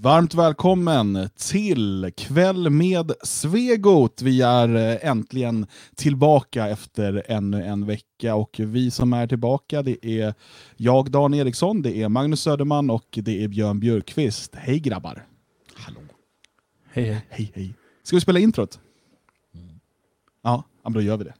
Varmt välkommen till Kväll med Svegot. Vi är eh, äntligen tillbaka efter ännu en vecka och vi som är tillbaka det är jag, Dan Eriksson, det är Magnus Söderman och det är Björn Björkqvist. Hej grabbar! Hallå. Hej, hej. Hej hej! Ska vi spela introt? Ja, ja, men då gör vi det.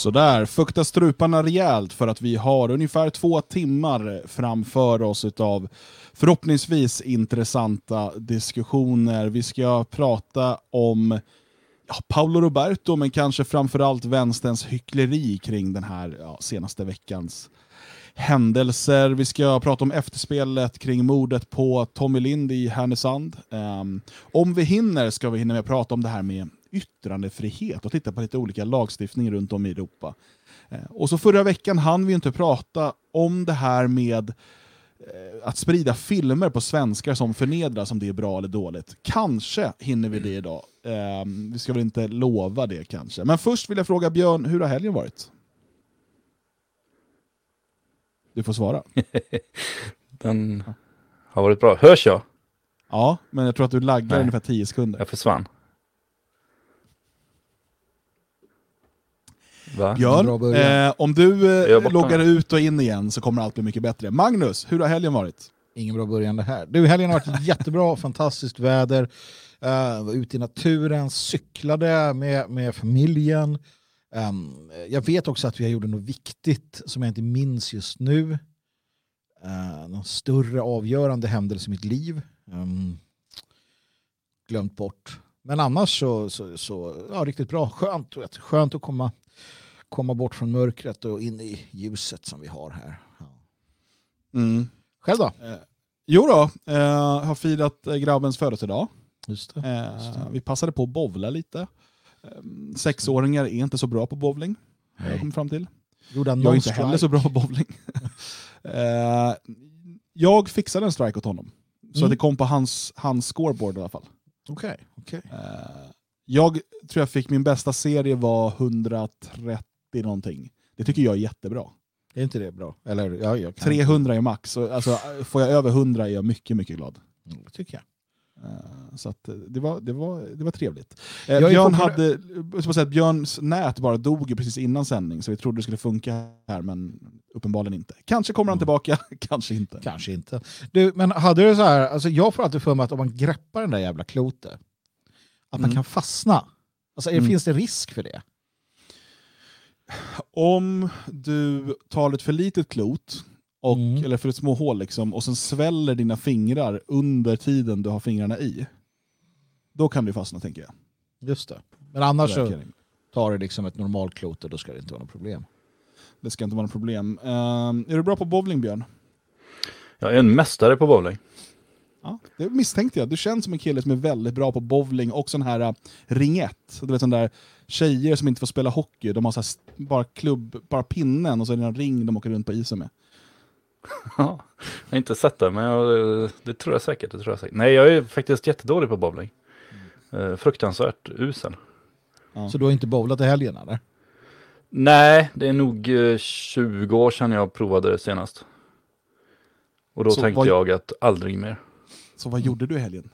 Sådär, fukta struparna rejält för att vi har ungefär två timmar framför oss utav förhoppningsvis intressanta diskussioner. Vi ska prata om ja, Paolo Roberto, men kanske framförallt vänsterns hyckleri kring den här ja, senaste veckans händelser. Vi ska prata om efterspelet kring mordet på Tommy Lind i Härnösand. Um, om vi hinner ska vi hinna med att prata om det här med yttrandefrihet och titta på lite olika lagstiftning runt om i Europa. Eh, och så förra veckan hann vi inte prata om det här med eh, att sprida filmer på svenskar som förnedras, om det är bra eller dåligt. Kanske hinner vi det idag. Eh, vi ska väl inte lova det kanske. Men först vill jag fråga Björn, hur har helgen varit? Du får svara. Den har varit bra. Hörs jag? Ja, men jag tror att du laggar ungefär 10 sekunder. Jag försvann. Va? Björn, eh, om du eh, loggar ut och in igen så kommer allt bli mycket bättre. Magnus, hur har helgen varit? Ingen bra början det här. Du, helgen har varit jättebra, fantastiskt väder. Uh, var ute i naturen, cyklade med, med familjen. Ehm, jag vet också att vi har gjort något viktigt som jag inte minns just nu. Uh, någon större avgörande händelse i mitt liv. Ehm, glömt bort. Men annars så, så, så ja, riktigt bra. Skönt, skönt att komma, komma bort från mörkret och in i ljuset som vi har här. Mm. Själv då? Eh, jo då, eh, har firat eh, grabbens födelsedag. Just det. Eh, Just det. vi passade på att bowla lite. Eh, sexåringar är inte så bra på bowling, har jag Nej. kommit fram till. Gjorde Jag är inte heller så bra på bowling. eh, jag fixade en strike åt honom. Så Mm. att det kom på hans, hans scoreboard i alla fall. Okej, okej. Eh, jag tror jag fick min bästa serie var 130 någonting. Det tycker jag är jättebra. Är inte det bra? Eller, ja, jag kan 300 är max. Så, Alltså, får jag över 100 är jag mycket, mycket glad. Mm, det tycker jag. Eh, Så att eh, det, var, det, var, det var trevligt. Eh, Jag Björn, hade, ska säga Björns nät bara dog precis innan sändning, så vi trodde det skulle funka här, men uppenbarligen inte. Kanske kommer han Mm. tillbaka, kanske inte. Kanske inte. Du, men hade du så här, alltså jag får alltid för mig att om man greppar den där jävla klotet, att man Mm. kan fastna. Alltså, Mm. Finns det risk för det? Om du tar ett för litet klot, och, Mm. eller för ett små hål, liksom, och sen sväller dina fingrar under tiden du har fingrarna i, då kan du fastna tänker jag. Just det. Men annars så tar det liksom ett normalt klot och då ska det inte vara något problem. Det ska inte vara något problem. Eh, är du bra på bowling Björn? Jag är en mästare på bowling. Ja, det misstänkte jag. Du känns som en kille som är väldigt bra på bowling och sån här uh, ringett. Du vet sån där tjejer som inte får spela hockey, de har så bara klubb, bara pinnen och så är det en ring de åker runt på isen med. Ja, jag har inte sett det, men jag, det tror jag säkert. Det tror jag säkert. Nej, jag är faktiskt jättedålig på bowling. Eh, fruktansvärt usel. Ja. Så du har inte bowlat i helgen eller? Nej, det är nog eh, 20 år sedan jag provade det senast. Och då Så tänkte vad- jag att aldrig mer. Så vad gjorde du i helgen?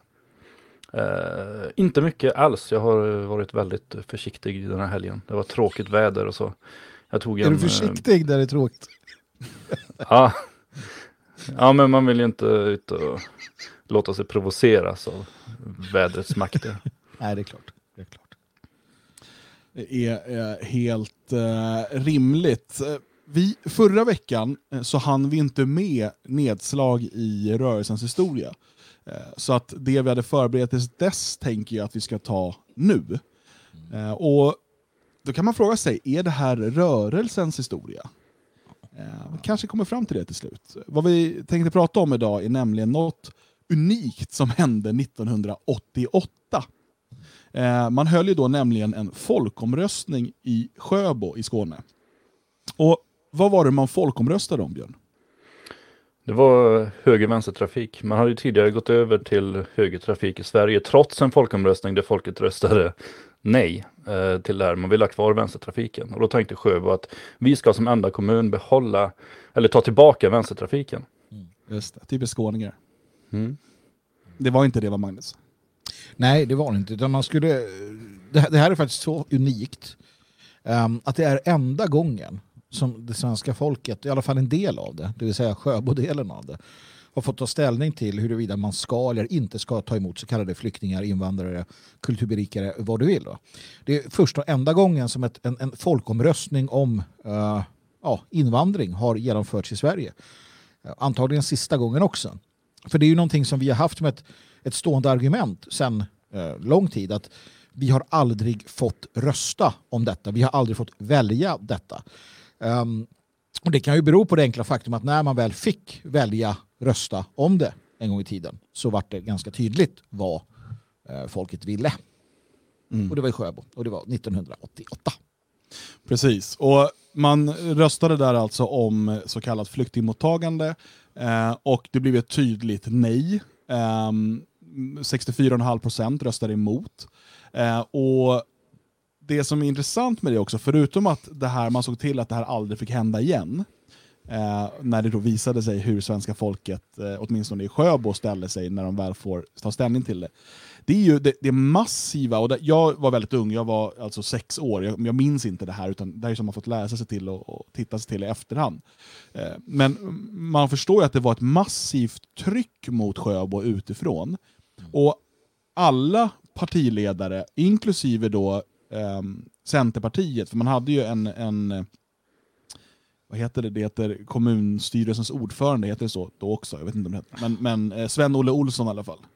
Eh, inte mycket alls. Jag har eh, varit väldigt försiktig den här helgen. Det var tråkigt väder och så. Jag tog en, är du eh, försiktig där det är tråkigt? Ja. ja, men man vill ju inte ut och låta sig provoceras av vädrets makter. Nej, det är klart. Det är klart. Det är eh, helt eh, rimligt. Vi, förra veckan så hann vi inte med nedslag i rörelsens historia. Eh, så att det vi hade förberett tills dess tänker jag att vi ska ta nu. Mm. Och då kan man fråga sig, är det här rörelsens historia? Eh, vi kanske kommer fram till det till slut. Vad vi tänkte prata om idag är nämligen något unikt som hände 1988. Man höll ju då nämligen en folkomröstning i Sjöbo i Skåne. Och vad var det man folkomröstade om, Björn? Det var höger-vänstertrafik. Man hade ju tidigare gått över till högertrafik i Sverige trots en folkomröstning där folket röstade nej eh, till det här. Man ville ha kvar vänstertrafiken. Och då tänkte Sjöbo att vi ska som enda kommun behålla, eller ta tillbaka vänstertrafiken. Just det, typiskt skåningar. Mm. Det var inte det va Magnus? Nej, det var det inte. Utan man skulle, det, här, det här är faktiskt så unikt um, att det är enda gången som det svenska folket, i alla fall en del av det, det vill säga Sjöbo-delen av det, har fått ta ställning till huruvida man ska eller inte ska ta emot så kallade flyktingar, invandrare, kulturberikare, vad du vill. Då. Det är första och enda gången som ett, en, en folkomröstning om uh, ja, invandring har genomförts i Sverige. Uh, antagligen sista gången också. För det är ju någonting som vi har haft som ett, ett stående argument sedan uh, eh, lång tid att vi har aldrig fått rösta om detta. Vi har aldrig fått välja detta. Um, och det kan ju bero på det enkla faktum att när man väl fick välja rösta om det en gång i tiden så var det ganska tydligt vad eh, folket ville. Mm. Och det var i Sjöbo och det var 1988. Precis, och man röstade där alltså om så kallat flyktingmottagande eh, och det blev ett tydligt nej. Eh, 64,5 procent röstade emot. Eh, och det som är intressant med det också, förutom att det här, man såg till att det här aldrig fick hända igen, eh, när det då visade sig hur svenska folket, eh, åtminstone i Sjöbo, ställer sig när de väl får ta ställning till det. Det är ju det, det massiva, och det, jag var väldigt ung, jag var alltså sex år, jag, jag minns inte det här, utan det är som man fått läsa sig till och, och titta sig till i efterhand. Eh, men man förstår ju att det var ett massivt tryck mot Sjöbo utifrån. Och alla partiledare, inklusive då eh, Centerpartiet, för man hade ju en, en vad heter det, det heter kommunstyrelsens ordförande, heter det så då också? Jag vet inte om det heter. Men, men eh, Sven-Olle Olsson i alla fall.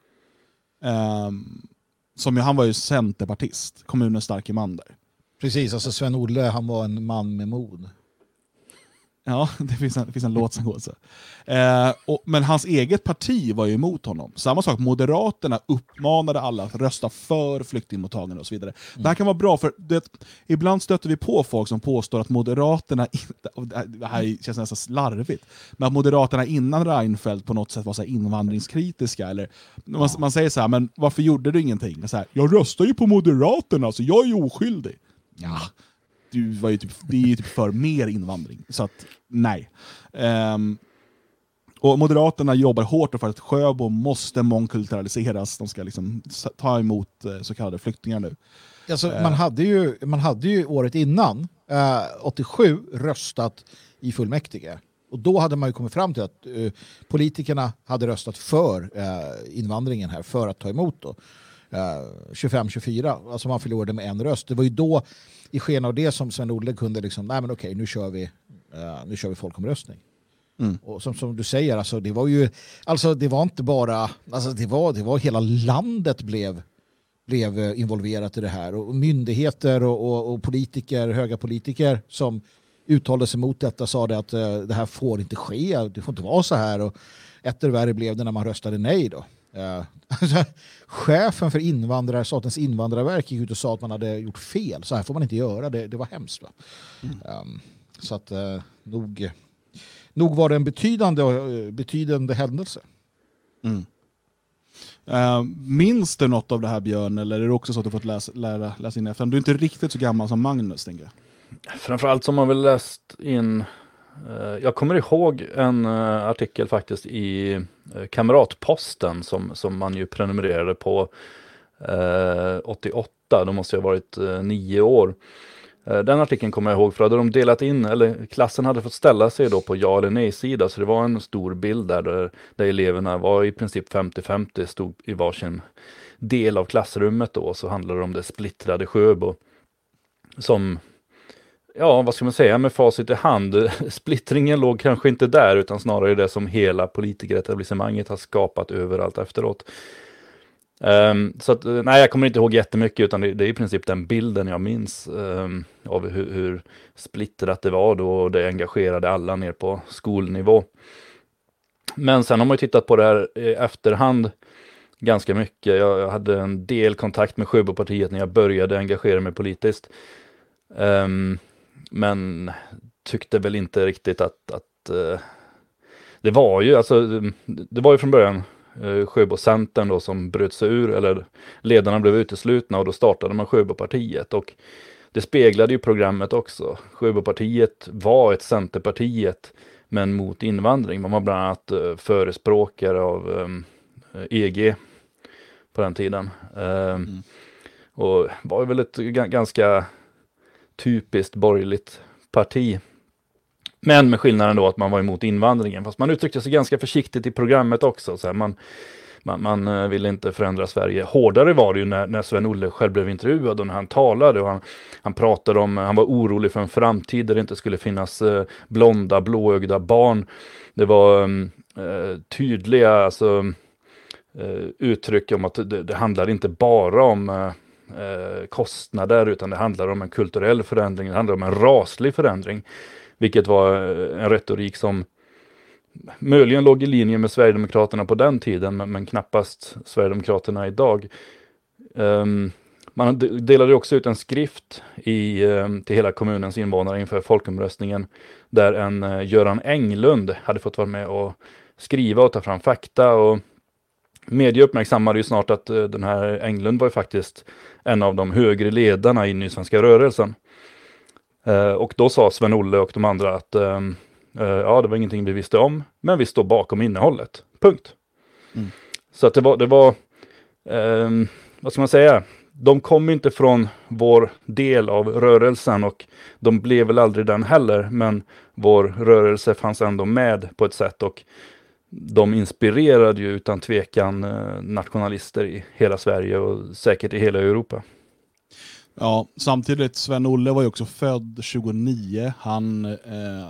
Um, som ju, han var ju centerpartist, kommunens starke man där. Precis, alltså Sven-Olle han var en man med mod. Ja, det finns en, det finns en låt som går så. Eh, och, men hans eget parti var ju emot honom. Samma sak, Moderaterna uppmanade alla att rösta för flyktingmottagande och så vidare. Mm. Det här kan vara bra, för det, ibland stöter vi på folk som påstår att Moderaterna, inte, det här känns nästan slarvigt, men att Moderaterna innan Reinfeldt på något sätt var så invandringskritiska. Eller, man, man, säger så här, men varför gjorde du ingenting? Så här, jag röstar ju på Moderaterna, så jag är ju oskyldig. Ja du var ju typ, det är ju typ för mer invandring. Så att, nej. Um, och Moderaterna jobbar hårt för att Sjöbo måste mångkulturaliseras. De ska liksom ta emot eh, så kallade flyktingar nu. Alltså, man, hade ju, man hade ju året innan, eh, 87, röstat i fullmäktige. Och då hade man ju kommit fram till att eh, politikerna hade röstat för eh, invandringen här, för att ta emot då. 25-24, eh, alltså man förlorade med en röst. Det var ju då i sken av det som Sven-Olle kunde liksom, nej men okej, nu kör vi, uh, nu kör vi folkomröstning. Mm. Och som, som du säger, alltså, det var ju, alltså det var inte bara, alltså det var, det var hela landet blev, blev eh, involverat i det här och myndigheter och, och, och politiker, höga politiker som uttalade sig mot detta sa det att uh, det här får inte ske, det får inte vara så här och etter värre blev det när man röstade nej då. Uh, chefen för invandrar, Statens invandrarverk gick ut och sa att man hade gjort fel. Så här får man inte göra, det, det var hemskt. Mm. Um, så att uh, nog, nog var det en betydande, uh, betydande händelse. Mm. Uh, minns du något av det här Björn, eller är det också så att du fått läsa, lära, läsa in efter? Du är inte riktigt så gammal som Magnus, tänker jag. Framförallt som man väl läst in Eh, Eh, jag kommer ihåg en eh, artikel faktiskt i eh, Kamratposten som, som man ju prenumererade på 88, då måste jag ha varit nio år. Den artikeln kommer jag ihåg för hade de delat in, eller klassen hade fått ställa sig då på ja eller nej-sida, så det var en stor bild där, där, där eleverna var i princip 50-50, stod i varsin del av klassrummet då, så handlade det om det splittrade Sjöbo. Som ja, vad ska man säga med facit i hand? Splittringen låg kanske inte där, utan snarare det som hela politikeretablissemanget har skapat överallt efteråt. Um, så att, eh, nej, jag kommer inte ihåg jättemycket, utan det, det är i princip den bilden jag minns um, av hur, hur splittrat det var då, och det engagerade alla ner på skolnivå. Men sen har man ju tittat på det här i efterhand, ganska mycket. Jag, jag hade en del kontakt med Sjöbopartiet när jag började engagera mig politiskt. Um, men tyckte väl inte riktigt att, att uh, det var ju, alltså, det var ju från början uh, Sjöbo-centern då som bröt sig ur, eller ledarna blev uteslutna och då startade man Sjöbopartiet. Och det speglade ju programmet också. Sjöbopartiet var ett Centerpartiet, men mot invandring. Man var bland annat uh, förespråkare av um, EG på den tiden. Mm. Och var väl ett ganska typiskt borgerligt parti. Men med skillnaden då att man var emot invandringen. Fast man uttryckte sig ganska försiktigt i programmet också. Så här, man, man, man eh, ville inte förändra Sverige. Hårdare var det ju när, när Sven-Olle själv blev intervjuad och när han talade. Och han, han pratade om, han var orolig för en framtid där det inte skulle finnas eh, blonda, blåögda barn. Det var mm, eh, tydliga alltså, eh, uttryck om att det, det handlar inte bara om eh, eh, kostnader utan det handlar om en kulturell förändring, det handlar om en raslig förändring. Vilket var eh, en retorik som möjligen låg i linje med Sverigedemokraterna på den tiden, men, men knappast Sverigedemokraterna idag. Um, man delade också ut en skrift i, ehm, till hela kommunens invånare inför folkomröstningen, där en eh, Göran Englund hade fått vara med och skriva och ta fram fakta. Och media uppmärksammade ju snart att eh, den här Englund var ju faktiskt en av de högre ledarna i Nysvenska rörelsen. Uh, och då sa Sven-Olle och de andra att um, Uh, ja, det var ingenting vi visste om, men vi står bakom innehållet. Punkt. Mm. Så att det var, det var um, vad ska man säga, de kom inte från vår del av rörelsen och de blev väl aldrig den heller, men vår rörelse fanns ändå med på ett sätt och de inspirerade ju utan tvekan eh, nationalister i hela Sverige och säkert i hela Europa. Ja, samtidigt, Sven-Olle var ju också född 29. Han eh,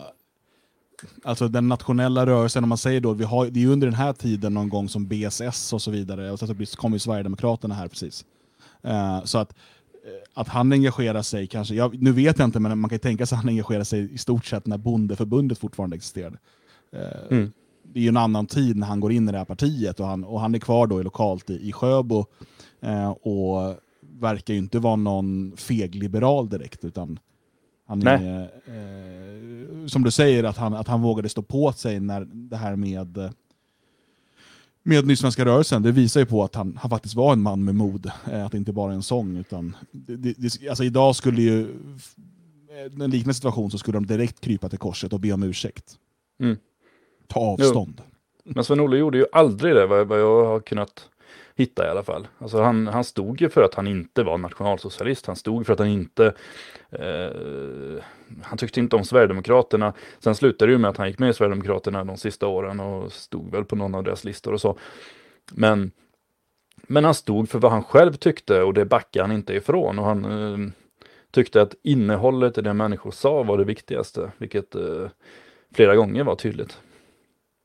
alltså den nationella rörelsen, om man säger då, vi har, det är under den här tiden någon gång som BSS och så vidare, och så kom ju Sverigedemokraterna här precis. Uh, så att, eh, att han engagerar sig, kanske, jag, nu vet jag inte, men man kan tänka sig att han engagerar sig i stort sett när bondeförbundet fortfarande existerade. Uh, mm. Det är ju en annan tid när han går in i det här partiet och han, och han är kvar då lokalt i, i Sjöbo uh, och verkar ju inte vara någon feg liberal direkt, utan han är, eh, som du säger, att han, att han vågade stå på sig när det här med med Nysvenska rörelsen, det visar ju på att han, han faktiskt var en man med mod. Eh, att det inte bara är en sång. Utan det, det, alltså idag skulle ju, i en liknande situation så skulle de direkt krypa till korset och be om ursäkt. Mm. Ta avstånd. Jo. Men Sven-Olle gjorde ju aldrig det, vad, jag har kunnat hitta i alla fall. Alltså han, han stod ju för att han inte var nationalsocialist. Han stod för att han inte... Eh, han tyckte inte om Sverigedemokraterna. Sen slutade det ju med att han gick med i Sverigedemokraterna de sista åren och stod väl på någon av deras listor och så. Men, men han stod för vad han själv tyckte och det backade han inte ifrån. Och han eh, tyckte att innehållet i det människor sa var det viktigaste, vilket eh, flera gånger var tydligt.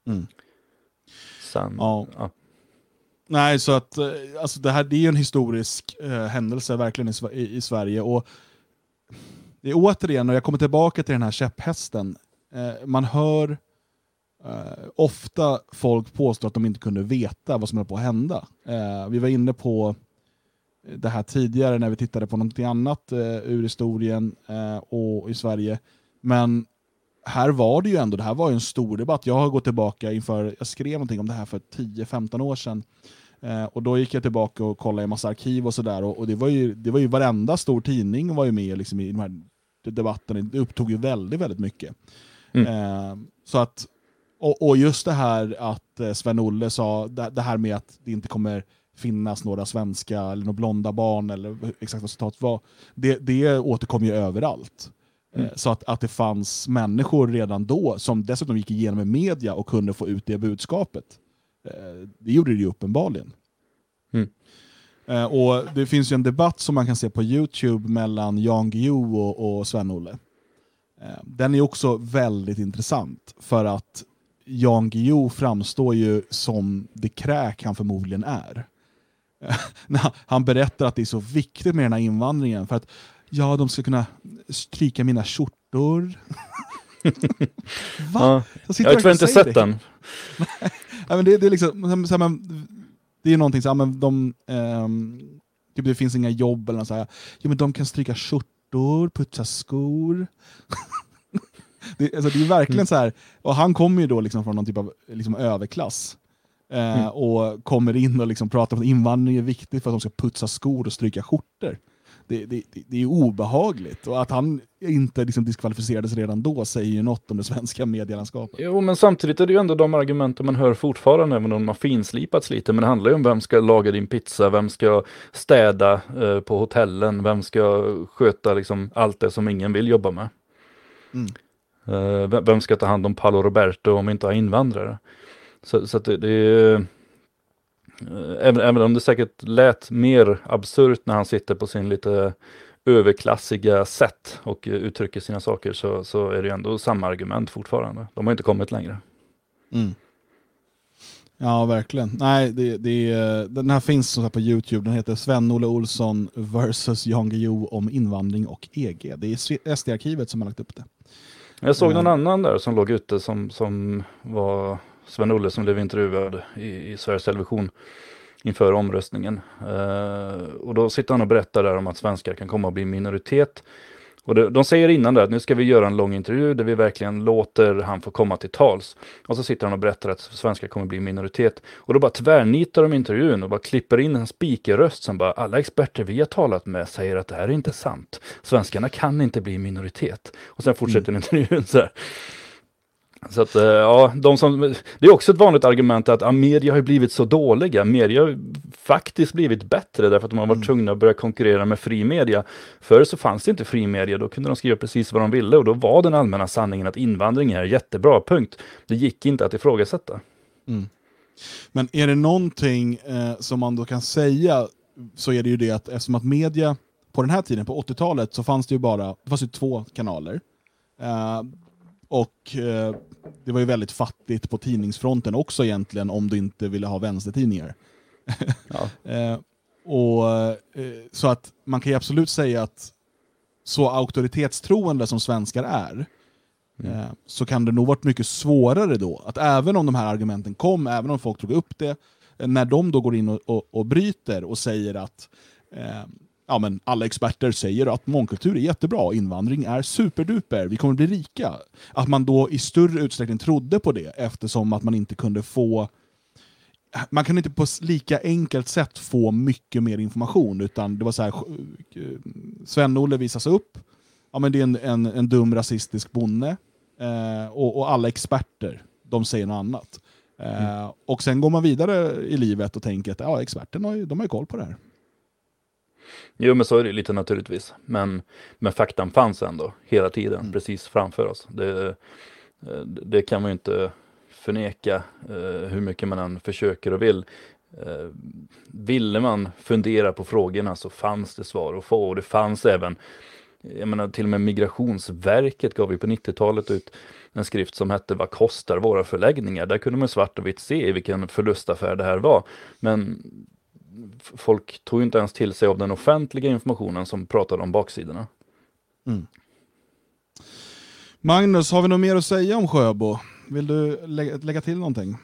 Mm. Sen, ja. ja. Nej, så att eh, alltså det här det är ju en historisk eh, händelse verkligen i, i, i, Sverige. Och det är återigen, och jag kommer tillbaka till den här käpphästen, eh, man hör eh, ofta folk påstå att de inte kunde veta vad som höll på att hända. Eh, vi var inne på det här tidigare när vi tittade på någonting annat eh, ur historien och i Sverige. Men här var det ju ändå, det här var ju en stor debatt. Jag har gått tillbaka inför, jag skrev någonting om det här för 10-15 år sedan. Eh, och då gick jag tillbaka och kollade i massa arkiv och sådär. Och, och, det, var ju, det var ju varenda stor tidning var ju med liksom, i de här debatterna. Det upptog ju väldigt, väldigt mycket. Mm. Eh, så att, och, och, just det här att eh, Sven-Olle sa, det, det, här med att det inte kommer finnas några svenska eller några blonda barn eller exakt vad citatet var. Det, det återkom ju överallt. Mm. Så att, att det fanns människor redan då som dessutom gick igenom media och kunde få ut det budskapet. Eh, det gjorde det ju uppenbarligen. Mm. Eh, och Det finns ju en debatt som man kan se på Youtube mellan Jan Guillou och, och Sven-Olle. Eh, den är också väldigt intressant för att Jan Guillou framstår ju som det kräk han förmodligen är. han berättar att det är så viktigt med den här invandringen för att ja, de ska kunna stryka mina skjortor. Va? Ja. Jag, jag har tyvärr inte sett det. den. Nej, men det, det, är liksom, det Det är någonting så här, men de, ehm, typ det finns inga jobb eller något så här. Ja, men de kan stryka skjortor, putsa skor. det, alltså, det är verkligen Mm. så här, och han kommer ju då liksom från någon typ av liksom, överklass. Eh, Mm. Och kommer in och liksom pratar om att invandring är viktigt för att de ska putsa skor och stryka skjortor. Det, det, det, är obehagligt. Och att han inte liksom diskvalificerades redan då säger ju något om det svenska medielandskapet. Jo, men samtidigt är det ju ändå de argumenten man hör fortfarande, även om de har finslipats lite. Men det handlar ju om vem ska laga din pizza, vem ska städa eh, på hotellen, vem ska sköta liksom allt det som ingen vill jobba med. Mm. Eh, vem- ska ta hand om Paolo Roberto om vi inte har invandrare? Så, så det, det är... eh, Även, även om det säkert lät mer absurt när han sitter på sin lite överklassiga sätt och eh, uttrycker sina saker så, så är det ju ändå samma argument fortfarande. De har inte kommit längre. Mm. Ja, verkligen. Nej, det, det, den här finns som sagt på Youtube. Den heter Sven-Olle Olsson vs Jan Guillou om invandring och EG. Det är SD-arkivet som har lagt upp det. Jag såg någon annan där som låg ute som, som var Sven-Olle som blev intervjuad i, i Sveriges Television inför omröstningen. Eh, och då sitter han och berättar där om att svenskar kan komma att bli minoritet. Och det, de säger innan där att nu ska vi göra en lång intervju där vi verkligen låter han få komma till tals. Och så sitter han och berättar att svenskar kommer bli minoritet. Och då bara tvärnitar de intervjun och bara klipper in en spikerröst som bara alla experter vi har talat med säger att det här är inte sant. Svenskarna kan inte bli minoritet. Och sen fortsätter intervjun så här. Så att, eh, ja, de som, det är också ett vanligt argument att ja, media har blivit så dåliga. Media har faktiskt blivit bättre därför att de har varit tvungna att börja konkurrera med fri media. Förr så fanns det inte fri media, då kunde de skriva precis vad de ville och då var den allmänna sanningen att invandring är jättebra, punkt. Det gick inte att ifrågasätta. Men är det någonting eh, som man då kan säga så är det ju det att eftersom att media på den här tiden, på 80-talet, så fanns det ju bara det fanns ju två kanaler. Eh, och eh, det var ju väldigt fattigt på tidningsfronten också egentligen om du inte ville ha vänstertidningar. Ja. Eh, och, eh, så att man kan ju absolut säga att så auktoritetstroende som svenskar är, eh, så kan det nog varit mycket svårare då. Att även om de här argumenten kom, även om folk tog upp det, eh, när de då går in och, och, och bryter och säger att eh, ja, men alla experter säger att mångkultur är jättebra, invandring är superduper, vi kommer bli rika. Att man då i större utsträckning trodde på det eftersom att man inte kunde få man kan inte på lika enkelt sätt få mycket mer information, utan det var så här, eh, Sven-Olle visas upp, ja, men det är en, en, en dum rasistisk bonde, eh, och, och alla experter, de säger något annat. Eh, Och sen går man vidare i livet och tänker att ja, experterna har ju, de har ju koll på det här. Jo, men så är det lite naturligtvis. Men, men faktan fanns ändå hela tiden, Mm. precis framför oss. Det, eh, det kan man ju inte förneka eh, hur mycket man än försöker och vill. Eh, ville man fundera på frågorna så fanns det svar att få och det fanns även jag menar, till och med Migrationsverket gav ju på 90-talet ut en skrift som hette Vad kostar våra förläggningar? Där kunde man svart och vitt se vilken förlustaffär det här var. Men folk tog inte ens till sig av den offentliga informationen som pratade om baksidorna. Magnus, har vi något mer att säga om Sjöbo? Vill du lägga, lägga till någonting?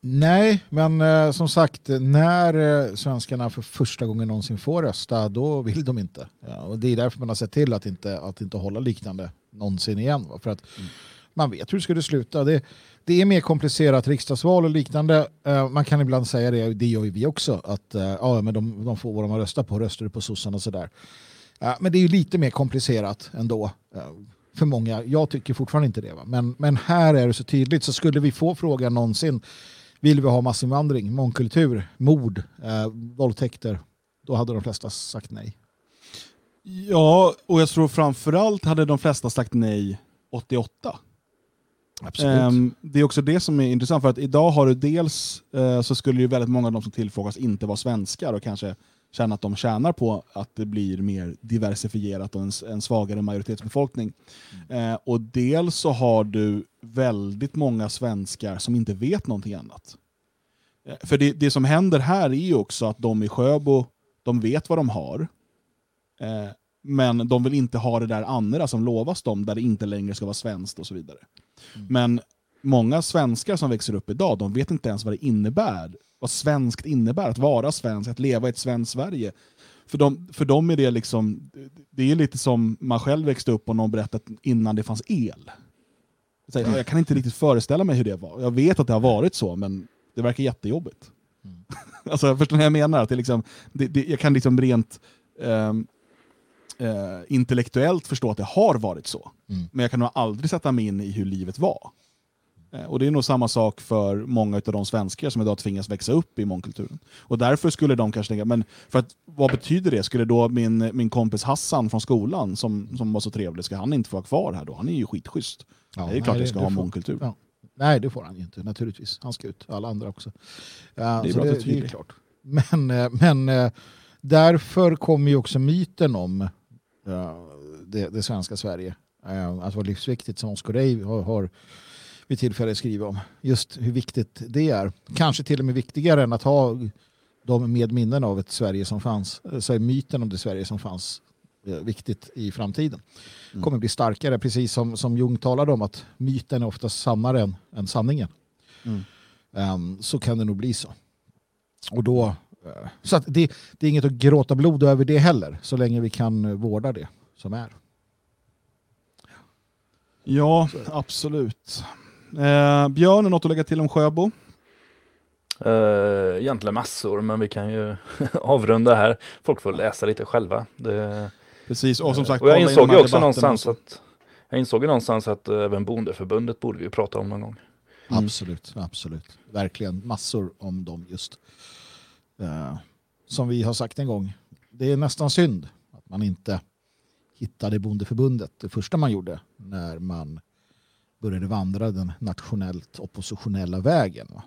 Nej, men eh, som sagt, när eh, svenskarna för första gången någonsin får rösta, då vill de inte. Ja, och det är därför man har sett till att inte, att inte hålla liknande någonsin igen. Va? För att man vet hur det skulle sluta. Det, det är mer komplicerat riksdagsval och liknande. Eh, man kan ibland säga det, det gör ju vi också, att eh, ja, men de, de får vad de har röstat på, röstar du på sossarna och sådär. Men det är ju lite mer komplicerat ändå. Eh, för många. Jag tycker fortfarande inte det. Va? Men, men här är det så tydligt. Så skulle vi få frågan någonsin, vill vi ha massinvandring, mångkultur, mord, eh, våldtäkter, då hade de flesta sagt nej. Ja, och jag tror framförallt hade de flesta sagt nej 88. Ehm, det är också det som är intressant, för att idag har du dels eh, så skulle ju väldigt många av de som tillfrågas inte vara svenskar och kanske känna att de tjänar på att det blir mer diversifierat och en, en svagare majoritetsbefolkning. Eh, och dels så har du väldigt många svenskar som inte vet någonting annat. Eh, för det, det som händer här är ju också att de i Sjöbo, de vet vad de har. Men de vill inte ha det där andra som lovas dem, där det inte längre ska vara svenskt och så vidare. Men många svenskar som växer upp idag, de vet inte ens vad det innebär vad svenskt innebär, att vara svensk, att leva i ett svenskt Sverige. För dem, för dem är det liksom, det är lite som man själv växte upp och någon berättat innan det fanns el. Jag kan inte riktigt föreställa mig hur det var. Jag vet att det har varit så, men det verkar jättejobbigt. Mm. alltså, förstår ni vad jag menar? Att det liksom, det, det, jag kan liksom rent um, uh, intellektuellt förstå att det har varit så. Mm. Men jag kan nog aldrig sätta mig in i hur livet var. Uh, och det är nog samma sak för många av de svenskar som idag tvingas växa upp i mångkulturen. Och därför skulle de kanske tänka, men för att, vad betyder det? Skulle då min, min kompis Hassan från skolan, som, som var så trevlig, ska han inte få vara kvar här då? Han är ju skitschysst. Ja, det är klart nej, jag ska ha får, mångkultur. Ja. Nej, det får han inte naturligtvis. Han ska ut, alla andra också. Ja, det är, bra det, det är klart. Men, eh, men eh, därför kommer ju också myten om det, det svenska Sverige att vara livsviktigt som Oscar Rey har, har vid tillfälle skrivit om. Just hur viktigt det är. Kanske till och med viktigare än att ha de med minnen av ett Sverige som fanns. Så är myten om det Sverige som fanns eh, viktigt i framtiden. Mm. kommer bli starkare, precis som, som Jung talade om att myten är oftast sannare än, än sanningen. Mm. Um, så kan det nog bli så. Och då, så att det, det är inget att gråta blod över det heller, så länge vi kan vårda det som är. Ja, absolut. Eh, Björn, något att lägga till om Sjöbo? Uh, egentligen massor, men vi kan ju avrunda här. Folk får läsa lite själva. Det, Precis, och som sagt, och jag insåg ju också någonstans att jag insåg ju någonstans att även bondeförbundet borde vi prata om någon gång. Mm. Absolut, absolut. Verkligen massor om dem just. Uh, som vi har sagt en gång, det är nästan synd att man inte hittade bondeförbundet det första man gjorde när man började vandra den nationellt oppositionella vägen. Va?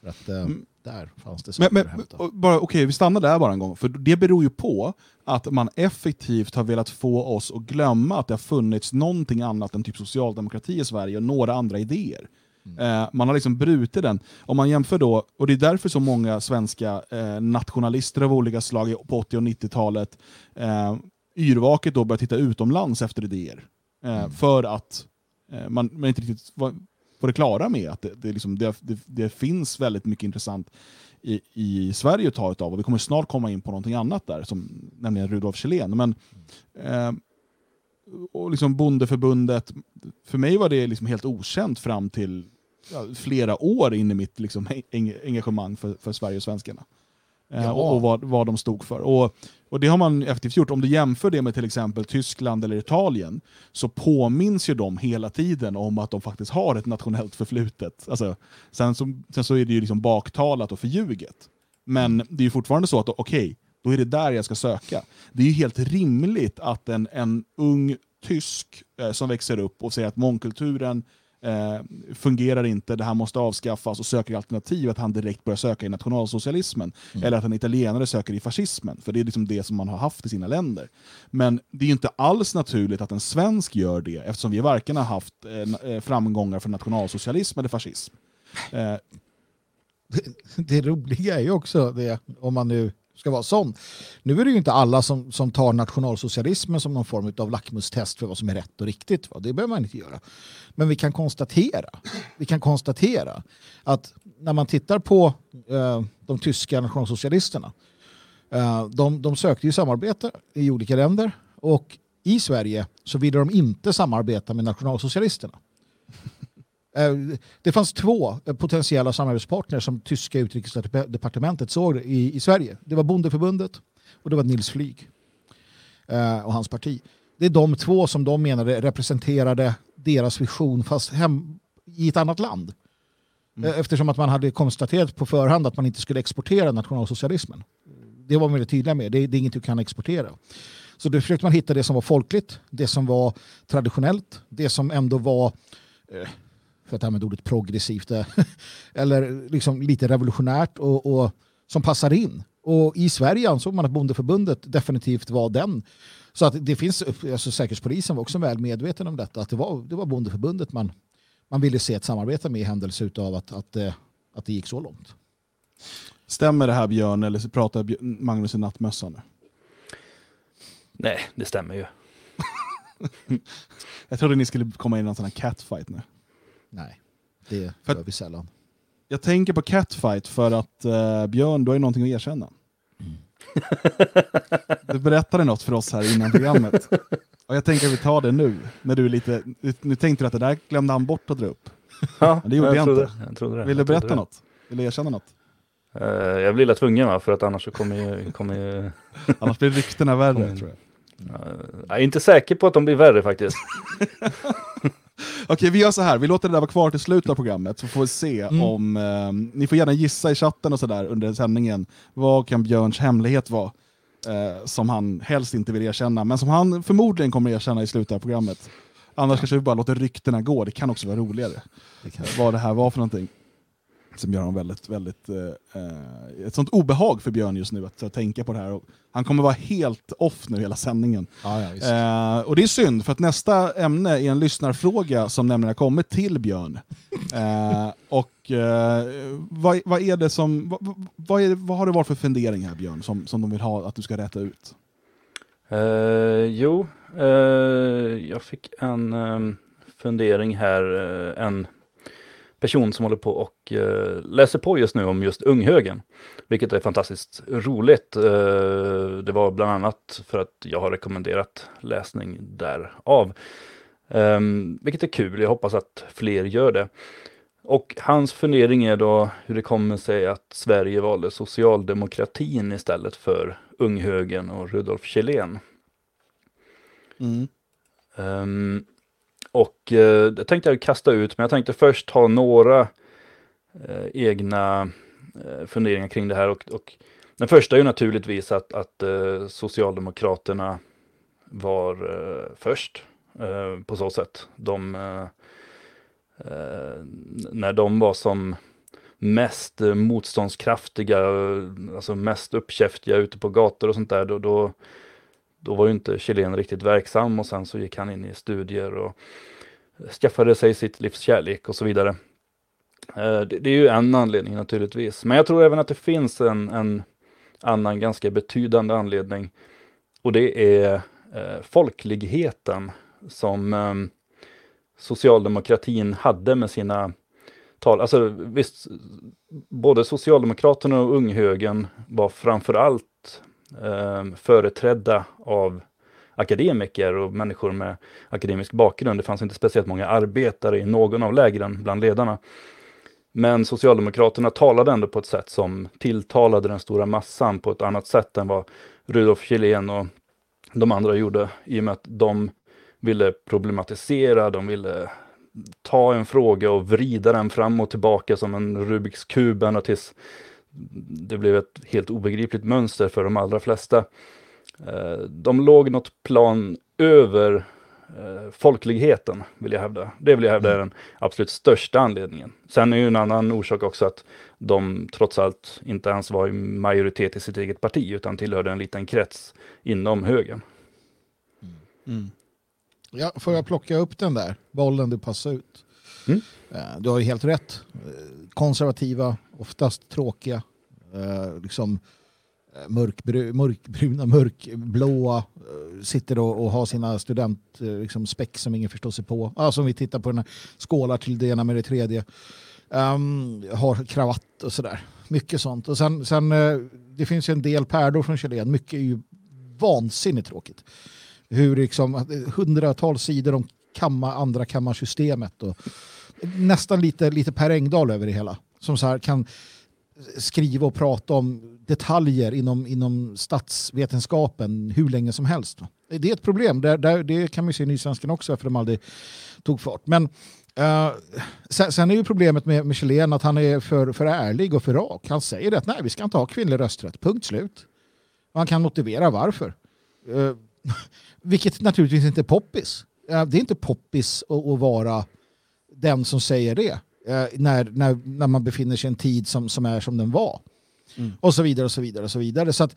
För att, uh, mm där fanns det men, men, bara, Okej, vi stannar där bara en gång. För det beror ju på att man effektivt har velat få oss att glömma att det har funnits någonting annat än typ socialdemokrati i Sverige och några andra idéer. Mm. Eh, man har liksom brutit den. Om man jämför då, och det är därför så många svenska eh, nationalister av olika slag på 80 och 90-talet eh, yrvaket då började titta utomlands efter idéer. Eh, mm. För att eh, man, man inte riktigt var, på det klara med att det, det, liksom, det, det, finns väldigt mycket intressant i, i Sverige att ta av och vi kommer snart komma in på någonting annat där, som, nämligen Rudolf Kjellén. Men, eh, och liksom Bondeförbundet, för mig var det liksom helt okänt fram till ja, flera år in i mitt liksom, engagemang för, för Sverige och svenskarna. Eh, ja. och, och vad, vad de stod för. Och, och Det har man effektivt gjort. Om du jämför det med till exempel Tyskland eller Italien så påminns ju de hela tiden om att de faktiskt har ett nationellt förflutet. Alltså, sen, så, sen så är det ju liksom baktalat och förljuget. Men det är ju fortfarande så att okej, okay, då är det där jag ska söka. Det är ju helt rimligt att en, en ung tysk eh, som växer upp och säger att mångkulturen eh, fungerar inte, det här måste avskaffas och söker alternativ, att han direkt börjar söka i nationalsocialismen. Mm. Eller att en italienare söker i fascismen, för det är liksom det som man har haft i sina länder. Men det är inte alls naturligt att en svensk gör det, eftersom vi varken har haft eh, eh framgångar för nationalsocialism eller fascism. Eh, det, det roliga är ju också det, om man nu ska vara sån. Nu är det ju inte alla som, som tar nationalsocialismen som någon form av lackmustest för vad som är rätt och riktigt. Va? Det behöver man inte göra. Men vi kan konstatera, vi kan konstatera att när man tittar på eh, de tyska nationalsocialisterna, eh, de, de sökte ju samarbete i olika länder och i Sverige så ville de inte samarbeta med nationalsocialisterna. Eh, det fanns två potentiella samarbetspartner som tyska utrikesdepartementet såg i, i Sverige. Det var Bondeförbundet och det var Nils Flyg eh, och hans parti. Det är de två som de menade representerade deras vision fast hem, i ett annat land. Mm. Eh, eftersom att man hade konstaterat på förhand att man inte skulle exportera nationalsocialismen. Det var man väldigt tydliga med. Det, det är inget du kan exportera. Så då försökte man hitta det som var folkligt, det som var traditionellt, det som ändå var eh, för att använda ordet progressivt, eller liksom lite revolutionärt och, och, som passar in. Och i Sverige ansåg man att Bondeförbundet definitivt var den. Så att det finns, alltså Säkerhetspolisen var också väl medveten om detta, att det var, det var Bondeförbundet man, man ville se ett samarbete med i händelse av att, att, eh, att det gick så långt. Stämmer det här Björn, eller pratar Magnus i nattmössan nu? Nej, det stämmer ju. Jag trodde ni skulle komma in i en sån här catfight nu. Nej, det För gör vi sällan. Jag tänker på Catfight för att uh, Björn, du har ju någonting att erkänna. Du berättade något för oss här innan programmet. Och jag tänker att vi tar det nu, när du är lite... Nu tänkte du att det där glömde han bort att dra upp. Ja, Men det gjorde jag, trodde, inte. Jag trodde det. Vill du jag berätta det. något? Vill du erkänna något? Eh, jag blir tvungen va, för att annars så kommer ju... Kommer ju Annars blir ryktena värre, Mm. tror jag. eh, jag är inte säker på att de blir värre faktiskt. Okej, vi gör så här. Vi låter det där vara kvar till slutet av programmet, så får vi se Mm. om... Eh, ni får gärna gissa i chatten och sådär under sändningen. Vad kan Björns hemlighet vara? Eh, som han helst inte vill erkänna, men som han förmodligen kommer erkänna i slutet av programmet. Annars kanske vi bara låter ryktena gå. Det kan också vara roligare. Vad det här var för någonting. Som gör honom väldigt, väldigt... Eh, eh, ett sånt obehag för Björn just nu att, att tänka på det här. Och han kommer vara helt off nu hela sändningen. Ja, ja, visst. Eh, och det är synd, för att nästa ämne är en lyssnarfråga som nämligen har kommit till Björn. Eh, och eh, vad, vad är det som... Vad, vad, är, vad har det varit för fundering här Björn, som, som de vill ha att du ska rätta ut? Eh, jo, eh, jag fick en ehm, fundering här. eh, en person som håller på och eh, läser på just nu om just unghögen. Vilket är fantastiskt roligt. Eh, det var bland annat för att jag har rekommenderat läsning därav. Um, vilket är kul, jag hoppas att fler gör det. Och hans fundering är då hur det kommer sig att Sverige valde socialdemokratin istället för unghögen och Rudolf Kjellén. Ehm, och eh, det tänkte jag kasta ut, men jag tänkte först ha några eh, egna eh, funderingar kring det här. Och, och den första är ju naturligtvis att, att eh, Socialdemokraterna var eh, först eh, på så sätt. De, eh, eh, när de var som mest eh, motståndskraftiga, eh, alltså mest uppkäftiga ute på gator och sånt där, då, då, då var ju inte Chilen riktigt verksam och sen så gick han in i studier och skaffade sig sitt livs kärlek och så vidare. Eh, det, är ju en anledning naturligtvis, men jag tror även att det finns en, en annan ganska betydande anledning och det är eh, folkligheten som ehm, socialdemokratin hade med sina tal. Alltså visst, både Socialdemokraterna och unghögern var framförallt Ehm, företrädda av akademiker och människor med akademisk bakgrund. Det fanns inte speciellt många arbetare i någon av lägren bland ledarna. Men Socialdemokraterna talade ändå på ett sätt som tilltalade den stora massan på ett annat sätt än vad Rudolf Kjellén och de andra gjorde i och med att de ville problematisera, de ville ta en fråga och vrida den fram och tillbaka som en Rubiks kub ända tills det blev ett helt obegripligt mönster för de allra flesta. Eh, De låg något plan över eh, folkligheten, vill jag hävda. Det vill jag hävda är den absolut största anledningen. Sen är ju en annan orsak också att de trots allt inte ens var i majoritet i sitt eget parti, utan tillhörde en liten krets inom högern. Ja, får jag plocka upp den där bollen du passade ut? Mm. Eh, Du har ju helt rätt. Konservativa, oftast tråkiga, eh, liksom eh, mörkbru, mörkbruna, mörkblåa, eh, sitter och, och har sina student eh, liksom späck som ingen förstår sig på. Alltså om vi tittar på den här skålar till det ena med det tredje. Um, har kravatt och sådär. Mycket sånt. Och sen, sen eh, det finns ju en del pärlor från Kjellén. Mycket är ju vansinnigt tråkigt hur liksom eh, hundratals sidor om kamma, andra kammarsystemet och eh, nästan lite, lite Per Engdahl över det hela. Som så här kan skriva och prata om detaljer inom, inom statsvetenskapen hur länge som helst. Det är ett problem, där, där, det kan man ju se i Nysvenskan också för de aldrig tog fart. Men uh, sen, sen är ju problemet med Michelin att han är för, för ärlig och för rak. Han säger att nej, vi ska inte ha kvinnlig rösträtt, punkt slut. Och han kan motivera varför. Uh, vilket naturligtvis inte är poppis. Uh, Det är inte poppis att, att vara den som säger det eh, När, när, när man befinner sig i en tid som, som är som den var. Och så vidare och så vidare och så vidare. Så att,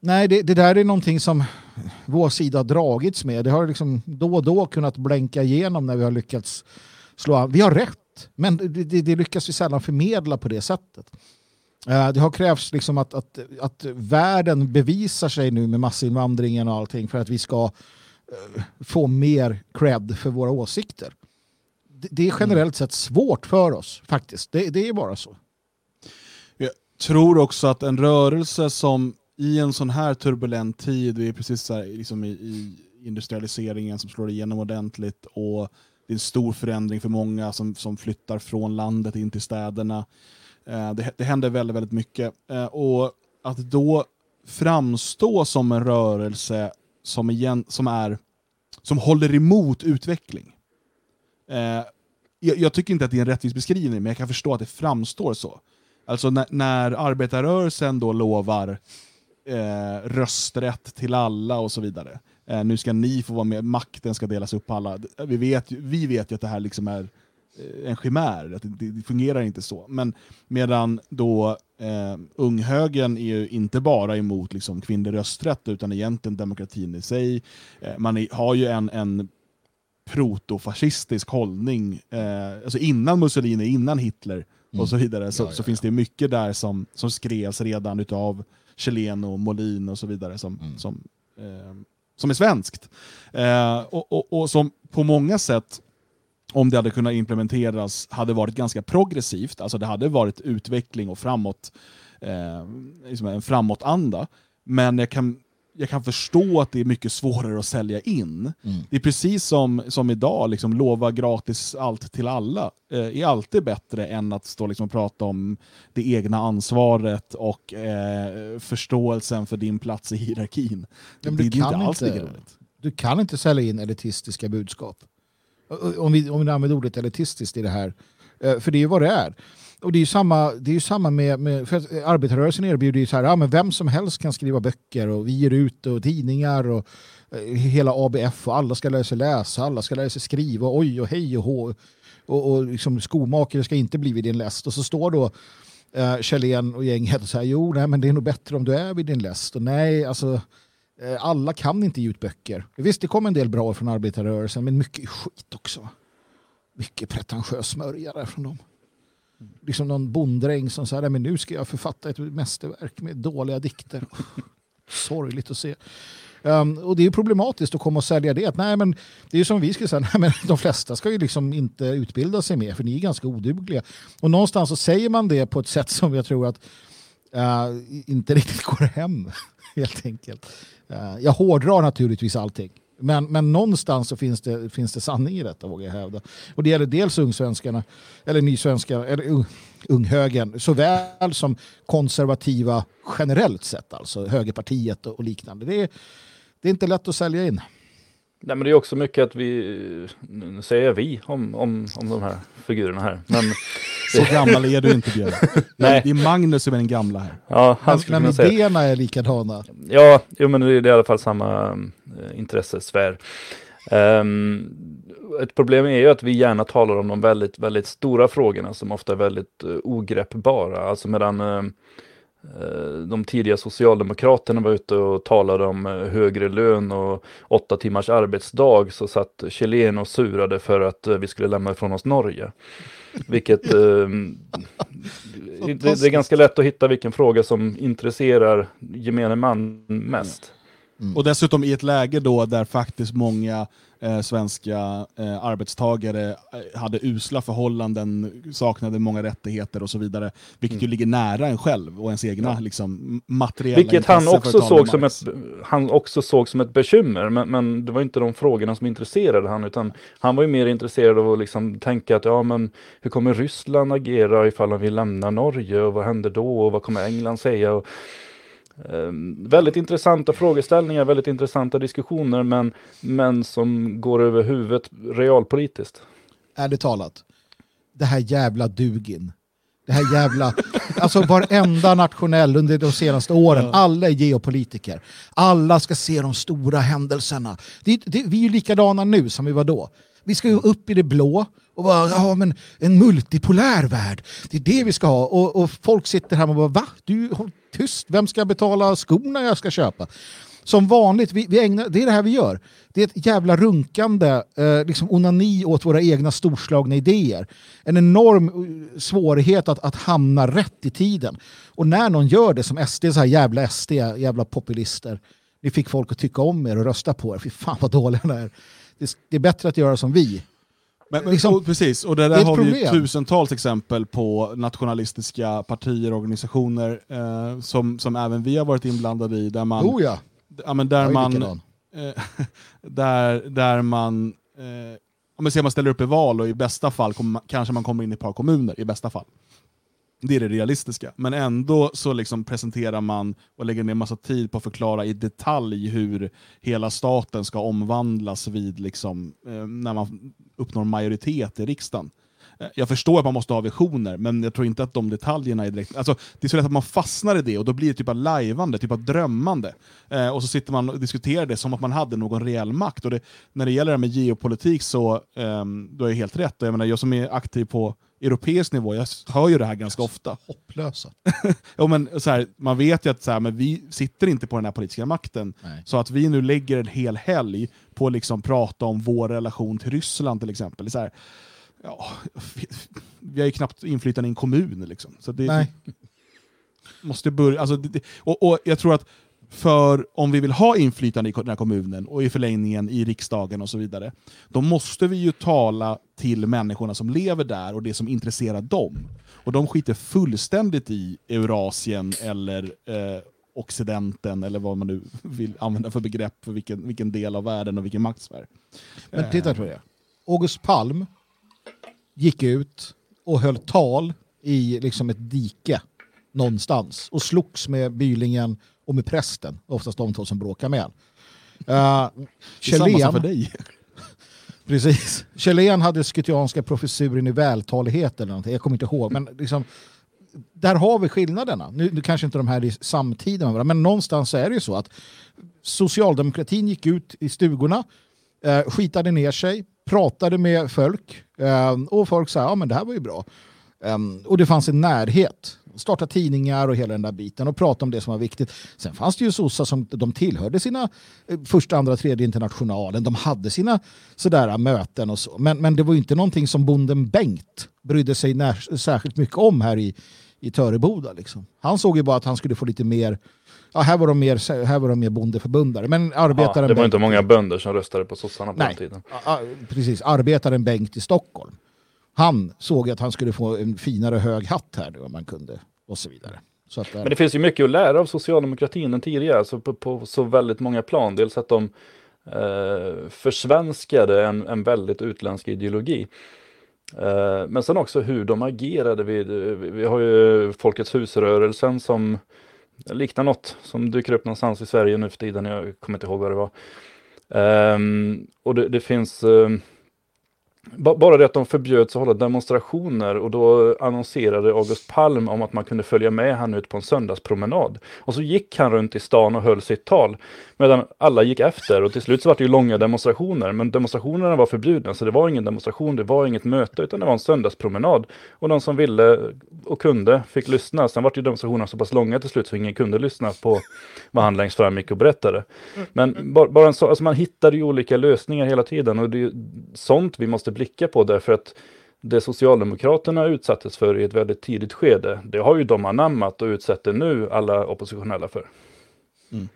nej, det, det där är någonting som vår sida har dragits med. Det har liksom då och då kunnat blänka igenom när vi har lyckats slå an. Vi har rätt, men det, det, det lyckas vi sällan förmedla på det sättet. Eh, Det har krävts liksom att, att, att världen bevisar sig nu med massinvandringen och allting för att vi ska eh, få mer cred för våra åsikter. Det, är generellt sett svårt för oss faktiskt. Det, det är bara så. Jag tror också att en rörelse som i en sån här turbulent tid, vi är precis så här, liksom i, i industrialiseringen som slår igenom ordentligt och det är en stor förändring för många som, som flyttar från landet in till städerna. Eh, det, det händer väldigt, väldigt mycket. Eh, och att då framstå som en rörelse som, igen, som, är, som håller emot utveckling. Eh, jag, jag, tycker inte att det är en rättvis beskrivning, men jag kan förstå att det framstår så. Alltså när, när arbetarrörelsen då lovar eh, rösträtt till alla och så vidare. Eh, nu ska ni få vara med, makten ska delas upp på alla. Vi vet, vi vet ju att det här liksom är eh, en chimär, att det, det, fungerar inte så. Men medan då eh, unghögern är ju inte bara emot liksom, kvinnlig rösträtt utan egentligen demokratin i sig. Eh, man är, har ju en, en protofascistisk hållning, eh, alltså innan Mussolini, innan Hitler mm. och så vidare, så, ja, ja, så finns det mycket där som, som skrevs redan utav och Molin och så vidare som, mm. som, eh, som är svenskt. Eh, och, och, och, som på många sätt, om det hade kunnat implementeras, hade varit ganska progressivt. Alltså det hade varit utveckling och framåt, eh, liksom en framåtanda. Men jag kan jag kan förstå att det är mycket svårare att sälja in. Mm. Det är precis som, som idag, liksom, lova gratis allt till alla eh, är alltid bättre än att stå liksom, och prata om det egna ansvaret och eh, förståelsen för din plats i hierarkin. Men det, det är inte alls lika roligt. Du kan inte sälja in elitistiska budskap. Om vi, om vi använder ordet elitistiskt i det här. Eh, för det är ju vad det är. Och det är ju samma, det är ju samma med, med för eh, arbetarrörelsen erbjuder ju så här, ja, men vem som helst kan skriva böcker och vi ger ut och tidningar och eh, hela ABF och alla ska lära sig läsa, alla ska lära sig skriva, oj och hej och hå. Och, och liksom, skomakare ska inte bli vid din läst. Och så står då eh, Kjellén och gänget och säger, jo nej men det är nog bättre om du är vid din läst. Och nej, alltså eh, alla kan inte ge ut böcker. Visst, det kommer en del bra från arbetarrörelsen, men mycket skit också. Mycket pretentiös smörja från dem liksom någon bonddräng som säger men nu ska jag författa ett mästerverk med dåliga dikter. Sorgligt att se. Um, och det är problematiskt att komma och sälja det. Att, nej, men det är ju som vi skulle säga, nej, men de flesta ska ju liksom inte utbilda sig mer för ni är ganska odugliga. Och någonstans så säger man det på ett sätt som jag tror att uh, inte riktigt går hem. Helt enkelt. Uh, jag hårdrar naturligtvis allting. Men, men någonstans så finns det, finns det sanning i detta vågar jag hävda. Och det gäller dels ungsvenskarna, eller nysvenska, eller unghögern, såväl som konservativa generellt sett, alltså högerpartiet och, och liknande. Det är, det är inte lätt att sälja in. Nej, men det är också mycket att vi, nu säger jag vi om, om, om de här figurerna här. Men, Så gammal är du inte Björn. Nej. Det är Magnus som är den gamla här. Ja, han men men idéerna är likadana. Ja, jo, men det är i alla fall samma äh, intressesfär. Um, ett problem är ju att vi gärna talar om de väldigt, väldigt stora frågorna som ofta är väldigt uh, ogreppbara. Alltså medan uh, de tidiga socialdemokraterna var ute och talade om eh, högre lön och åtta timmars arbetsdag så satt Chilen och surade för att eh, vi skulle lämna ifrån oss Norge. Vilket det, det, är ganska lätt att hitta vilken fråga som intresserar gemene man mest. Mm. Och dessutom i ett läge då där faktiskt många eh, svenska eh, arbetstagare eh, hade usla förhållanden, saknade många rättigheter och så vidare. Vilket mm. ju ligger nära en själv och ens egna ja. liksom, materiella Vilket han också, såg som ett, han också såg som ett bekymmer, men, men, det var inte de frågorna som intresserade han, utan han var ju mer intresserad av att liksom tänka att ja, men hur kommer Ryssland agera ifall han vill lämna Norge och vad händer då och vad kommer England säga? Och, väldigt intressanta frågeställningar, väldigt intressanta diskussioner, men, men som går över huvudet realpolitiskt. Ärligt talat, det här jävla Dugin. Det här jävla, alltså varenda nationell under de senaste åren, alla är geopolitiker. Alla ska se de stora händelserna. Det, det, vi är ju likadana nu som vi var då. Vi ska ju upp i det blå och bara, ja men en multipolär värld, det är det vi ska ha. Och, och folk sitter här och bara, va? Du, håll tyst, vem ska betala skorna jag ska köpa? Som vanligt, vi, vi ägnar, det är det här vi gör. Det är ett jävla runkande, eh, liksom onani åt våra egna storslagna idéer. En enorm eh, svårighet att, att hamna rätt i tiden. Och när någon gör det som SD, så här jävla SD, jävla populister. Ni fick folk att tycka om er och rösta på er. Fy fan vad dåliga ni är. Det, det är bättre att göra som vi men, men, liksom, och, precis, och det där det har vi tusentals exempel på nationalistiska partier och organisationer eh, som, som även vi har varit inblandade i, där man, oh ja, ja, men där är man eh, där, där man, eh, om man, säger man ställer upp i val och i bästa fall man, kanske man kommer in i ett par kommuner, i bästa fall. Det är det realistiska. Men ändå så liksom presenterar man och lägger ner massa tid på att förklara i detalj hur hela staten ska omvandlas vid liksom, eh, när man uppnår majoritet i riksdagen. Eh, jag förstår att man måste ha visioner, men jag tror inte att de detaljerna är direkt... Alltså, det är så lätt att man fastnar i det och då blir det typ av lajvande, typ av drömmande. Eh, och så sitter man och diskuterar det som att man hade någon reell makt. Och det, när det gäller det här med geopolitik så eh, då är jag helt rätt. Jag, menar, jag som är aktiv på europeisk nivå, jag hör ju det här ganska ofta. Hopplösa. Ja, men, så här, man vet ju att så här, men vi sitter inte på den här politiska makten. Nej. Så att vi nu lägger en hel helg på att liksom prata om vår relation till Ryssland till exempel. Så här, ja, vi, vi har ju knappt inflytande i en kommun. Liksom. Så det, Nej. måste börja, alltså, det- och, och jag tror att för om vi vill ha inflytande i den här kommunen och i förlängningen i riksdagen och så vidare, då måste vi ju tala till människorna som lever där och det som intresserar dem. Och de skiter fullständigt i Eurasien eller eh, Occidenten eller vad man nu vill använda för begrepp för vilken, vilken del av världen och vilken maktsfär. Men titta på det. August Palm gick ut och höll tal i liksom ett dike någonstans och slogs med Bylingen och med prästen, oftast de två som bråkar med. Uh, sak för Kjellén, dig. precis. Kjellén hade skyttianska professuren i vältalighet eller någonting, jag kommer inte ihåg. Men liksom, där har vi skillnaderna. Nu, nu kanske inte de här är samtida med varandra, men någonstans är det ju så att socialdemokratin gick ut i stugorna, eh, skitade ner sig, pratade med folk eh, och folk sa ja men det här var ju bra. Ehm, och det fanns en närhet. Starta tidningar och hela den där biten och prata om det som var viktigt. Sen fanns det ju sossar som de tillhörde sina eh, första, andra, tredje internationalen. De hade sina sådär möten och så. Men, men det var ju inte någonting som bonden Bengt brydde sig när, särskilt mycket om här i, i Töreboda. Liksom. Han såg ju bara att han skulle få lite mer Ja, här var de mer, här var de mer bondeförbundare. Men Ja, arbetaren det var Bengt- inte många bönder som röstade på sossarna på Nej. den tiden. Ja, ja, precis, arbetaren Bengt i Stockholm. Han såg att han skulle få en finare hög hatt här nu om man kunde och så vidare. Så att, eh, Men det finns ju mycket att lära av socialdemokratin än tidigare, alltså på, på så väldigt många plan. Dels att de eh, försvenskade en, en väldigt utländsk ideologi. Eh, men sen också hur de agerade. Vid, vi, har ju Folkets husrörelsen som liknar något som dyker upp någonstans i Sverige nu för tiden. Jag kommer inte ihåg vad det var. Eh, och det, det finns eh, bara det att de förbjöds att hålla demonstrationer och då annonserade August Palm om att man kunde följa med han ut på en söndagspromenad. Och så gick han runt i stan och höll sitt tal medan alla gick efter och till slut så var det ju långa demonstrationer. Men demonstrationerna var förbjudna så det var ingen demonstration, det var inget möte utan det var en söndagspromenad. Och de som ville och kunde fick lyssna. Sen var ju demonstrationerna så pass långa till slut så ingen kunde lyssna på vad han längst fram gick och berättade. Men bara, bara en så, alltså man hittade ju olika lösningar hela tiden och det är ju sånt vi måste blicka på därför att det Socialdemokraterna utsattes för i ett väldigt tidigt skede, det har ju de anammat och utsätter nu alla oppositionella för. Mm.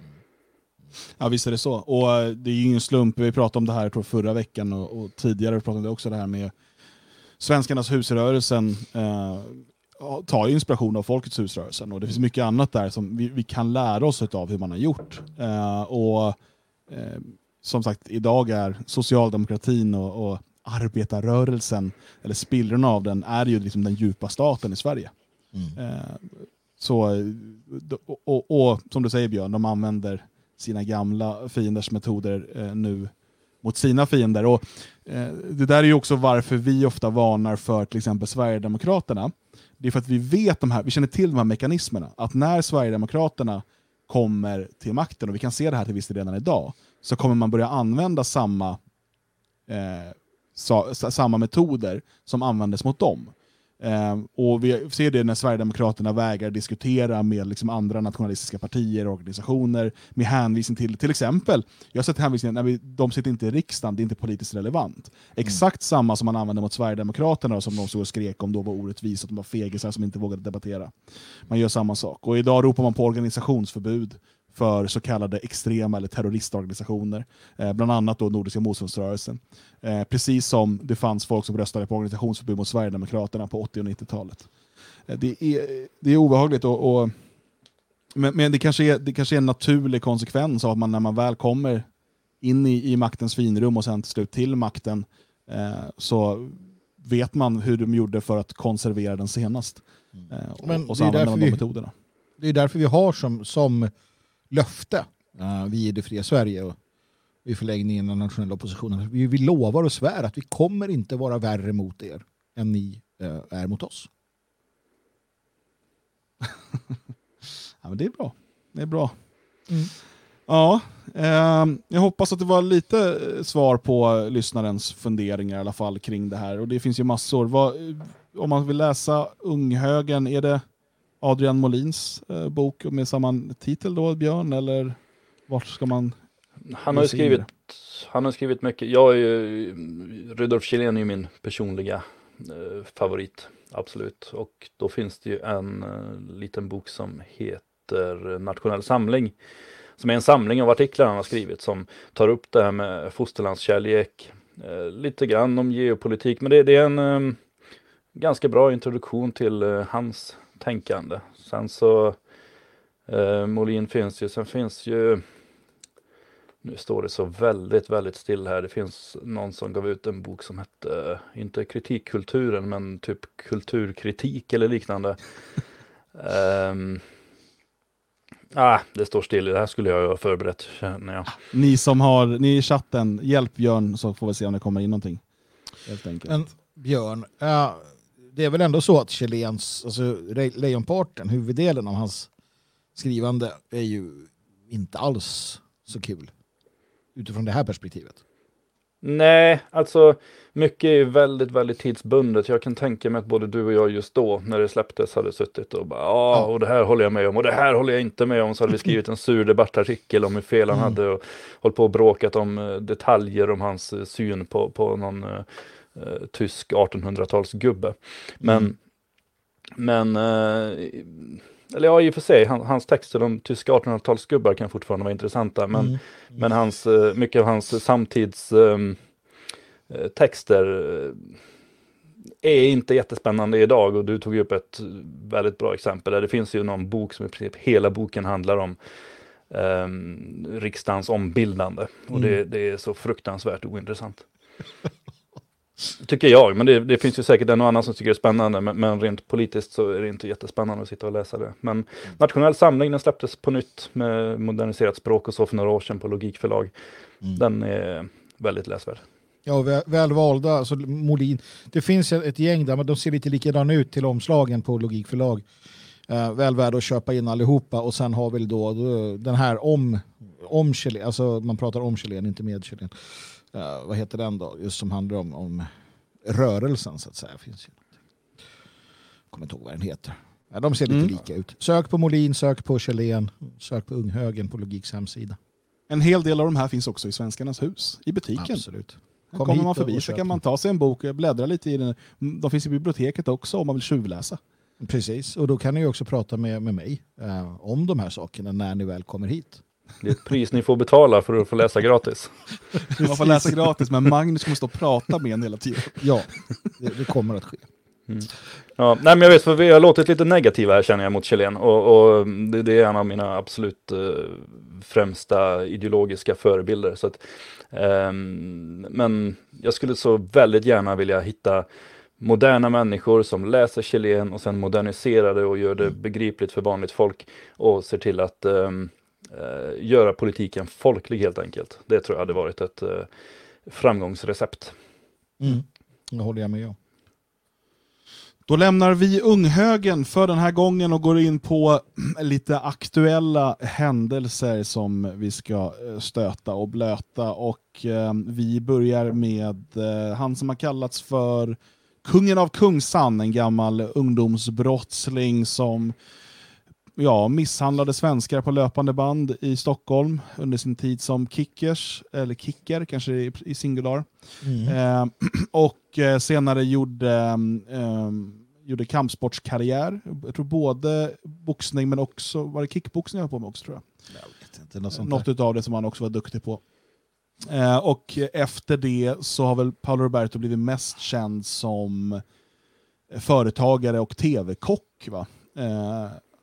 Ja visst är det så. Och eh, det är ju ingen slump, vi pratade om det här tror förra veckan och, och tidigare pratade vi också det här med Svenskarnas husrörelsen eh, tar ju inspiration av Folkets husrörelsen och det finns mycket annat där som vi, vi kan lära oss av hur man har gjort. Eh, och eh, Som sagt, idag är socialdemokratin och, och arbetarrörelsen, eller spillrorna av den, är ju liksom den djupa staten i Sverige. Eh, så, och, och, och som du säger Björn, de använder sina gamla fienders metoder eh, nu mot sina fiender. Och, eh, det där är ju också varför vi ofta varnar för till exempel Sverigedemokraterna. Det är för att vi vet de här, vi känner till de här mekanismerna. Att när Sverigedemokraterna kommer till makten, och vi kan se det här till viss del redan idag, så kommer man börja använda samma, eh, sa, sa- samma metoder som användes mot dem. Eh, och vi ser det när Sverigedemokraterna vägrar diskutera med liksom andra nationalistiska partier och organisationer med hänvisning till, till exempel, jag har sett hänvisningar, när vi, de sitter inte i riksdagen, det är inte politiskt relevant. Exakt samma som man använde mot Sverigedemokraterna och som de stod och skrek om då var orättvist, att de var fegisar som inte vågade debattera. Man gör samma sak. Och idag ropar man på organisationsförbud för så kallade extrema eller terroristorganisationer. Eh, bland annat då Nordiska motståndsrörelsen. Eh, precis som det fanns folk som röstade på organisationsförbud mot Sverigedemokraterna på 80 och 90-talet. Eh, det, är, det är obehagligt och, och men, men, det, kanske är, det kanske är en naturlig konsekvens av att man när man väl kommer in i, i maktens finrum och sen till slut till makten eh, så vet man hur de gjorde för att konservera den senast. Eh, och, och så använder man de vi, metoderna. Det är därför vi har som, som löfte, uh, vi i det fria Sverige och i förlängningen den nationella oppositionen, vi, vi lovar och svär att vi kommer inte vara värre mot er än ni uh, är mot oss. ja, men det är bra. Det är bra. Mm. Ja, eh, jag hoppas att det var lite svar på lyssnarens funderingar i alla fall kring det här. Och det finns ju massor. Vad, om man vill läsa Unghögen, är det Adrian Molins eh, bok med samma titel då, Björn? Eller vart ska man? Han har skrivit, han har skrivit mycket. Jag är ju, Rudolf Kjellén är ju min personliga eh, favorit, absolut. Och då finns det ju en eh, liten bok som heter Nationell samling. Som är en samling av artiklar han har skrivit som tar upp det här med fosterlandskärlek, eh, lite grann om geopolitik. Men det, det är en eh, ganska bra introduktion till eh, hans tänkande. Sen så eh, Molin finns ju, sen finns ju nu står det så väldigt, väldigt still här. Det finns någon som gav ut en bok som hette, inte kritikkulturen, men typ kulturkritik eller liknande. um, ah, det står still. Det här skulle jag ha förberett, känner jag. Ni som har, ni i chatten, hjälp Björn så får vi se om det kommer in någonting. Helt enkelt. Men Björn, uh, det är väl ändå så att Kjelléns, alltså lejonparten, huvuddelen av hans skrivande är ju inte alls så kul utifrån det här perspektivet. Nej, alltså mycket är väldigt, väldigt tidsbundet. Jag kan tänka mig att både du och jag just då, när det släpptes, hade suttit och bara ja, och det här håller jag med om och det här håller jag inte med om. Så hade vi skrivit en sur debattartikel om hur fel han mm. hade och hållit på och bråkat om uh, detaljer om hans uh, syn på, på någon uh, tysk 1800-talsgubbe. Men, mm. men eller ja, i och för sig, han, hans texter om tyska 1800-talsgubbar kan fortfarande vara intressanta, men, mm. men hans, eh, mycket av hans samtidstexter ehm, eh, är inte jättespännande idag och du tog upp ett väldigt bra exempel där det finns ju någon bok som i princip hela boken handlar om um, riksdagens ombildande och mm. det, det, är så fruktansvärt ointressant. Tycker jag, men det, det, finns ju säkert en och annan som tycker det är spännande. Men, men, rent politiskt så är det inte jättespännande att sitta och läsa det. Men Nationell samling, den släpptes på nytt med moderniserat språk och så för några år sedan på Logikförlag. Mm. Den är väldigt läsvärd. Ja, väl, väl valda. Alltså, Molin. Det finns ett gäng där, men de ser lite likadana ut till omslagen på Logikförlag. Uh, väl värda att köpa in allihopa och sen har vi då, då den här om, om Chilen, alltså man pratar om Chilen, inte med Chilen. Uh, vad heter den då? Just som handlar om, om rörelsen så att säga. Finns ju Jag kommer inte ihåg vad den heter. Ja, de ser lite mm. lika ut. Sök på Molin, sök på Kjellén, sök på Unghögen på Logiks hemsida. En hel del av de här finns också i Svenskarnas hus, i butiken. Absolut. Kom kommer man förbi så kan man ta sig en bok och bläddra lite i den. De finns i biblioteket också om man vill tjuvläsa. Precis, och då kan ni också prata med, med mig eh, om de här sakerna när ni väl kommer hit. Det är ett pris ni får betala för att få läsa gratis. Man får läsa gratis, men Magnus måste prata med en hela tiden. Ja, det, det kommer att ske. Mm. Ja, nej, men jag vet, för vi har låtit lite negativa här känner jag mot Chilen. Och, och det, det, är en av mina absolut uh, främsta ideologiska förebilder. Så att, um, men jag skulle så väldigt gärna vilja hitta moderna människor som läser Chilen och sen moderniserar det och gör det begripligt för vanligt folk och ser till att um, eh, göra politiken folklig helt enkelt. Det tror jag hade varit ett eh, framgångsrecept. Mm. Det håller jag med om. Då lämnar vi unghögen för den här gången och går in på lite aktuella händelser som vi ska eh, stöta och blöta. Och eh, vi börjar med eh, han som har kallats för kungen av Kungsan, en gammal ungdomsbrottsling som ja, misshandlade svenskar på löpande band i Stockholm under sin tid som kickers, eller kicker kanske i, i singular. Mm. Eh, och eh, senare gjorde, eh, gjorde kampsportskarriär. Jag tror både boxning men också, var det kickboxning jag höll på med också tror jag? eller något sånt något av det som han också var duktig på. Eh, och efter det så har väl Paolo Roberto blivit mest känd som företagare och tv-kock. Va?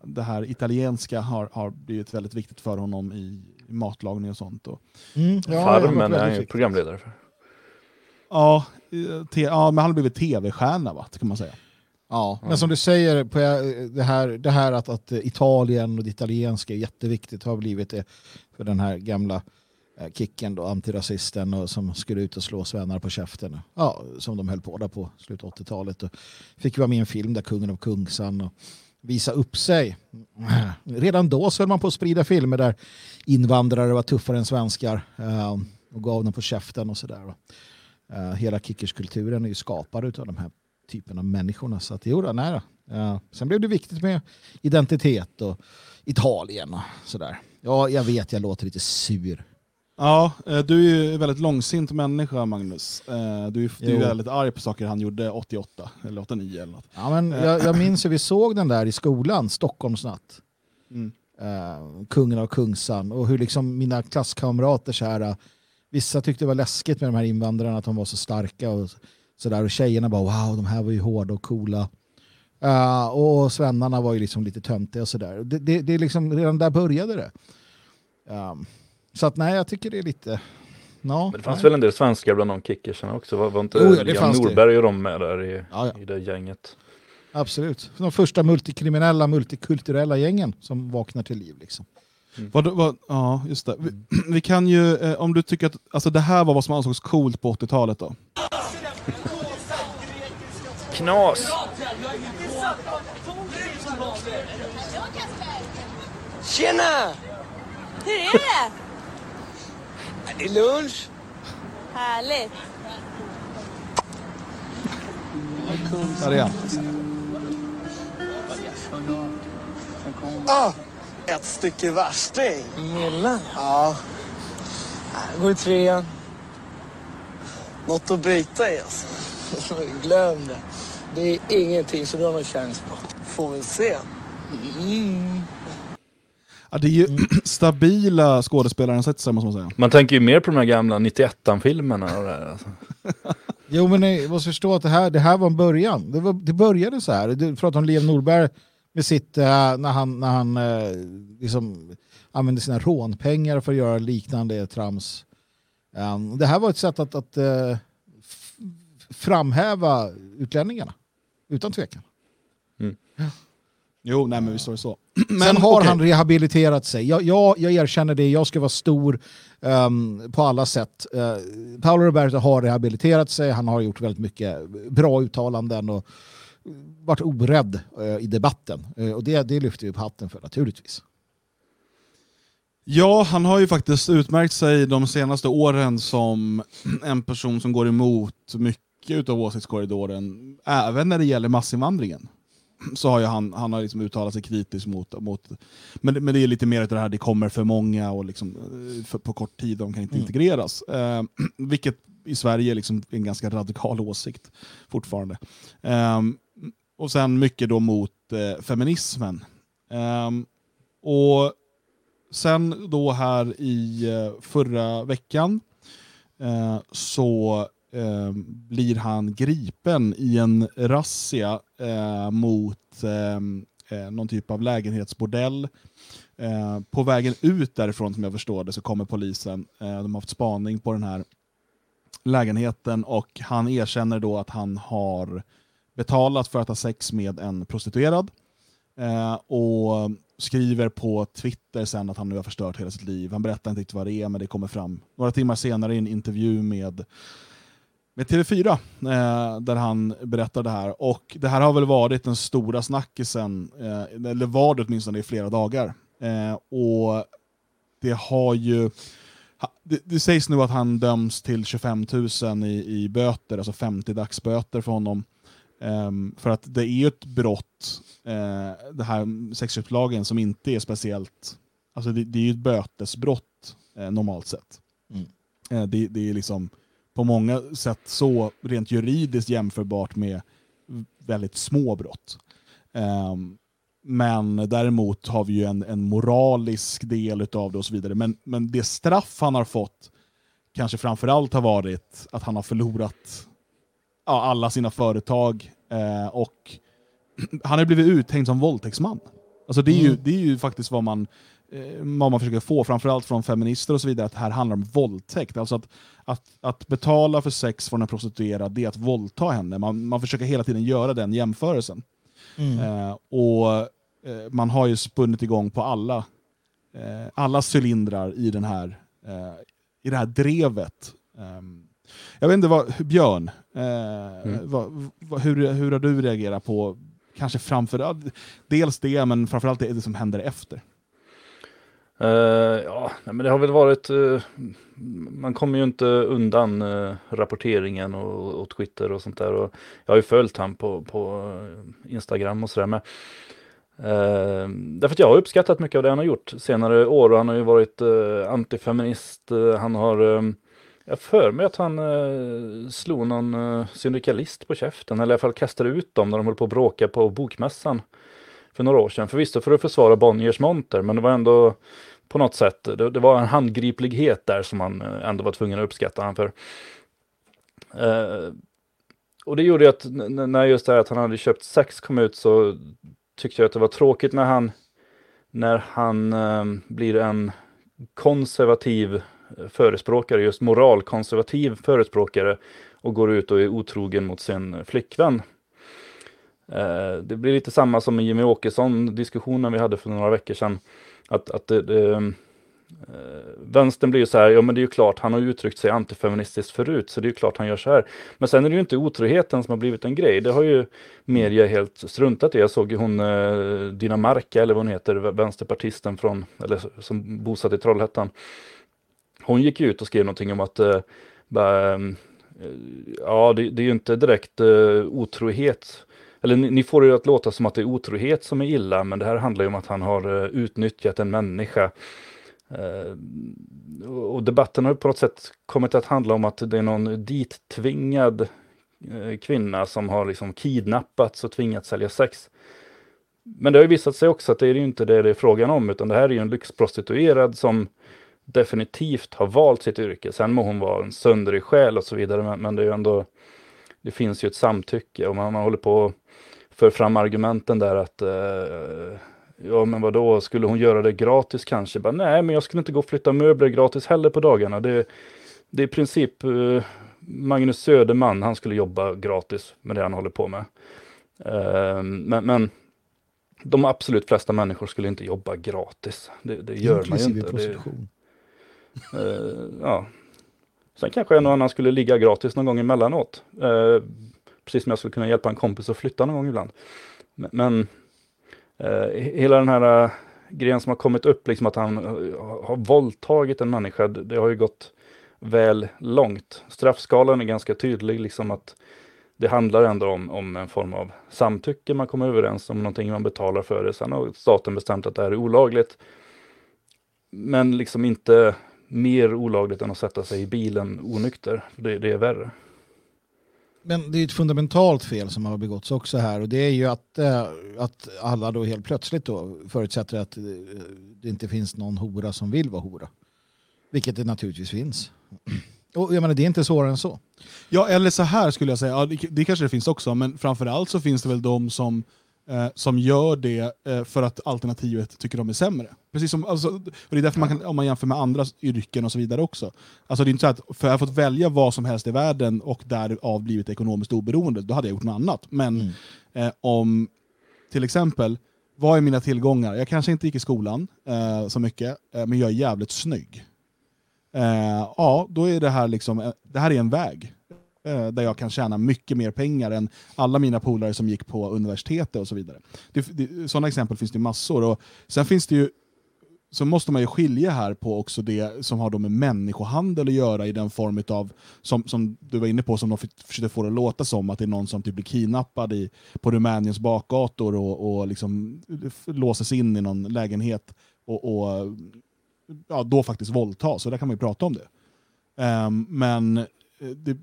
Det här italienska har, har blivit väldigt viktigt för honom i, matlagning och sånt. Och, Mm, ja, Farmen är han ju programledare för. ja, eh, te, ja, men han har blivit tv-stjärna va, kan man säga. Ja, men som du säger, på eh, det här, det här att, att Italien och det italienska är jätteviktigt har blivit det för den här gamla eh, kicken då, antirasisten och som skulle ut och slå svennar på käften. Ja, som de höll på där på slutet av 80-talet. Och fick vara med i en film där kungen av Kungsan och visa upp sig. Redan då så höll man på att sprida filmer där invandrare var tuffare än svenskar eh, och gav dem på käften och sådär. Eh, hela kickerskulturen är ju skapad av de här typen av människorna. Så att, jo, då, nej då. Eh, sen blev det viktigt med identitet och Italien och sådär. Ja, jag vet, jag låter lite sur. Ja, eh, du är ju en väldigt långsint människa Magnus. Eh, Du är, du är väldigt arg på saker han gjorde 88 eller 89 eller något. Ja, men jag, jag minns hur vi såg den där i skolan, Stockholmsnatt. Mm. Eh, kungen av Kungsan och hur liksom mina klasskamrater så här, vissa tyckte det var läskigt med de här invandrarna att de var så starka och sådär och tjejerna bara wow de här var ju hårda och coola. Eh, och svennarna var ju liksom lite töntiga och sådär. Det, det, det är liksom, redan där började det. Um, så att nej, jag tycker det är lite... Ja, Men det fanns nej. väl en del svenskar bland de kickersarna också? Var, var inte Jo, ja, det. Norberg och de med där i, Ja, ja. i det gänget? Absolut. De första multikriminella, multikulturella gängen som vaknar till liv. Liksom. Vad, vad, ja, just det. Vi, vi kan ju, eh, om du tycker att alltså det här var vad som ansågs coolt på 80-talet då? Knas! Tjena! Hur är det? Det är lunch. Härligt. Där är han. Ah, ett stycke värsting. Mille? Ja. Går i trean. Något att bita i alltså. Glöm det. Det är ingenting som du har någon chans på. Får vi se. Mm. Ja, det är ju stabila skådespelarinsatser måste man säga. Man tänker ju mer på de här gamla 91-filmerna och det här. Alltså. Jo, men ni måste förstå att det här, det här var en början. Det, var, det började så här. Du pratar om Lev Norberg med sitt, eh, när han, när han eh, liksom använde sina rånpengar för att göra liknande trams. Um, det här var ett sätt att, att f- framhäva utlänningarna. Utan tvekan. Jo, nej men visst var det så. Sen har okej. han rehabiliterat sig. Jag, jag, jag erkänner det, jag ska vara stor ehm, på alla sätt. Uh, Paolo Roberto har rehabiliterat sig, han har gjort väldigt mycket bra uttalanden och varit orädd eh, i debatten. Eh, och det, det lyfter vi upp hatten för naturligtvis. Ja, han har ju faktiskt utmärkt sig de senaste åren som en person som går emot mycket av åsiktskorridoren, även när det gäller massinvandringen. Så har ju han, han har liksom uttalat sig kritiskt mot, mot men, men det är lite mer att det här det kommer för många och liksom, eh, för, på kort tid, de kan inte integreras. Eh, vilket i Sverige är liksom en ganska radikal åsikt fortfarande. Eh, och sen mycket då mot eh, feminismen. Eh, och sen då här i eh, förra veckan eh, så eh, blir han gripen i en razzia eh, mot eh, eh, någon typ av lägenhetsbordell. Eh, på vägen ut därifrån som jag förstår det så kommer polisen. Eh, de har haft spaning på den här lägenheten och han erkänner då att han har betalat för att ha sex med en prostituerad. Eh, och skriver på Twitter sen att han nu har förstört hela sitt liv. Han berättar inte riktigt vad det är, men det kommer fram några timmar senare i en intervju med, med TV4, eh, där han berättar det här. Och det här har väl varit den stora snackisen, eh, eller var det åtminstone i flera dagar. Eh, och det har ju... ha- Det, det sägs nu att han döms till 25 000 i, i böter, alltså 50 dagsböter för honom. Ehm, för att det är ju ett brott, uh, det här sexköpslagen, som inte är speciellt... Alltså det, det är ju ett bötesbrott eh, normalt sett. Mm. Eh, det, det är liksom på många sätt så rent juridiskt jämförbart med väldigt små brott. Ehm, men däremot har vi ju en, en moralisk del utav det och så vidare. Men, men det straff han har fått kanske framförallt har varit att han har förlorat ja, alla sina företag eh, och han har blivit uthängd som våldtäktsman. Alltså det, är ju, Mm. det är ju faktiskt vad man, man försöker få, framförallt från feminister och så vidare, att det här handlar om våldtäkt. Alltså att, att, att betala för sex från en prostituerad, det är att våldta henne. Man, man försöker hela tiden göra den jämförelsen. Mm. Eh, och eh, Man har ju spunnit igång på alla, eh, alla cylindrar i, den här, eh, i det här drevet. Ehm, jag vet inte, vad, Björn, eh, vad, vad, hur, hur har du reagerat på, kanske framför dels det, men framförallt det, det som händer efter? Uh, ja, men det har väl varit, uh, man kommer ju inte undan uh, rapporteringen och, och Twitter och sånt där. Och jag har ju följt han på, på Instagram och sådär med. Uh, därför att jag har uppskattat mycket av det han har gjort senare år och han har ju varit uh, antifeminist. Uh, han har, um, jag för mig att han uh, slog någon uh, syndikalist på käften eller i alla fall kastade ut dem när de höll på att bråka på bokmässan för några år sedan. Förvisso för att försvara Bonniers monter, men det var ändå på något sätt, det, det var en handgriplighet där som man eh, ändå var tvungen att uppskatta han för. Eh, och det gjorde ju att när just det här att han hade köpt sex kom ut så tyckte jag att det var tråkigt när han, när han eh, blir en konservativ eh, förespråkare, just moralkonservativ förespråkare och går ut och är otrogen mot sin flickvän. Eh, det blir lite samma som med Jimmy Åkesson diskussionen vi hade för några veckor sedan. Att, att det, det, eh, vänstern blir ju så här, ja men det är ju klart, han har uttryckt sig antifeministiskt förut, så det är ju klart han gör så här. Men sen är det ju inte otroheten som har blivit en grej, det har ju media helt struntat i. Jag såg ju hon eh, Dinamarca, eller vad hon heter, vänsterpartisten från, eller som bosatt i Trollhättan. Hon gick ju ut och skrev någonting om att eh, bara, eh, ja, det, det är ju inte direkt eh, otrohet eller ni, ni får det att låta som att det är otrohet som är illa, men det här handlar ju om att han har eh, utnyttjat en människa. Eh, och debatten har på något sätt kommit att handla om att det är någon dittvingad eh, kvinna som har liksom kidnappats och tvingats sälja sex. Men det har ju visat sig också att det är ju inte det det är frågan om, utan det här är ju en lyxprostituerad som definitivt har valt sitt yrke. Sen må hon vara en söndrig själ och så vidare, men, men det är ju ändå det finns ju ett samtycke och man, man håller på att för fram argumenten där att eh, ja men vad då skulle hon göra det gratis kanske? Bara, Nej men jag skulle inte gå och flytta möbler gratis heller på dagarna. Det, det är i princip eh, Magnus Söderman, han skulle jobba gratis med det han håller på med. Eh, men, men de absolut flesta människor skulle inte jobba gratis. Det, det gör man ju inte. Det, prostitution. Eh, ja. Sen kanske en och annan skulle ligga gratis någon gång emellanåt. Eh, precis som jag skulle kunna hjälpa en kompis att flytta någon gång ibland. Men, men eh, hela den här eh, grejen som har kommit upp, liksom att han eh, har våldtagit en människa, det, det har ju gått väl långt. Straffskalan är ganska tydlig, liksom att det handlar ändå om, om en form av samtycke, man kommer överens om någonting, man betalar för det. Sen har staten bestämt att det här är olagligt. Men liksom inte mer olagligt än att sätta sig i bilen onykter. Det, det är värre. Men det är ett fundamentalt fel som har begåtts också här och det är ju att, eh, att alla då helt plötsligt då förutsätter att eh, det inte finns någon hora som vill vara hora. Vilket det naturligtvis finns. Och jag menar, det är inte svårare än så. Ja, eller så här skulle jag säga, ja, det, det kanske det finns också, men framförallt så finns det väl de som, eh, som gör det eh, för att alternativet tycker de är sämre. Precis som, alltså, och det är därför man kan, om man jämför med andra yrken och så vidare också. Alltså det är inte så att, för jag har fått välja vad som helst i världen och därav blivit ekonomiskt oberoende, då hade jag gjort något annat. Men Mm. eh, om, till exempel, vad är mina tillgångar? Jag kanske inte gick i skolan eh, så mycket, eh, men jag är jävligt snygg. Eh, ja, då är det här liksom, det här är en väg Eh, där jag kan tjäna mycket mer pengar än alla mina polare som gick på universitetet och så vidare. Det, det, sådana exempel finns det massor. Och sen finns det ju, så måste man ju skilja här på också det som har då med människohandel att göra i den form av, som, som du var inne på, som de försökte få det att låta som, att det är någon som typ blir kidnappad i, på Rumäniens bakgator och, och liksom låses in i någon lägenhet och, och ja, då faktiskt våldtas. Så där kan man ju prata om det. Um, men eh, det,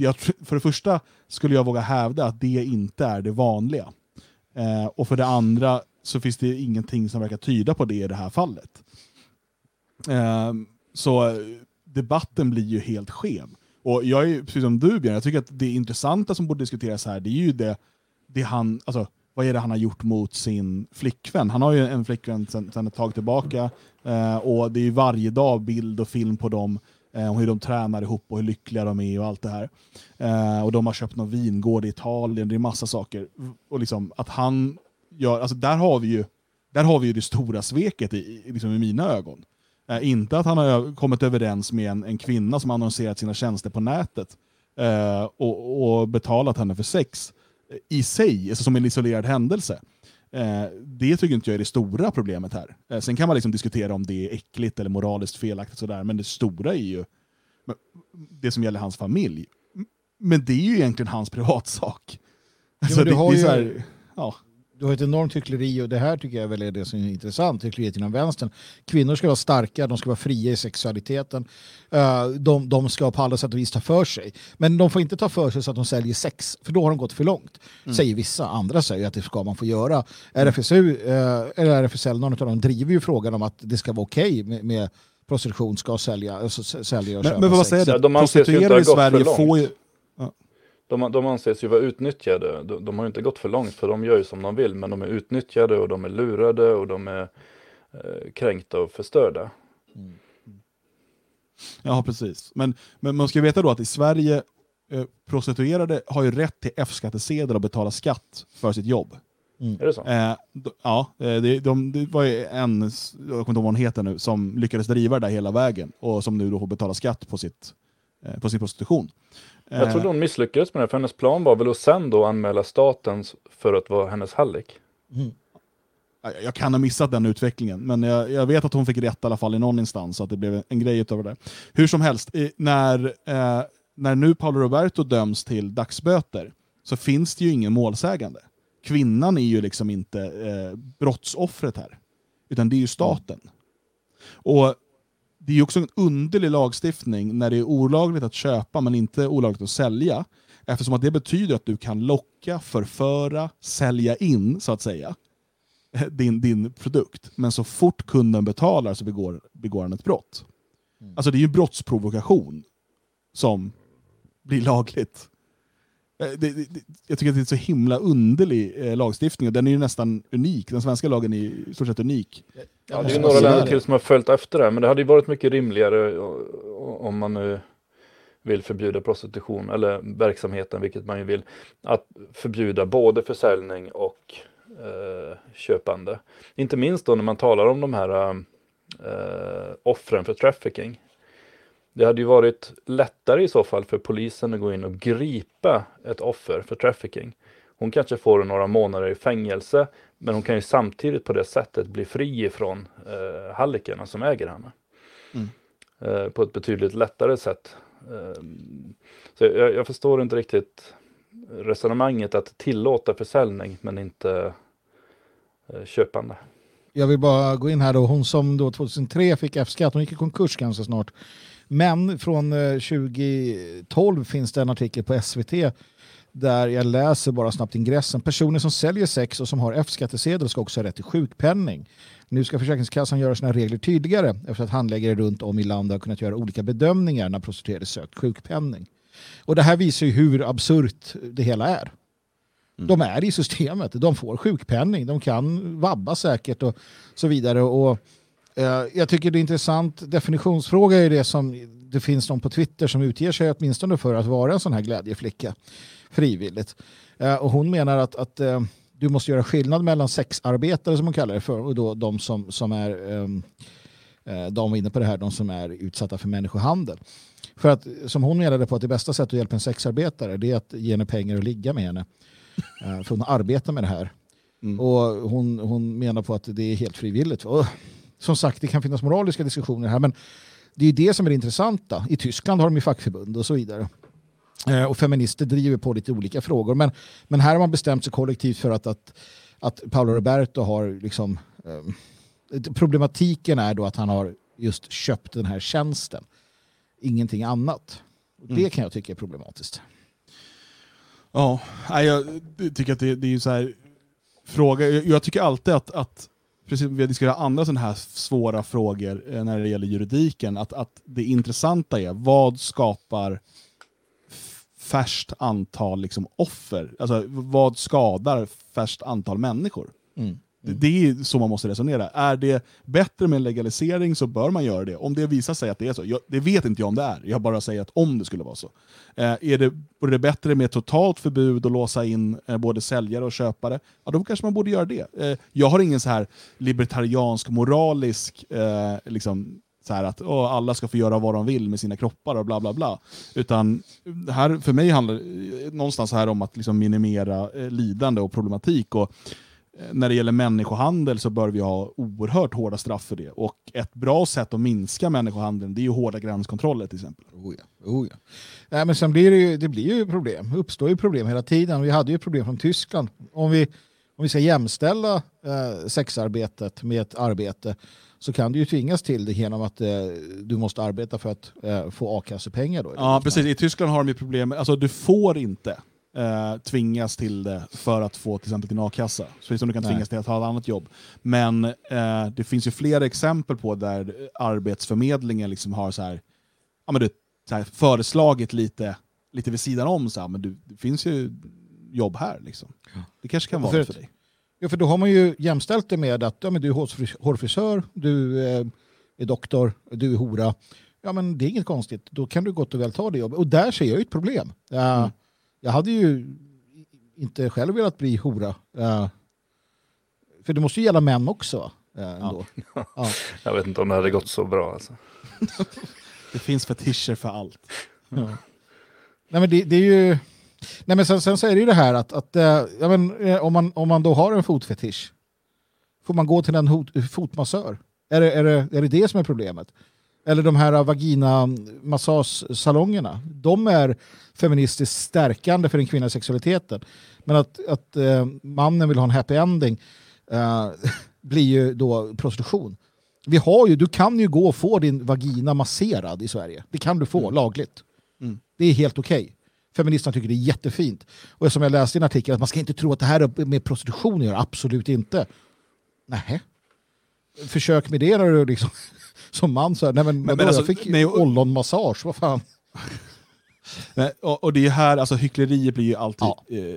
jag, för det första skulle jag våga hävda att det inte är det vanliga. Eh, och för det andra så finns det ingenting som verkar tyda på det i det här fallet. Eh, så debatten blir ju helt skev. Och jag är precis som du Björn, jag tycker att det intressanta som borde diskuteras här, det är ju det, det han, alltså, vad är det han har gjort mot sin flickvän? Han har ju en flickvän sedan, ett tag tillbaka eh, och det är ju varje dag bild och film på dem eh, hur de tränar ihop och hur lyckliga de är och allt det här. Eh, och de har köpt någon vingård i Italien, det är massa saker. Och liksom att han gör, alltså där har vi ju, där har vi ju det stora sveket i, i, liksom i mina ögon. Eh, inte att han har kommit överens med en, en kvinna som annonserat sina tjänster på nätet eh, och, och, betalat henne för sex eh, i sig, alltså som en isolerad händelse. Eh, det tycker inte jag är det stora problemet här. Eh, sen kan man liksom diskutera om det är äckligt eller moraliskt felaktigt, sådär, men det stora är ju det som gäller hans familj. Men det är ju egentligen hans privatsak. Alltså, jo, det, det, är så här, ja du har ett enormt hyckleri och det här tycker jag väl är det som är intressant, hyckleriet inom vänstern. Kvinnor ska vara starka, de ska vara fria i sexualiteten. Uh, de, de ska på alla sätt och vis ta för sig. Men de får inte ta för sig så att de säljer sex, för då har de gått för långt. Mm. Säger vissa, andra säger att det ska man få göra. RFSU, eh, eller RFSL, någon av dem driver ju frågan om att det ska vara okej okay med, med prostitution ska sälja, alltså sälja och men, köpa men vad säger du? I Sverige får ju de, de anses ju vara utnyttjade. De, de, har ju inte gått för långt för de gör ju som de vill men de är utnyttjade och de är lurade och de är eh, kränkta och förstörda. Mm. Ja precis. Men, men man ska veta då att i Sverige eh, prostituerade har ju rätt till F-skattesedel och betala skatt för sitt jobb. Mm. Är det så? Eh, ja, eh, det, de, det var ju en, jag kommer inte ihåg vad hon heter nu, som lyckades driva det där hela vägen och som nu då får betala skatt på, sitt, eh, på sin prostitution. Jag trodde hon misslyckades med det, för hennes plan var väl att sen då anmäla staten för att vara hennes hallick. Mm. Jag kan ha missat den utvecklingen, men jag, jag, vet att hon fick rätt i alla fall i någon instans, så att det blev en grej utöver det. Hur som helst, när, eh, när nu Paolo Roberto döms till dagsböter så finns det ju ingen målsägande. Kvinnan är ju liksom inte eh, brottsoffret här, utan det är ju staten. Och det är också en underlig lagstiftning när det är olagligt att köpa men inte olagligt att sälja. Eftersom att det betyder att du kan locka, förföra, sälja in så att säga din, din produkt. Men så fort kunden betalar så begår, begår han ett brott. Mm. Alltså det är ju brottsprovokation som blir lagligt. Eh, det, det, jag tycker att det är en så himla underlig eh, lagstiftning och den är ju nästan unik. Den svenska lagen är i stort sett unik. Ja, det är några länder till som har följt efter det, men det hade ju varit mycket rimligare om man nu vill förbjuda prostitution eller verksamheten, vilket man ju vill, att förbjuda både försäljning och eh, köpande. Inte minst då när man talar om de här eh, offren för trafficking. Det hade ju varit lättare i så fall för polisen att gå in och gripa ett offer för trafficking. Hon kanske får några månader i fängelse men hon kan ju samtidigt på det sättet bli fri ifrån eh, hallickarna som äger henne. Mm. Eh, på ett betydligt lättare sätt. Eh, så jag, jag, förstår inte riktigt resonemanget att tillåta försäljning men inte eh, köpande. Jag vill bara gå in här då. Hon som då 2003 fick F-skatt, hon gick i konkurs ganska snart. Men från 2012 eh, finns det en artikel på SVT där jag läser bara snabbt ingressen. Personer som säljer sex och som har F-skattesedel ska också ha rätt till sjukpenning. Nu ska Försäkringskassan göra sina regler tydligare efter att handläggare runt om i landet har kunnat göra olika bedömningar när prostituerade sökt sjukpenning. Och det här visar ju hur absurt det hela är. Mm. De är i systemet, de får sjukpenning, de kan vabba säkert och så vidare. Och Eh, jag tycker det är intressant. Definitionsfråga är det som det finns någon på Twitter som utger sig åtminstone för att vara en sån här glädjeflicka frivilligt. Eh, och hon menar att, att eh, du måste göra skillnad mellan sexarbetare som hon kallar det för och då de som, som är ehm, de var inne på det här, de som är utsatta för människohandel. För att som hon menade på att det bästa sättet att hjälpa en sexarbetare det är att ge henne pengar och ligga med henne. För hon arbetar med det här. Mm. Och hon, hon menar på att det är helt frivilligt. Och som sagt, det kan finnas moraliska diskussioner här, men det är det som är det intressanta. I Tyskland har de ju fackförbund och så vidare. Eh, och feminister driver på lite olika frågor. Men, men här har man bestämt sig kollektivt för att, att, att Paolo Roberto har liksom... Eh, problematiken är då att han har just köpt den här tjänsten. Ingenting annat. Det mm. kan jag tycka är problematiskt. Ja, jag tycker att det, det är så här fråga, jag, tycker alltid att, att precis vi har diskuterat andra sådana här svåra frågor eh, när det gäller juridiken, att, att det intressanta är vad skapar färskt antal liksom, offer? Alltså vad skadar färskt antal människor? Mm. Det, det är så man måste resonera. Är det bättre med en legalisering så bör man göra det. Om det visar sig att det är så. Jag, det vet inte jag om det är. Jag bara säger att om det skulle vara så. Eh, är det, vore det bättre med totalt förbud och låsa in eh, både säljare och köpare? Ja, då kanske man borde göra det. Eh, jag har ingen så här libertariansk, moralisk, eh, liksom, så här att åh, alla ska få göra vad de vill med sina kroppar och bla bla bla. Utan det här, för mig handlar det eh, någonstans här om att liksom minimera eh, lidande och problematik. Och, eh, när det gäller människohandel så bör vi ha oerhört hårda straff för det. Och ett bra sätt att minska människohandeln det är ju hårda gränskontroller till exempel. Oh ja, oh ja. Nej, men sen blir det, ju, det blir ju problem. Det uppstår ju problem hela tiden. Vi hade ju problem från Tyskland. Om vi, om vi ska jämställa eh, sexarbetet med ett arbete så kan du ju tvingas till det genom att eh, du måste arbeta för att eh, få a-kassepengar. Då, Ja, precis. I Tyskland har de ju problem, alltså du får inte eh, tvingas till det för att få till exempel din a-kassa. Så som du kan Nej. tvingas till att ha ett annat jobb. Men eh, det finns ju flera exempel på där Arbetsförmedlingen liksom har så här, ja, men du, så här, föreslagit lite, lite vid sidan om, så här, men du, det finns ju jobb här. Liksom. Det kanske kan vara för för dig. Ja, för då har man ju jämställt det med att ja, men du är hårfris- hårfrisör, du eh, är doktor, du är hora. Ja, men det är inget konstigt. Då kan du gott och väl ta det jobbet. Och där ser jag ju ett problem. Ja, Mm. Jag hade ju inte själv velat bli hora. Ja. för det måste ju gälla män också. Ja, ändå. Ja. Jag vet inte om det hade gått så bra. Alltså. Det finns fetischer för allt. Nej, men det, det är ju... Nej, men sen, sen så är det ju det här att, att eh, ja, men, eh, om, man, om man då har en fotfetisch, får man gå till en hot, fotmassör? Är det, är, det, är det det som är problemet? Eller de här vagina-massagesalongerna, de är feministiskt stärkande för den kvinnliga sexualiteten. Men att, att eh, mannen vill ha en happy ending eh, blir ju då prostitution. Vi har ju, du kan ju gå och få din vagina masserad i Sverige. Det kan du få lagligt. Det är helt okej. Feministerna tycker det är jättefint. Och som jag läste i en artikel, att man ska inte tro att det här med prostitution göra. Absolut inte. Nej. Försök med det när du liksom, som man så här, nej men, Men- vadå, men alltså, jag fick nej, och- ollonmassage, vad fan. Nej, och, och det är här, alltså hyckleriet blir ju alltid, Ja. eh,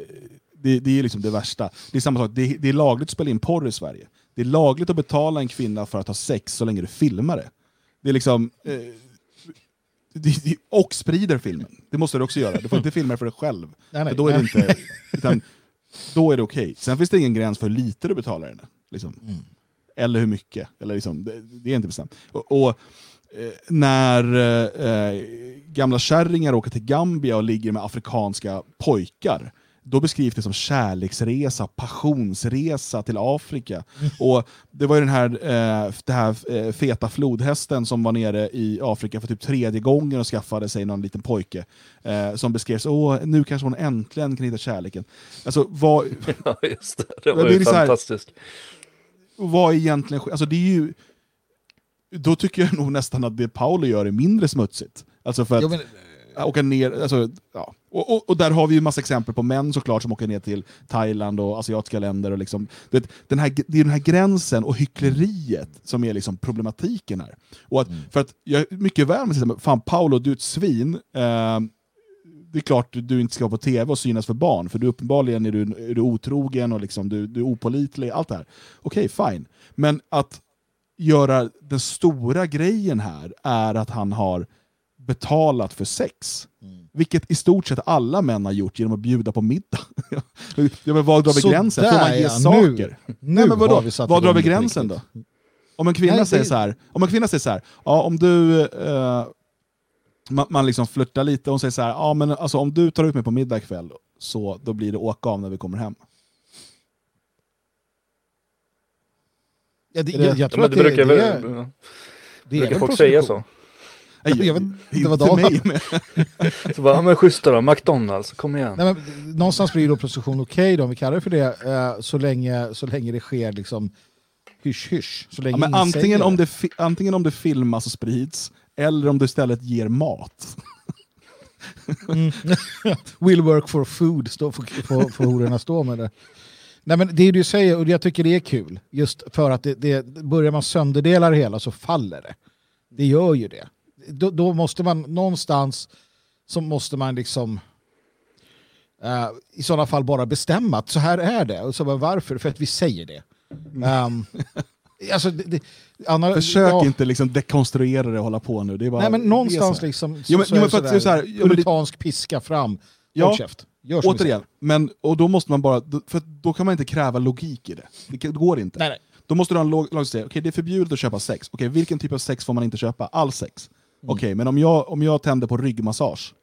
det, det är liksom det värsta. Det är samma sak, det, det är lagligt att spela in porr i Sverige. Det är lagligt att betala en kvinna för att ha sex så länge du filmar det. Det är liksom... Eh, och sprider filmen. Det måste du också göra. Du får inte filma för dig själv. Nej, nej. För då är det inte... Utan, då är det okej. Sen finns det ingen gräns för hur lite du betalar henne. Liksom. Mm. Eller hur mycket. Eller liksom, det, det är inte bestämt. Och, och eh, när eh, gamla kärringar åker till Gambia och ligger med afrikanska pojkar, då beskrivs det som kärleksresa, passionsresa till Afrika. Och Det var ju den här, eh, det här eh, feta flodhästen som var nere i Afrika för typ tredje gången och skaffade sig någon liten pojke. Eh, som beskrevs, åh, nu kanske hon äntligen kan hitta kärleken. Alltså, vad, Ja, just det. Det var det är ju här- fantastiskt. vad är egentligen alltså det är ju Då tycker jag nog nästan att det Paolo gör är mindre smutsigt. Alltså för att Ja, men, åka ner, alltså, ja. och, och, och där har vi ju massa exempel på män såklart som åker ner till Thailand och asiatiska länder. Och liksom, det, den här, det är den här gränsen och hyckleriet som är liksom problematiken här. Och att, För att jag är mycket väl med att fan Paolo, du är ett svin. Eh, det är klart du inte ska vara på tv och synas för barn, för du uppenbarligen är du, är du otrogen och liksom, du, du är opålitlig, allt det här. Okej, fine. Men att göra den stora grejen här är att han har betalat för sex. Vilket i stort sett alla män har gjort genom att bjuda på middag. ja, men vad drar vi Så gränsen? Får där, man ge ja, saker? Nu, Nej, men vadå? har vi satt Vad drar vi det gränsen då? Om en kvinna Nej, säger det- så här, om en kvinna säger så här, ja, om du eh, man, man liksom flörtar lite och hon säger så här, ja, men alltså, om du tar ut mig på middag ikväll så då blir det åka av när vi kommer hem. Ja, det, det- jag, jag Ja, tror men att det det, brukar, det, det är brukar folk säga så. Nej, Jag vet inte vad de- mig med. Så bara, ja, men schysst då, McDonalds, kom igen. Nej, men, någonstans blir då prostitution okej då, om vi kallar det för det, eh, så, länge, så länge det sker liksom hysch-hysch. Så länge Ja, men ingen antingen, om det, antingen om det filmas och sprids, eller om du istället ger mat. Will work for food, stå, får, får, hororna stå med det. Nej, men det är det du säger och jag tycker det är kul. Just för att det, det, börjar man sönderdela det hela så faller det. Det gör ju det. Då, då måste man någonstans så måste man liksom eh, i sådana fall bara bestämma att så här är det. Och så bara, varför? För att vi säger det. Um, alltså, det, det Anna, Försök ja, inte liksom dekonstruera det och hålla på nu. Det är bara, Nej men någonstans så liksom så, Jo, men- så jo, men för sådär, här, puritansk piska fram. Ja, Återigen, men, och då måste man bara, för då kan man inte kräva logik i det. Det går inte. Nej, nej. Då måste du ha en lag som säger, okej det är förbjudet att köpa sex. Okej, vilken typ av sex får man inte köpa? All sex. Okej, men om jag, om jag tänder på ryggmassage,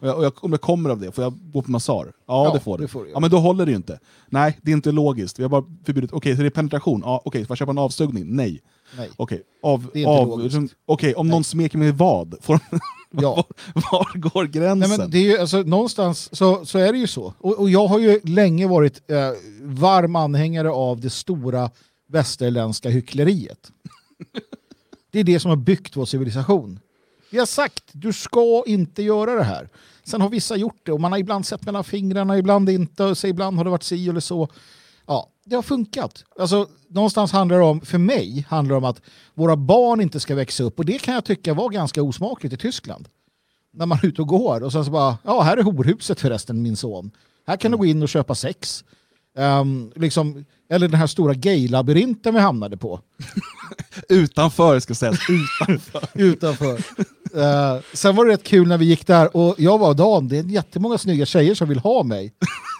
och jag, och jag, om jag kommer av det, får jag gå på massage? Ja, Ja, det får du. det får du ja, men då håller det ju inte. Nej, det är inte logiskt. Vi har bara förbjudit, okej, så det är penetration? Ja, okej, får jag köpa en avsugning? Nej. nej. Okej, av, av, logiskt. okej, om någon smeker mig vad? Får, Ja. var går gränsen? Nej, men det är ju, alltså, någonstans så, så är det ju så. Och, och jag har ju länge varit eh, varm anhängare av det stora västerländska hyckleriet. Det är det som har byggt vår civilisation. Vi har sagt, du ska inte göra det här. Sen har vissa gjort det och man har ibland sett mellan fingrarna, ibland inte, och så ibland har det varit si eller så. Ja, det har funkat. Alltså, någonstans handlar det om, för mig, handlar det om att våra barn inte ska växa upp och det kan jag tycka var ganska osmakligt i Tyskland när man är ute och går och sen så bara, ja här är horhuset förresten min son. Här kan du gå in och köpa sex. Um, liksom, eller den här stora gay-labyrinten vi hamnade på. Utanför ska sägas, utanför. Utanför. Eh, sen var det rätt kul när vi gick där och jag var Dan, det är jättemånga snygga tjejer som vill ha mig.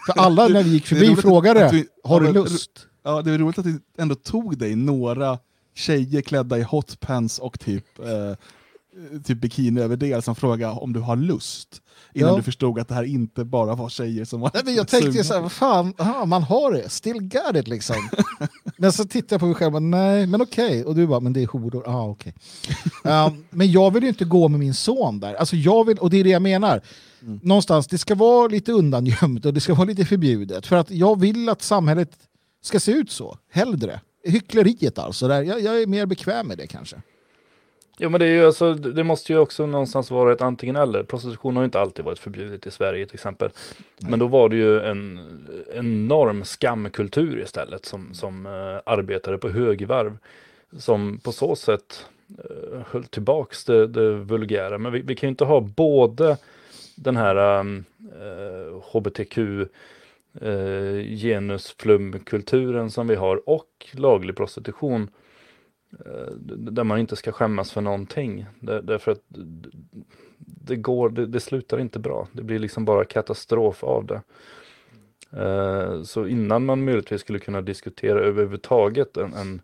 För alla när vi gick förbi frågade, att vi- har du lust? Ja, det är roligt att det ändå tog dig några tjejer klädda i hotpants och typ, eh, typ bikiniöverdel som frågade om du har lust. Innan Ja. du förstod att det här inte bara var tjejer som var Nej, men jag tänkte sugna. så här, vad fan, aha, man har det, still got it liksom. men så tittade jag på mig själv och bara, nej, men okej. Och du bara, men det är horor, ah, okej. um, men jag vill ju inte gå med min son där. Alltså jag vill, och det är det jag menar. Någonstans, det ska vara lite undangömt och det ska vara lite förbjudet. För att jag vill att samhället ska se ut så, hellre. Hyckleriet alltså, där. Jag, jag är mer bekväm med det kanske. Jo men det är ju alltså, det måste ju också någonstans vara ett antingen eller. Prostitution har ju inte alltid varit förbjudet i Sverige till exempel. Men då var det ju en enorm skamkultur istället som, som eh, arbetade på högvarv. Som på så sätt eh, höll tillbaks det, det vulgära. Men vi, vi kan ju inte ha både den här um, eh, hbtq genusflumkulturen som vi har och laglig prostitution Eh, där man inte ska skämmas för någonting. Där, därför att det, går, det, det slutar inte bra. Det blir liksom bara katastrof av det. Eh, så innan man möjligtvis skulle kunna diskutera överhuvudtaget en, en,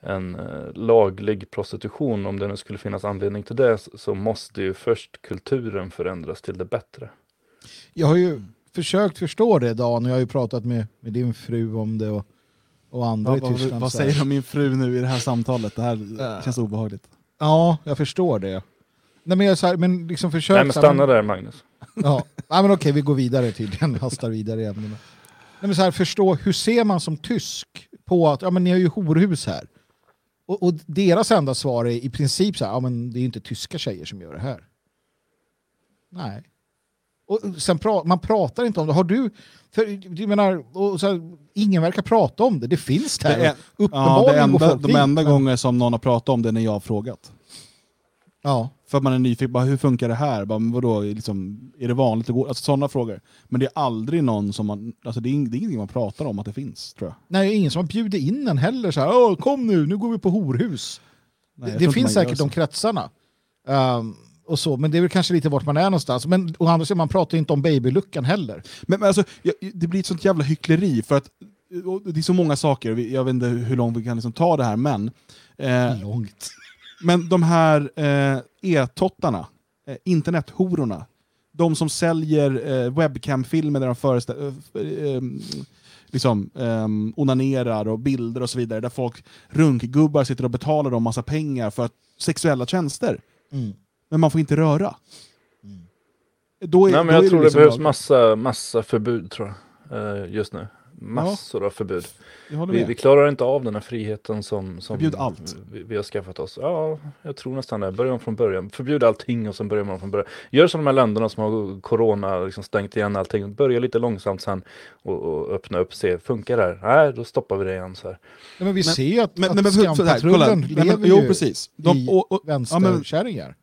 en eh, laglig prostitution, om det nu skulle finnas anledning till det, så- så måste ju först kulturen förändras till det bättre. Jag har ju försökt förstå det Dan och jag har ju pratat med, med din fru om det och, och andra Vad, i vad, Tyskland. vad här. säger om min fru nu i det här samtalet? Det här Ja. känns obehagligt. Ja, jag förstår det. Nej, men jag så här, men liksom försök... Nej men stanna där Magnus. Ja, Nej, men okej, vi går vidare tydligen. Hastar vidare i ämnena. Nej, men så här, förstå, hur ser man som tysk på att ja, men ni har ju horhus här? Och, och deras enda svar är i princip så här, ja, men det är ju inte tyska tjejer som gör det här. Nej. Och sen pra, man pratar inte om det. Har du, för, du menar, och så här, ingen verkar prata om det. Det finns där. Det är- och Ja, Uppenbarligen det enda, de enda gånger som någon har pratat om det är när jag har frågat. Ja. För att man är nyfiken, bara, hur funkar det här? Bara, vadå, liksom, är det vanligt att gå? Alltså sådana frågor. Men det är aldrig någon som man, alltså det är, det är ingenting man pratar om att det finns, tror jag. Nej, ingen som har bjudit in en heller. Så här, kom nu, nu går vi på horhus. Nej, jag det tror finns säkert de kretsarna. Ehm, och så, men det är väl kanske lite vart man är någonstans. Men å andra sidan, man pratar ju inte om babyluckan heller. Men, men alltså, det blir ett sånt jävla hyckleri för att det är så många saker, jag vet inte hur långt vi kan liksom ta det här, men eh, Långt. Men de här eh, e-tottarna, eh, internethororna, de som säljer eh, webcam-filmer där de föreställer, eh, eh, liksom, eh, onanerar och bilder och så vidare, där folk, runkgubbar sitter och betalar dem massa pengar för att, sexuella tjänster. Mm. Men man får inte röra. Då är, Nej, men då jag är tror det liksom behövs lag- massa, massa förbud tror jag, eh, just nu. massor av förbud. Vi, vi klarar inte av den här friheten som, som Förbjud allt. Vi, vi har skaffat oss. Ja, jag tror nästan det. Börja om från början. Förbjud allting och sen börjar man från början. Gör som de här länderna som har corona, liksom stängt igen allting. Börja lite långsamt sen och, och öppna upp, se, funkar det här? Nej, då stoppar vi det igen så här. Ja, men vi Men- ser ju att, Men, att men, skampatrullen Nej, men, lever jo, precis. De, i och, och, ja, vänsterkärringar. ja,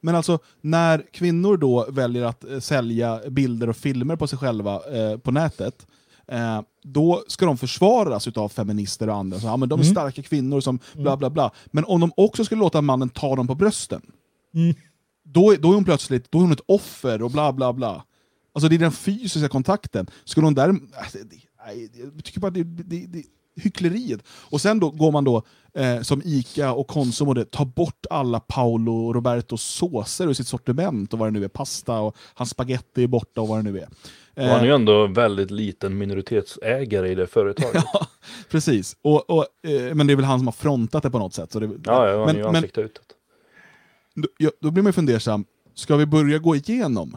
men alltså när kvinnor då väljer att eh, sälja bilder och filmer på sig själva eh, på nätet, eh, då ska de försvaras av feminister och andra. Så, ja, men de är Mm. starka kvinnor som bla bla bla. Men om de också skulle låta mannen ta dem på brösten, Mm. då, är- då är hon plötsligt då är hon ett offer och bla bla bla. Alltså det är den fysiska kontakten. Skulle hon där... Alltså, det, nej, jag tycker bara det, det, det hyckleriet. Och sen då går man då eh, som Ica och Konsum och det, tar bort alla Paolo Robertos såser ur sitt sortiment och vad det nu är, pasta och hans spaghetti är borta och vad det nu är. Och han är Eh, ju ändå väldigt liten minoritetsägare i det företaget. ja, precis. Och, och, eh, men det är väl han som har frontat det på något sätt. Så det, Ja, ja, han men, är ju men ansikte utåt. då, ja, då blir man ju fundersam, ska vi börja gå igenom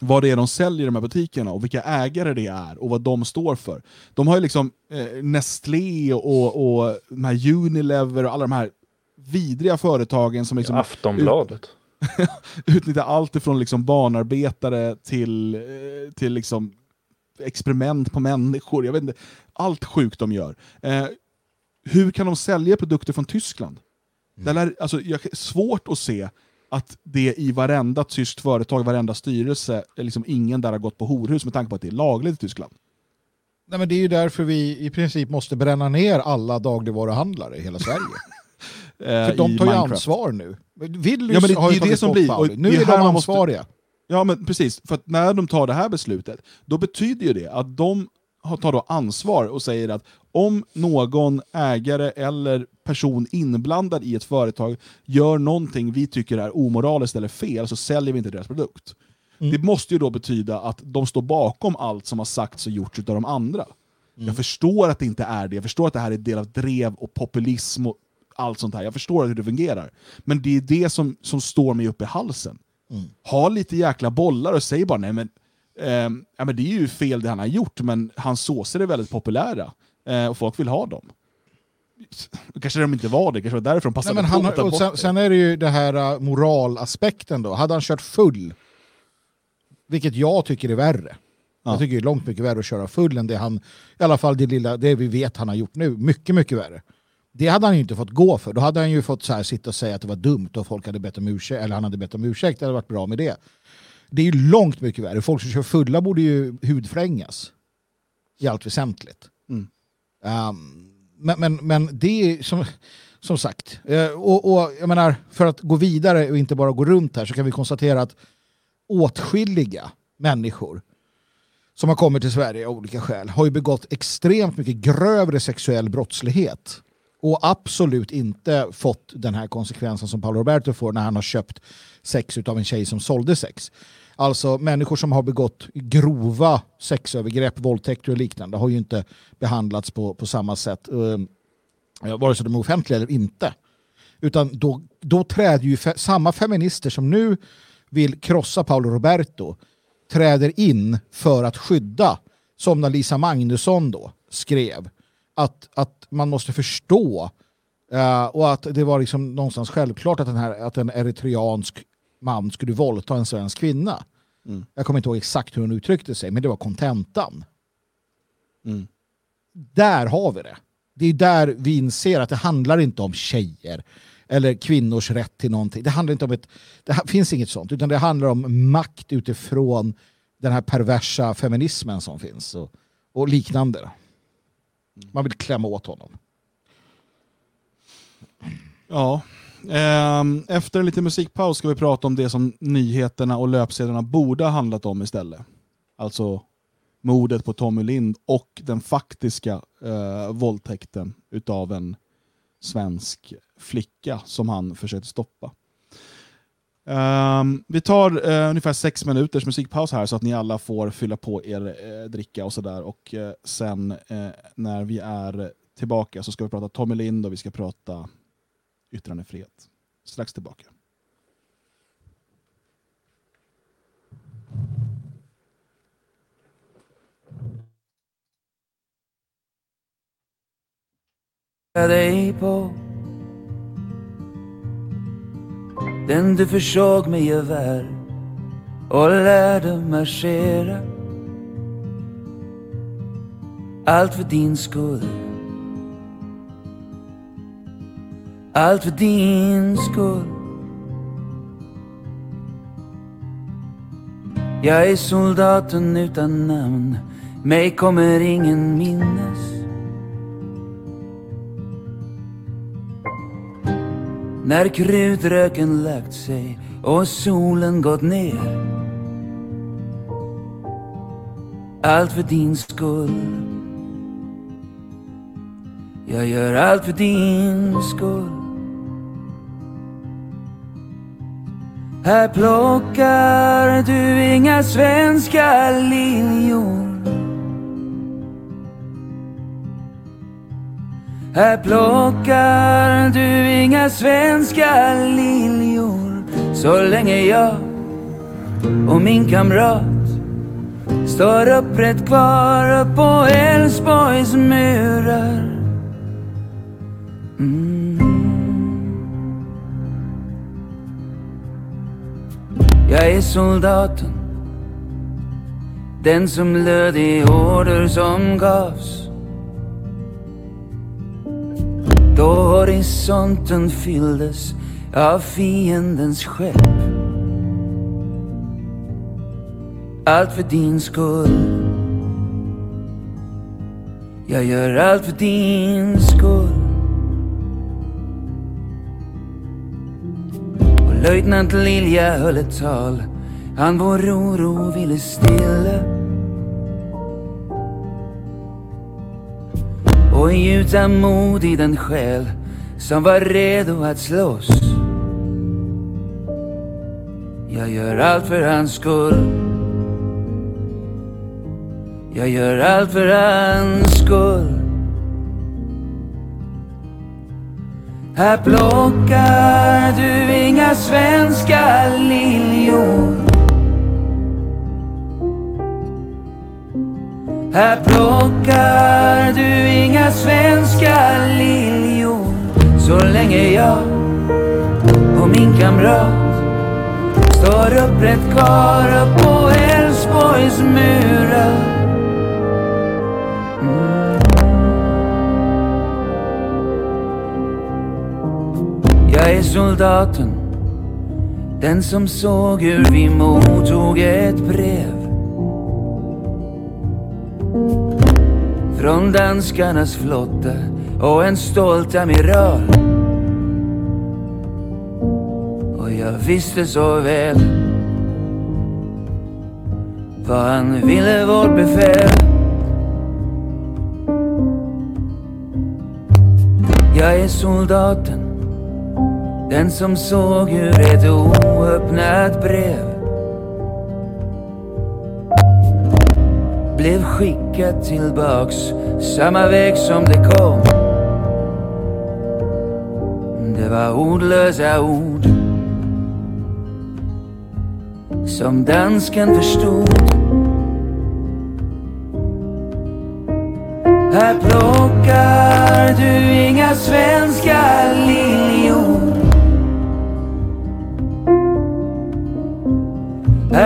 vad det är de säljer i de här butikerna och vilka ägare det är och vad de står för. De har ju liksom eh, Nestlé och, och de här Unilever och alla de här vidriga företagen som liksom Aftonbladet. utnyttjar allt ifrån liksom barnarbetare till, eh, till liksom experiment på människor. Jag vet inte, allt sjukt de gör. Eh, hur kan de sälja produkter från Tyskland? Det lär, alltså, jag, svårt att se att det i varenda tyskt företag, varenda styrelse, liksom ingen där har gått på horhus med tanke på att det är lagligt i Tyskland. Nej, men det är ju därför vi i princip måste bränna ner alla dagligvaruhandlare i hela Sverige. Eh, För de i tar ju ansvar nu. Willys Ja, men det- har ju det det tagit som blir- och Nu är de man måste- ansvariga. Ja, men precis. För att när de tar det här beslutet, då betyder ju det att de tar då ansvar och säger att om någon ägare eller person inblandad i ett företag gör någonting vi tycker är omoraliskt eller fel, så säljer vi inte deras produkt. Mm. Det måste ju då betyda att de står bakom allt som har sagts och gjorts av de andra. Mm. Jag förstår att det inte är det, jag förstår att det här är del av drev och populism och allt sånt här. Jag förstår hur det fungerar. Men det är det som, som står mig upp i halsen. Mm. Ha lite jäkla bollar och säg bara nej men, ehm, ja, men det är ju fel det han har gjort, men hans såser är väldigt populära eh, och folk vill ha dem. Kanske de inte var det, kanske var därför de Nej, passade men på han, har- och sen, sen är det ju det här uh, moralaspekten då. Hade han kört full, vilket jag tycker är värre. Ja. Jag tycker det är långt mycket värre att köra full än det han, i alla fall det lilla, det vi vet han har gjort nu. Mycket, mycket värre. Det hade han ju inte fått gå för. Då hade han ju fått så här, sitta och säga att det var dumt och folk hade bett om ursäkt, eller han hade bett om ursäkt, det hade varit bra med det. Det är ju långt mycket värre. Folk som kör fulla borde ju hudflängas. I allt väsentligt. Mm. Um, men, men, men det är som, som sagt, eh, och, och jag menar, för att gå vidare och inte bara gå runt här så kan vi konstatera att åtskilliga människor som har kommit till Sverige av olika skäl har ju begått extremt mycket grövre sexuell brottslighet och absolut inte fått den här konsekvensen som Paolo Roberto får när han har köpt sex av en tjej som sålde sex. Alltså människor som har begått grova sexövergrepp, våldtäkter och liknande har ju inte behandlats på, på samma sätt, ehm, eh, vare sig de är offentliga eller inte. Utan då, då träder ju fe, samma feminister som nu vill krossa Paolo Roberto träder in för att skydda, som när Lisa Magnusson då skrev, att, att man måste förstå Uh, och att det var liksom någonstans självklart att, den här, att en eritreansk man skulle våldta en svensk kvinna. Mm. Jag kommer inte ihåg exakt hur hon uttryckte sig, men det var kontentan. Mm. Där har vi det. Det är där vi inser att det handlar inte om tjejer eller kvinnors rätt till någonting. Det handlar inte om ett, det finns inget sånt, utan det handlar om makt utifrån den här perversa feminismen som finns och, och liknande. Man vill klämma åt honom. Ja. Ehm, efter en liten musikpaus ska vi prata om det som nyheterna och löpsedlarna borde ha handlat om istället. Alltså mordet på Tommy Lind och den faktiska eh, våldtäkten utav en svensk flicka som han försökte stoppa. Um, vi tar uh, ungefär sex minuters musikpaus här så att ni alla får fylla på er uh, dricka och sådär. Och uh, sen när vi är tillbaka så ska vi prata Tommy Lind och vi ska prata yttrandefrihet. Strax tillbaka. Den du försåg med gevär och lärde marschera Allt för din skull Allt för din skull. Jag är soldaten utan namn. Mig kommer ingen minnas. När krutröken lagt sig och solen gått ner. Allt för din skull. Jag gör allt för din skull. Här plockar du inga svenska liljor Här plockar du inga svenska liljor Så länge jag och min kamrat Står upprätt kvar upp på Älvsborgs murar. Jag är soldaten Den som löd i order som gavs då horisonten fylldes av fiendens skepp. Allt för din skull. Jag gör allt för din skull. Löjtnant Lilja höll ett tal. Han vår oro ville stilla. och gjuta mod i den själ som var redo att slåss. Jag gör allt för hans skull. Jag gör allt för hans skull. Här plockar du inga svenska liljor. Här plockar du inga svenska liljor Så länge jag och min kamrat Står upprätt kvar upp på Älvsborgs murar Jag är soldaten Den som såg hur vi mottog ett brev från danskarnas flotta och en stolt amiral. Och jag visste så väl vad han ville vårt befäl. Jag är soldaten, den som såg hur ett oöppnat brev blev skickad tillbaks samma väg som det kom. Det var ordlösa ord som dansken förstod. Här plockar du inga svenska liljor.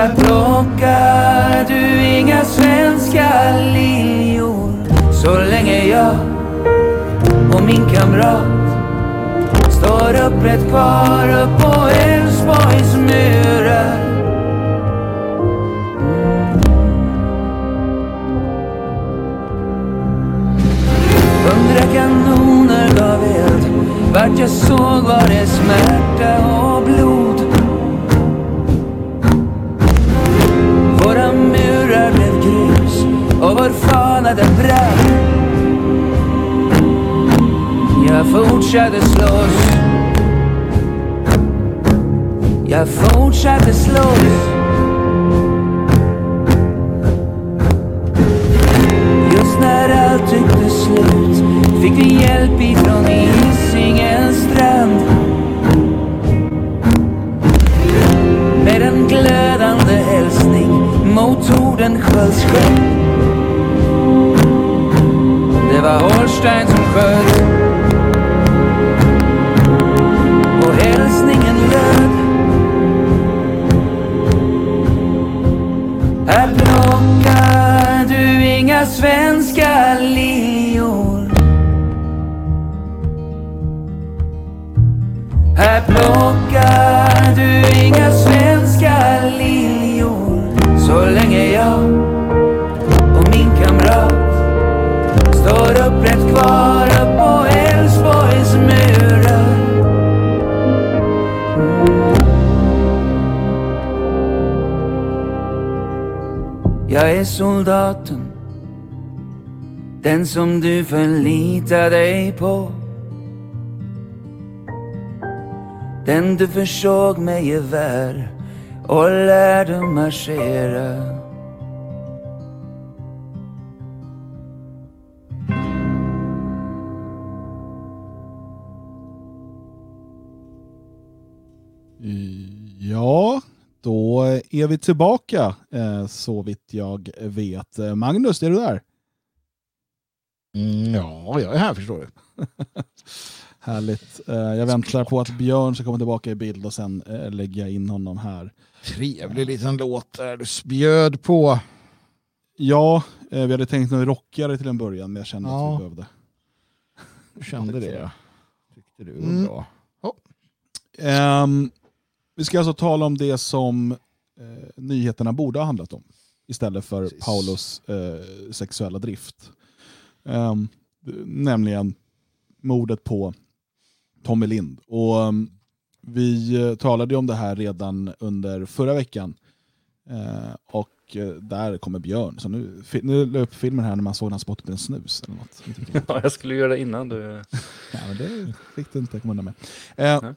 Här plockar du inga svenska liljor. Så länge jag och min kamrat Står upprätt kvar upp på Älvsborgs murar. Hundra kanoner gav eld Vart jag såg var det smärta och vår fana den brann. Jag fortsatte slåss. Jag fortsatte slåss. Just när allt tycktes slut fick vi hjälp ifrån Hisingens strand. Med en glödande hälsning mot Tordenskiölds själv var Holstein som sköt. Och hälsningen löd. Här plockar du inga svenska liv. Vara på Älvsborgs murar. Jag är soldaten, den som du förlitar dig på. Den du försåg med gevär och lärde marschera. Är vi tillbaka eh, så vitt jag vet. Eh, Magnus, är du där? Mm, ja, jag är här förstår du. Härligt. Eh, jag väntar på att Björn ska komma tillbaka i bild och sen jag in honom här. Trevlig liten låt där du spjöd på. Ja, vi hade tänkt något rockigare till en början, men jag kände Ja. att vi behövde. Du kände det ja. Tyckte du var Mm. bra. Ehm, vi ska alltså tala om det som nyheterna borde ha handlat om. Istället för Precis. Paulos eh, sexuella drift. Ehm, nämligen mordet på Tommy Lind. Och, ehm, vi eh, talade om det här redan under förra veckan. Eh, och eh, där kommer Björn. Så nu, nu la jag upp filmen här när man såg när han spottade en snus. Eller något. Ja, jag skulle göra det innan du... Ja, men det fick du inte komma undan med. Eh, Nej.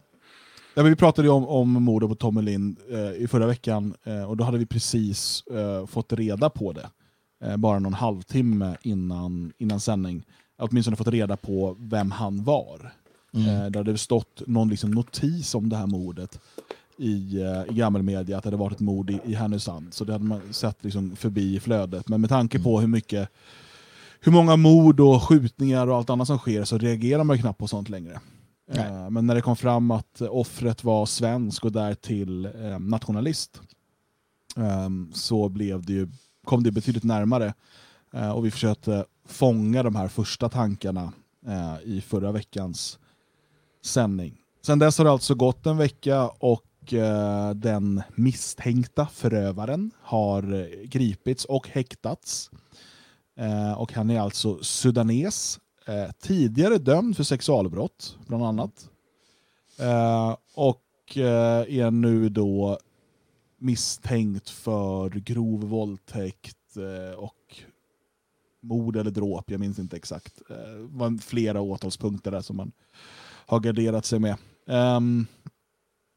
Ja, men vi pratade ju om, om mordet på Tommy Lind eh, i förra veckan eh, och då hade vi precis eh, fått reda på det. Eh, bara någon halvtimme innan, innan sändning. Åtminstone fått reda på vem han var. Eh, det hade stått någon liksom notis om det här mordet i, eh, i gammelmedia, att det hade varit ett mord i, i Härnösand. Så det hade man sett liksom förbi i flödet. Men med tanke på hur mycket hur många mord och skjutningar och allt annat som sker så reagerar man ju knappt på sånt längre. Nej. Eh, men när det kom fram att offret var svensk och därtill eh, nationalist eh, så blev det ju, kom det betydligt närmare. Och vi försökte fånga de här första tankarna i förra veckans sändning. Sen dess har det alltså gått en vecka och den misstänkta förövaren har gripits och häktats. Och han är alltså sudanes, eh, tidigare dömd för sexualbrott bland annat. Eh, och eh, är nu då misstänkt för grov våldtäkt eh, och mord eller dråp, jag minns inte exakt. Eh, det var flera åtalspunkter där som man har garderat sig med. Ehm,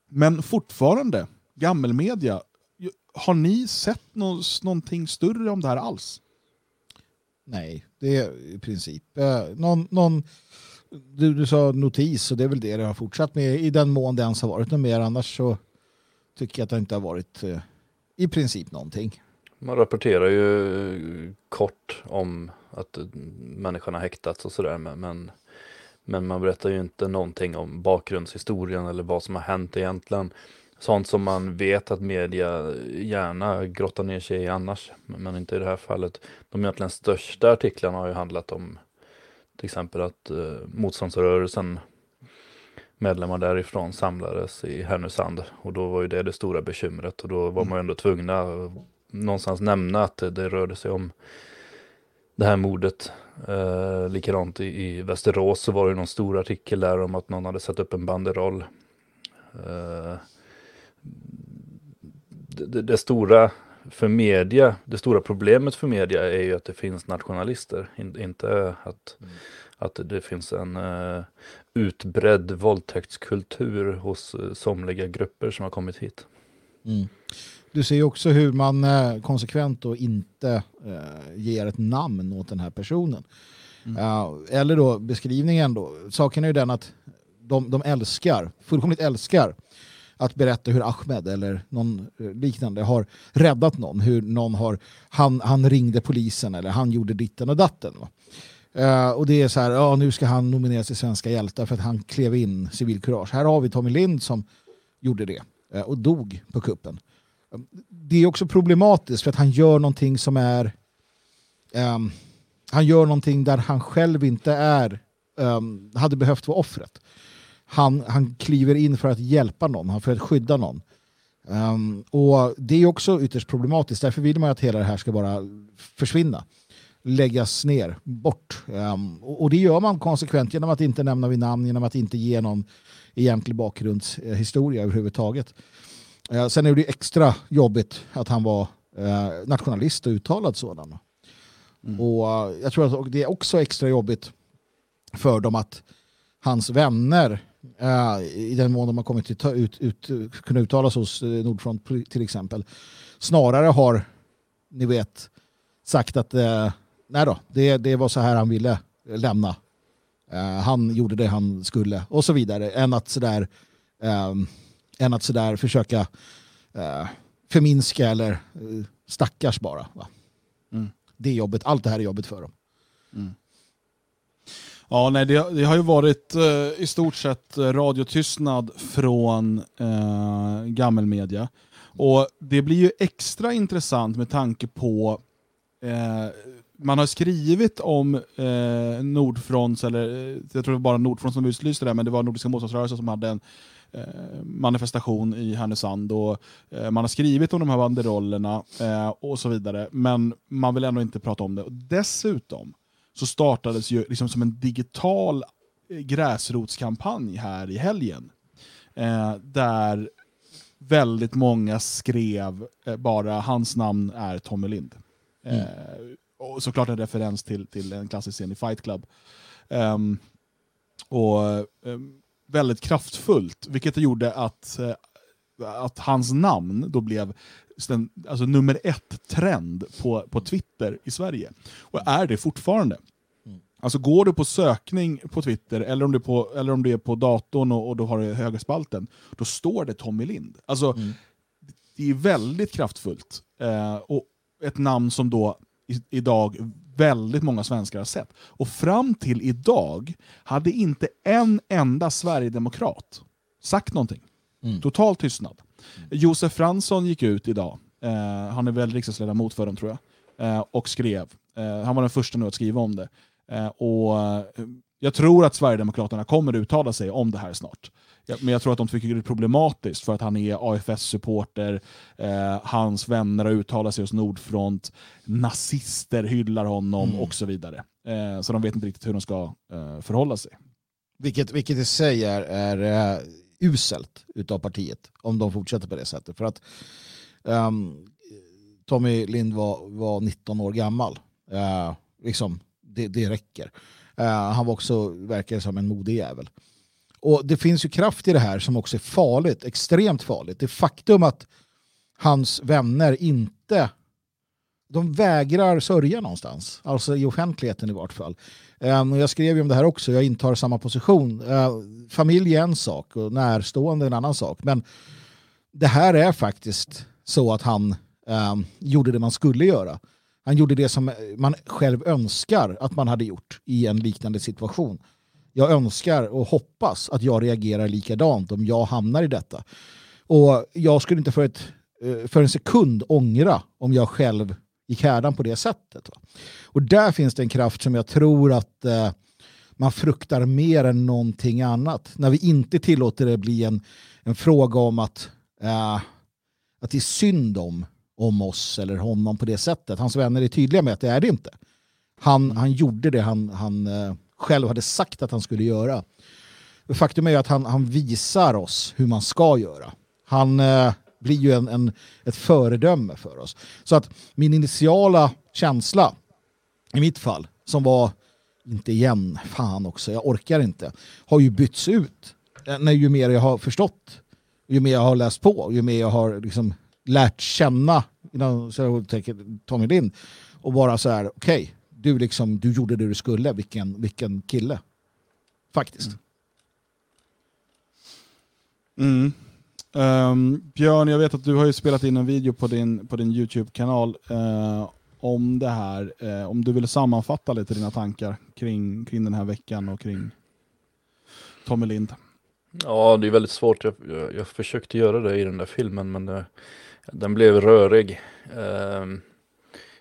men fortfarande, gammelmedia, har ni sett någonting större om det här alls? Nej, det är i princip eh, någon, någon du, du sa notis och det är väl det det har fortsatt med i den mån det ens har varit något mer. Annars så tycker jag att det inte har varit eh, i princip någonting. Man rapporterar ju eh, kort om att människan har häktats och sådär. Men, men, men man berättar ju inte någonting om bakgrundshistorien eller vad som har hänt egentligen. Sånt som man vet att media gärna grottar ner sig i annars. Men inte i det här fallet. De egentligen största artiklarna har ju handlat om till exempel att eh, motståndsrörelsen medlemmar därifrån samlades i Härnösand. Och då var ju det det stora bekymret. Och då var man ju ändå tvungna att någonstans nämna att det, det rörde sig om det här mordet. Eh, likadant i, i Västerås så var det någon stor artikel där om att någon hade satt upp en banderoll. Eh, det, det, stora för media, det stora problemet för media är ju att det finns nationalister. In, inte att, att det finns en eh, utbredd våldtäktskultur hos eh, somliga grupper som har kommit hit. Du ser ju också hur man eh, konsekvent då inte ger ett namn åt den här personen. Ja, eller då beskrivningen då. Saken är ju den att de, de älskar, fullkomligt älskar att berätta hur Ahmed eller någon eh, liknande har räddat någon. Hur någon har, han, han ringde polisen eller han gjorde ditten och datten. Va? Uh, och det är så här, ja nu ska han nomineras till svenska hjältar för att han klev in civilkurage. Här har vi Tommy Lind som gjorde det uh, och dog på kuppen. Det är också problematiskt för att han gör någonting som är Um, han gör någonting där han själv inte är um, hade behövt vara offret. Han, han kliver in för att hjälpa någon, för att skydda någon. Ehm, och Det är också ytterst problematiskt, därför vill man att hela det här ska bara försvinna. Läggas ner, bort. Ehm, och, och det gör man konsekvent genom att inte nämna vid namn, genom att inte ge någon egentlig bakgrundshistoria överhuvudtaget. Eh, sen är det extra jobbigt att han var eh, nationalist och uttalad sådan. Och eh, jag tror att det är också extra jobbigt för dem att hans vänner, eh, i den mån de har kommit till ta, ut, ut, kunna uttala sig hos eh, Nordfront till exempel, snarare har, ni vet, sagt att eh, nej då, det, det var så här han ville lämna. Eh, han gjorde det han skulle och så vidare. Än att sådär, eh, än att sådär försöka eh, förminska eller eh, stackars bara. Mm. Det jobbet, allt det här är jobbet för dem. Ja, nej, det, det har ju varit eh, i stort sett eh, radiotystnad från eh, gammelmedia. Och det blir ju extra intressant med tanke på eh, man har skrivit om eh, Nordfronts, eller eh, jag tror det var bara Nordfront som utlyste det, men det var Nordiska motståndsrörelsen som hade en eh, manifestation i Härnösand och eh, man har skrivit om de här banderollerna eh, och så vidare, men man vill ändå inte prata om det. Och dessutom så startades ju liksom som en digital eh, gräsrotskampanj här i helgen. Eh, där väldigt många skrev eh, bara hans namn är Tommy Lind. Eh, och såklart en referens till, till en klassisk scen i Fight Club. Ehm, och ehm, väldigt kraftfullt, vilket gjorde att, eh, att hans namn då blev den, alltså nummer ett-trend på, på Twitter i Sverige. Och är det fortfarande. Alltså går du på sökning på Twitter, eller om du är på, eller om du är på datorn och, och då har du högerspalten, då står det Tommy Lind. Alltså, Det är väldigt kraftfullt. Eh, och ett namn som då i, idag väldigt många svenskar har sett. Och fram till idag hade inte en enda sverigedemokrat sagt någonting. Total tystnad. Josef Fransson gick ut idag, eh, han är väl riksdagsledamot för dem tror jag, eh, och skrev. Eh, han var den första nu att skriva om det. Eh, och eh, Jag tror att Sverigedemokraterna kommer uttala sig om det här snart. Ja, Men jag tror att de tycker det är problematiskt för att han är AFS-supporter, eh, hans vänner har uttalat sig hos Nordfront, nazister hyllar honom och så vidare. Så de vet inte riktigt hur de ska förhålla sig. Vilket, vilket i sig är, är uselt utav partiet om de fortsätter på det sättet. För att um, Tommy Lind var, var 19 år gammal. Uh, liksom, det, det räcker. Uh, han var också, verkar som en modig jävel. Och det finns ju kraft i det här som också är farligt, extremt farligt. Det faktum att hans vänner inte de vägrar sörja någonstans, alltså i offentligheten i vart fall. Ehm, jag skrev ju om det här också, jag intar samma position. Ehm, familj är en sak och närstående en annan sak. Men det här är faktiskt så att han ehm, gjorde det man skulle göra. Han gjorde det som man själv önskar att man hade gjort i en liknande situation. Jag önskar och hoppas att jag reagerar likadant om jag hamnar i detta. Och jag skulle inte för, ett, eh, för en sekund ångra om jag själv gick härdan på det sättet. Va? Och där finns det en kraft som jag tror att eh, man fruktar mer än någonting annat. När vi inte tillåter det bli en, en fråga om att, eh, att det är synd om, om oss eller honom på det sättet. Hans vänner är tydliga med att det är det inte. Han, han gjorde det han, han eh, själv hade sagt att han skulle göra. Faktum är ju att han, han visar oss hur man ska göra. Han eh, blir ju en, en, ett föredöme för oss. Så att min initiala känsla, i mitt fall, som var inte igen, fan också, jag orkar inte, har ju bytts ut. Eh, När ju mer jag har förstått, ju mer jag har läst på, ju mer jag har liksom lärt känna Tommy Lind och bara så här, okej, du, liksom, du gjorde det du skulle, vilken, vilken kille. Faktiskt. Mm. mm. Um, Björn, jag vet att du har ju spelat in en video på din, på din YouTube-kanal uh, om det här. Uh, om du vill sammanfatta lite dina tankar kring, kring den här veckan och kring Tommy Lind. Ja, det är väldigt svårt. Jag, jag, jag försökte göra det i den där filmen, men det, den blev rörig. Ehm,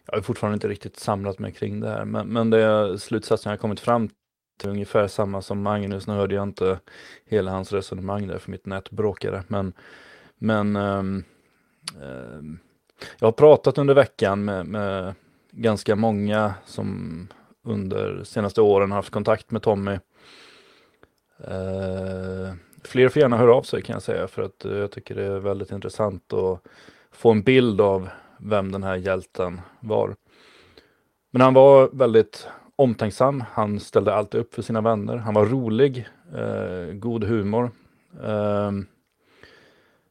jag har fortfarande inte riktigt samlat mig kring det här, men, men det slutsatsen jag kommit fram till ungefär samma som Magnus. Nu hörde jag inte hela hans resonemang där, för mitt nät bråkade. Men, men um, um, jag har pratat under veckan med, med ganska många som under senaste åren haft kontakt med Tommy. Uh, fler får gärna höra av sig kan jag säga för att uh, jag tycker det är väldigt intressant att få en bild av vem den här hjälten var. Men han var väldigt omtänksam. Han ställde alltid upp för sina vänner. Han var rolig, eh, god humor. Ehm,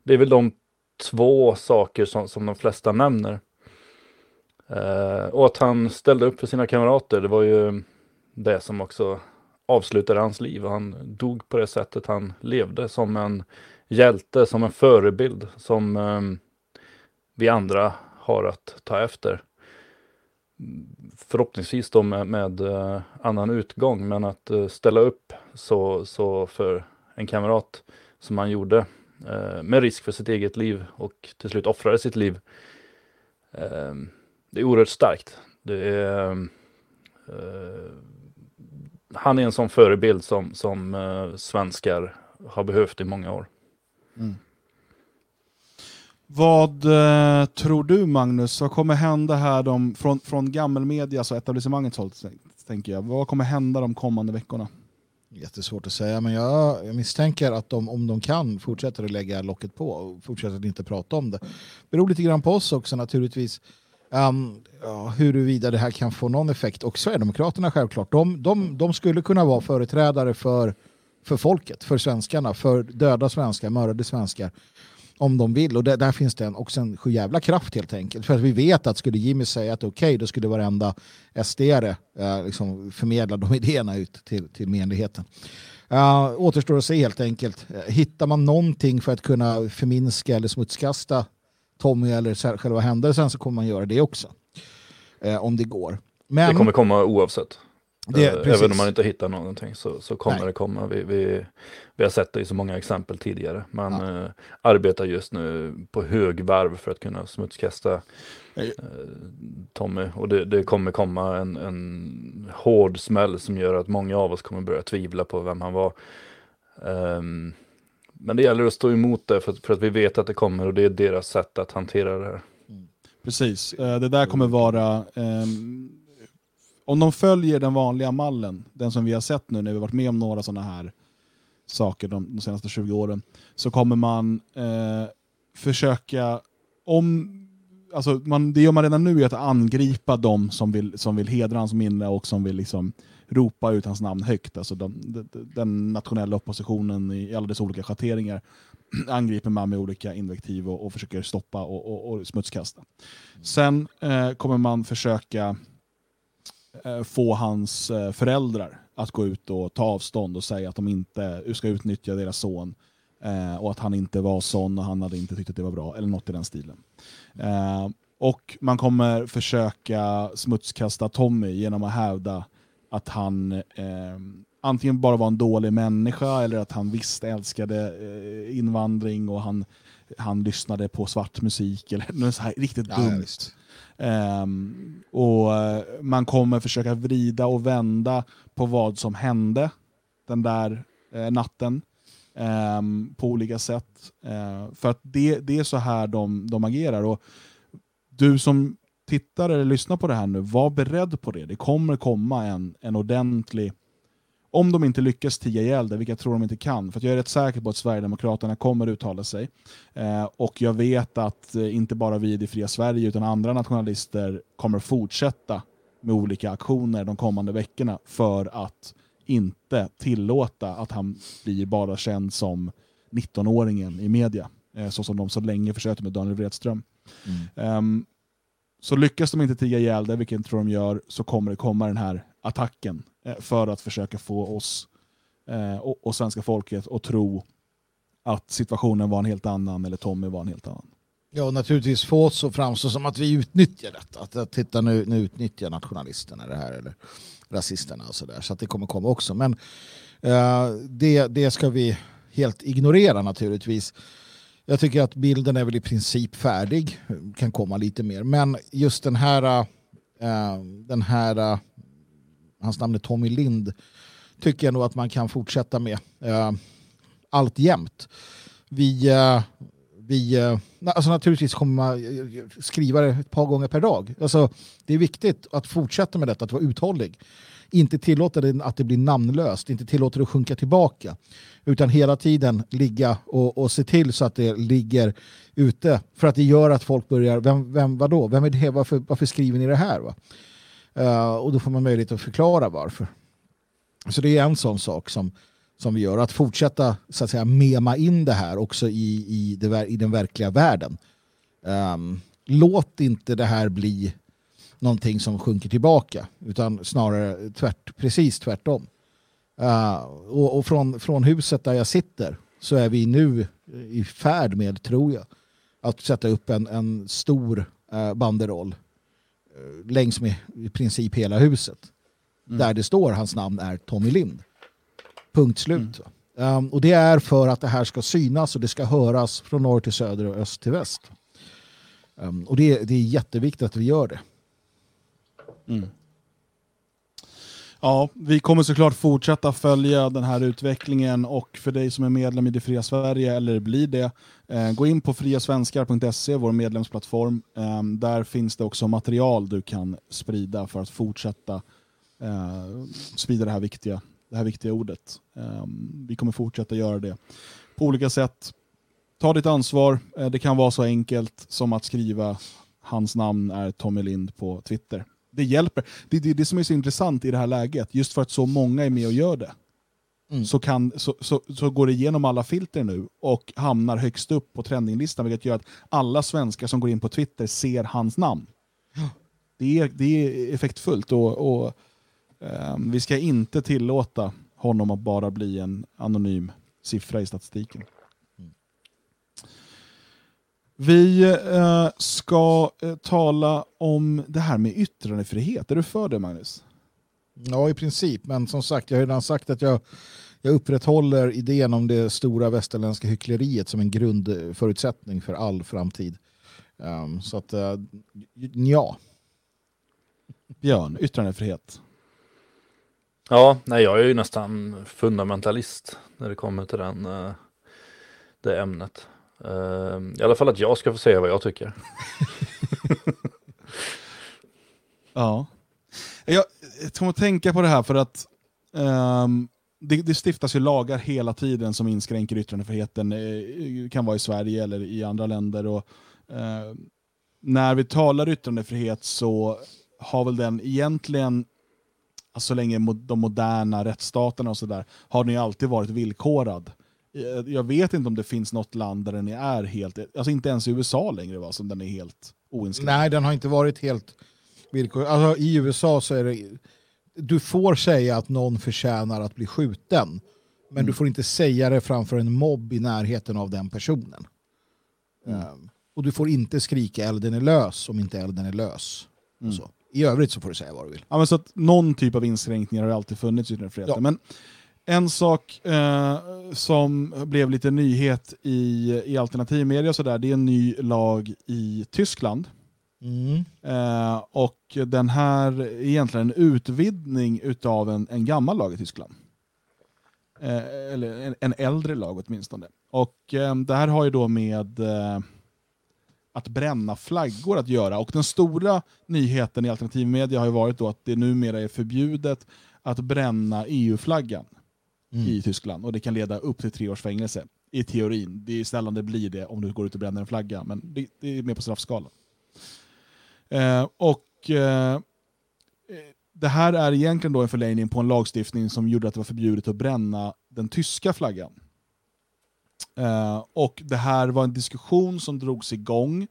det är väl de två saker som, som de flesta nämner. Eh, och att han ställde upp för sina kamrater, det var ju det som också avslutade hans liv. Han dog på det sättet han levde, som en hjälte, som en förebild, som ehm, vi andra har att ta efter. Förhoppningsvis då med, med eh, annan utgång, men att eh, ställa upp så, så för en kamrat som han gjorde, eh, med risk för sitt eget liv och till slut offrade sitt liv. Ehm, det är oerhört starkt. Det är, han är en sån förebild som, som svenskar har behövt i många år. Mm. Vad eh, tror du Magnus, vad kommer hända här de, från, från gammelmedia, alltså etablissemangets håll, tänker jag. Vad kommer hända de kommande veckorna? Jättesvårt att säga, men jag, jag misstänker att de, om de kan, fortsätter att lägga locket på och fortsätter att inte prata om det. Det beror lite grann på oss också naturligtvis. Um, ja, huruvida det här kan få någon effekt. Och Sverigedemokraterna självklart, de, de, de skulle kunna vara företrädare för, för folket, för svenskarna, för döda svenskar, mördade svenskar om de vill. Och det, där finns det en, också en jävla kraft helt enkelt. För att vi vet att skulle Jimmy säga att okej, okay, då skulle varenda SD-are eh, liksom förmedla de idéerna ut till, till menligheten. Uh, återstår att se helt enkelt. Uh, hittar man någonting för att kunna förminska eller smutskasta Tommy eller själva händelsen så kommer man göra det också. Eh, om det går. Men, det kommer komma oavsett. Det, eh, Även om man inte hittar någonting så, så kommer Nej. det komma. Vi, vi, vi har sett det i så många exempel tidigare. Man ja. eh, arbetar just nu på högvarv för att kunna smutskasta eh, Tommy. Och det, det, kommer komma en, en hård smäll som gör att många av oss kommer börja tvivla på vem han var. Um, men det gäller att stå emot det för, för, att vi vet att det kommer och det är deras sätt att hantera det här. Precis, eh, det där kommer vara... Um, om de följer den vanliga mallen, den som vi har sett nu när vi varit med om några sådana här saker de, de, senaste 20 åren, så kommer man eh, försöka, om, alltså man, det gör man redan nu, är att angripa de som vill, som vill hedra hans minne och som vill liksom ropa ut hans namn högt. Alltså de, de, den nationella oppositionen i alla dess olika schatteringar angriper man med olika invektiv och, och försöker stoppa och, och, och smutskasta. Sen eh, kommer man försöka få hans eh, föräldrar att gå ut och ta avstånd och säga att de inte ska utnyttja deras son eh, och att han inte var sån och han hade inte tyckt att det var bra, eller något i den stilen. Eh, och man kommer försöka smutskasta Tommy genom att hävda att han eh, antingen bara var en dålig människa eller att han visst älskade eh, invandring och han, han lyssnade på svart musik eller något så här riktigt ja, dumt. Um, och eh, Man kommer försöka vrida och vända på vad som hände den där uh, natten um, på olika sätt. Uh, för att det, det är så här de, de agerar. Och Du som tittar eller lyssnar på det här nu, var beredd på det. Det kommer komma en, en ordentlig... Om de inte lyckas tiga ihjäl det, vilket jag tror de inte kan, för jag är rätt säker på att Sverigedemokraterna kommer uttala sig. Eh, och jag vet att eh, inte bara vi i det fria Sverige, utan andra nationalister kommer fortsätta med olika aktioner de kommande veckorna för att inte tillåta att han blir bara känd som 19-åringen i media. Eh, så som de så länge försökte med Daniel Wredström. Mm. Um, så lyckas de inte tiga ihjäl det, vilket jag tror de gör, så kommer det komma den här attacken Eh, för att försöka få oss eh, och, och svenska folket att tro att situationen var en helt annan eller Tommy var en helt annan. Ja, och naturligtvis få oss att framstå som att vi utnyttjar detta. Att, att titta nu, nu utnyttjar nationalisterna det här eller rasisterna och sådär. Så att det kommer komma också. Men eh, det, det ska vi helt ignorera naturligtvis. Jag tycker att bilden är väl i princip färdig, kan komma lite mer. Men just den här, eh, den här hans namn är Tommy Lind, tycker jag nog att man kan fortsätta med eh, allt jämt. Vi, eh, vi eh, alltså naturligtvis kommer man eh, eh, skriva det ett par gånger per dag. Alltså, det är viktigt att fortsätta med detta, att vara uthållig inte tillåta det att det blir namnlöst, inte tillåta det att sjunka tillbaka. Utan hela tiden ligga och, och se till så att det ligger ute. För att det gör att folk börjar, vem, vem vadå? Vem är det? Varför, varför skriver ni det här? Va? Uh, och då får man möjlighet att förklara varför. Så det är en sån sak som, som vi gör. Att fortsätta så att säga, mema in det här också i, i, det, i den verkliga världen. Um, låt inte det här bli någonting som sjunker tillbaka utan snarare tvärt, precis tvärtom. Uh, och, och från, från huset där jag sitter så är vi nu i färd med, tror jag, att sätta upp en, en stor uh, banderoll uh, längs med i princip hela huset. Mm. Där det står hans namn är Tommy Lind. Punkt slut. Mm. Um, och det är för att det här ska synas och det ska höras från norr till söder och öst till väst. Um, och det, det är jätteviktigt att vi gör det. Mm. Ja, vi kommer såklart fortsätta följa den här utvecklingen och för dig som är medlem i Det Fria Sverige, eller blir det, eh, gå in på friasvenskar.se, vår medlemsplattform. Eh, där finns det också material du kan sprida för att fortsätta eh, sprida det här viktiga, det här viktiga ordet. Eh, vi kommer fortsätta göra det på olika sätt. Ta ditt ansvar. Eh, det kan vara så enkelt som att skriva hans namn är Tommy Lind på Twitter det hjälper. Det är det, det, som är så intressant i det här läget, just för att så många är med och gör det. Mm. Så, kan, så, så, så, går det igenom alla filter nu och hamnar högst upp på trendinglistan, vilket gör att alla svenskar som går in på Twitter ser hans namn. Det är, det är effektfullt och, och um, vi ska inte tillåta honom att bara bli en anonym siffra i statistiken. Vi eh, ska eh, tala om det här med yttrandefrihet. Är du för det Magnus? Ja, i princip. Men som sagt, jag har redan sagt att jag, jag upprätthåller idén om det stora västerländska hyckleriet som en grundförutsättning för all framtid. Um, så att, uh, ja. Björn, yttrandefrihet. Ja, nej, jag är ju nästan fundamentalist när det kommer till den, uh, det ämnet. Uh, I alla fall att jag ska få säga vad jag tycker. ja. Jag, jag kommer att tänka på det här för att um, det, det, stiftas ju lagar hela tiden som inskränker yttrandefriheten. Eh, det kan vara i Sverige eller i andra länder. Och, uh, när vi talar yttrandefrihet så har väl den egentligen, alltså så länge de moderna rättsstaterna och sådär, har den ju alltid varit villkorad. Eh, jag vet inte om det finns något land där den är helt, alltså inte ens i USA längre va, som den är helt oinskränkt. Nej, den har inte varit helt villkorlig. Alltså, I USA så är det, du får säga att någon förtjänar att bli skjuten, men mm. du får inte säga det framför en mobb i närheten av den personen. Mm. Um, och du får inte skrika elden är lös om inte elden är lös. Mm. I övrigt så får du säga vad du vill. Ja, men så att någon typ av inskränkningar har alltid funnits i yttrandefriheten. Ja. Men en sak eh, som blev lite nyhet i, i alternativmedia så där, det är en ny lag i Tyskland. Mm. Eh, och den här är egentligen en utvidgning utav en, en gammal lag i Tyskland. Eh, eller en, en, äldre lag åtminstone. Och eh, det här har ju då med eh, att bränna flaggor att göra. Och den stora nyheten i alternativmedia har ju varit då att det numera är förbjudet att bränna EU-flaggan mm. i Tyskland och det kan leda upp till tre års fängelse. I teorin. Det är sällan det blir det om du går ut och bränner en flagga, men det, det är mer på straffskalan. Eh, och eh, Det här är egentligen då en förlängning på en lagstiftning som gjorde att det var förbjudet att bränna den tyska flaggan. Eh, och Det här var en diskussion som drogs igång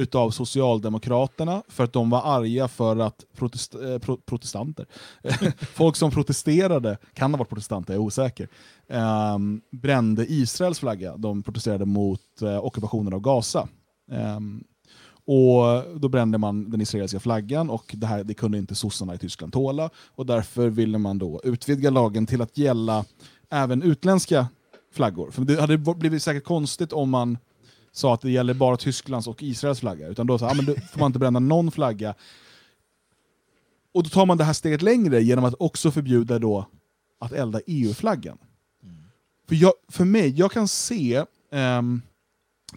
utav Socialdemokraterna för att de var arga för att protest, eh, pro, protestanter, folk som protesterade, kan ha varit protestanter, jag är osäker, eh, brände Israels flagga. De protesterade mot eh, ockupationen av Gaza. Eh, och Då brände man den israeliska flaggan och det, här, det kunde inte sossarna i Tyskland tåla och därför ville man då utvidga lagen till att gälla även utländska flaggor. För det hade blivit säkert konstigt om man sa att det gäller bara Tysklands och Israels flagga. Utan då, så, ah, men då får man inte bränna någon flagga. Och då tar man det här steget längre genom att också förbjuda då att elda EU-flaggan. För, jag, för mig, jag kan se ehm,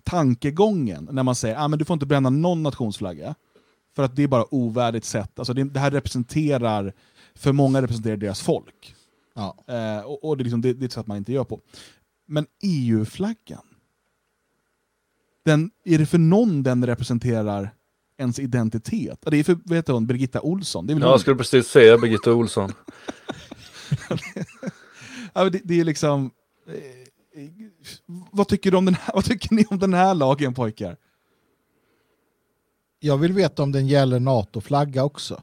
tankegången när man säger att ah, du får inte bränna någon nationsflagga. För att det är bara ovärdigt sätt. Alltså det, det här representerar, för många representerar deras folk. Ja. Eh, och och det, är liksom, det, det är ett sätt man inte gör på. Men EU-flaggan, den, är det för någon den representerar ens identitet? Det är för vad heter hon, Birgitta Olsson. Det är väl Ja, hon? jag skulle precis säga Birgitta Olsson. Ja, det, det är liksom... Eh, vad, tycker du om den här, vad tycker ni om den här lagen pojkar? Jag vill veta om den gäller NATO-flagga också.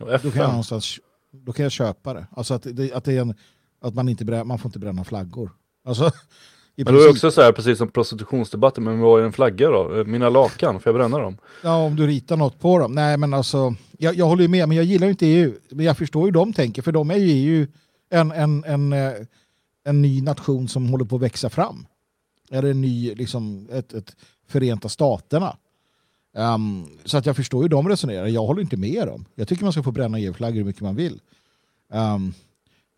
Och Då kan jag, någonstans, då kan jag köpa det. Alltså att, det, att, det är en, att man, inte brä, man får inte bränna flaggor. Alltså, Men det princip, också så här, precis som prostitutionsdebatten, men vad är en flagga då? Mina lakan, får jag bränna dem? ja, om du ritar något på dem. Nej, men alltså, jag, jag håller ju med, men jag gillar ju inte EU. Men jag förstår hur de tänker, för de är ju EU en, en, en, eh, en ny nation som håller på att växa fram. Eller en ny, liksom, ett, ett Förenta Staterna. Ehm, så att jag förstår hur de resonerar. Jag håller inte med dem. Jag tycker man ska få bränna EU-flaggor hur mycket man vill. Ehm,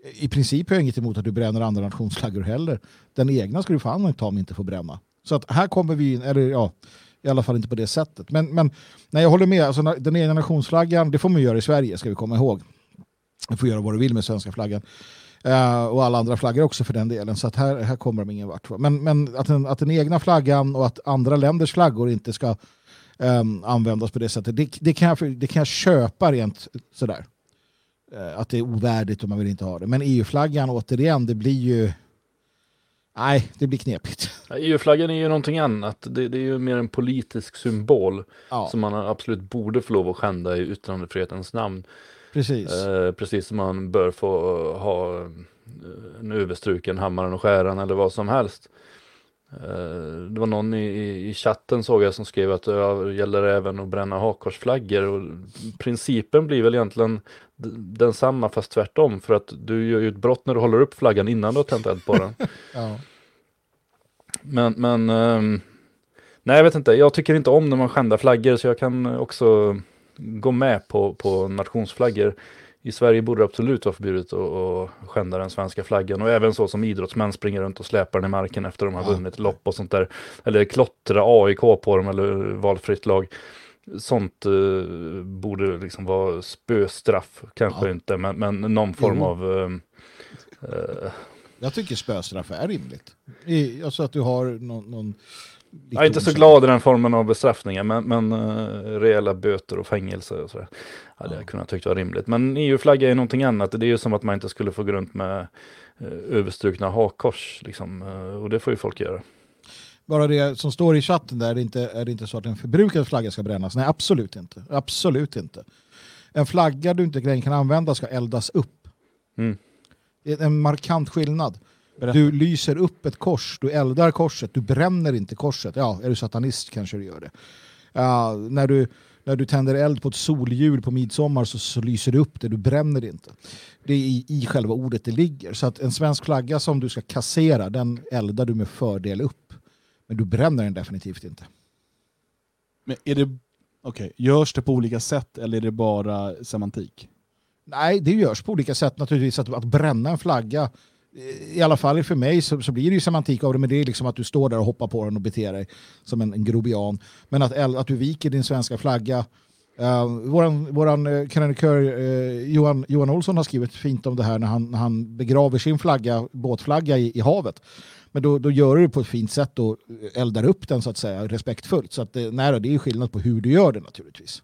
i princip har jag inget emot att du bränner andra nationsflaggor heller. Den egna ska du fan ta om inte får bränna. Så att här kommer vi in, eller ja, i alla fall inte på det sättet. Men, men nej, jag håller med, alltså, den egna nationsflaggan, det får man göra i Sverige, ska vi komma ihåg. Du får göra vad du vill med svenska flaggan. Uh, och alla andra flaggor också för den delen. Så att här, här kommer de ingen vart. Men, men att, den, att den egna flaggan och att andra länders flaggor inte ska um, användas på det sättet, det, det, kan jag, det kan jag köpa rent sådär. Eh, att det är ovärdigt och man vill inte ha det. Men EU-flaggan återigen, det blir ju... Nej, det blir knepigt. EU-flaggan är ju någonting annat. Det, det är ju mer en politisk symbol Ja, som man absolut borde få lov att skända i yttrandefrihetens namn. precis. Eh, precis som man bör få ha eh, en överstruken hammaren och skäran eller vad som helst. Eh, det var någon i, i, i chatten såg jag som skrev att det gäller även att bränna hakkorsflaggor. Och principen blir väl egentligen densamma fast tvärtom. För att du gör ju ett brott när du håller upp flaggan innan du har tänt eld på den. Ja. Men, men ehm, nej jag vet inte, jag tycker inte om när man skändar flaggor så jag kan också gå med på, på nationsflaggor. I Sverige borde det absolut vara förbjudet att, att skända den svenska flaggan och även så som idrottsmän springer runt och släpar den i marken efter de har vunnit lopp och sånt där. Eller klottra AIK på dem eller valfritt lag. Sånt eh, borde liksom vara spöstraff, kanske Ja. inte, men, men någon form Jo. av ehm, eh, Jag tycker spöstraff är rimligt. I, alltså att du har någon... någon Jag är inte så glad i den formen av bestraffningar, men, men uh, rejäla böter och fängelse och sådär. hade Ja. jag kunnat tycka var rimligt. Men EU-flagga är någonting annat. Det är ju som att man inte skulle få gå runt med uh, överstrukna hakkors. Liksom. eh, och det får ju folk göra. Bara det som står i chatten där, är det inte, är det inte så att en förbrukad flagga ska brännas? Nej, absolut inte. Absolut inte. En flagga du inte längre kan använda ska eldas upp. Mm. Det är en markant skillnad. Berätta. Du lyser upp ett kors, du eldar korset, du bränner inte korset. Ja, är du satanist kanske du gör det. Ja, när, du, när du tänder eld på ett solhjul på midsommar så, så lyser du upp det, du bränner det inte. Det är i, i själva ordet det ligger. Så att en svensk flagga som du ska kassera, den eldar du med fördel upp. Men du bränner den definitivt inte. Men är det, okay, görs det på olika sätt eller är det bara semantik? Nej, det görs på olika sätt naturligtvis. Att, att bränna en flagga, i alla fall för mig så, så blir det ju semantik av det, men det är liksom att du står där och hoppar på den och beter dig som en, en grobian. Men att, att du viker din svenska flagga. Uh, våran våran uh, krönikör eh, Johan, Johan Olsson har skrivit fint om det här när han, när han begraver sin flagga, båtflagga i, i havet. Men då, då gör du det på ett fint sätt och eldar upp den så att säga respektfullt. Så att det, nej, det är skillnad på hur du gör det naturligtvis.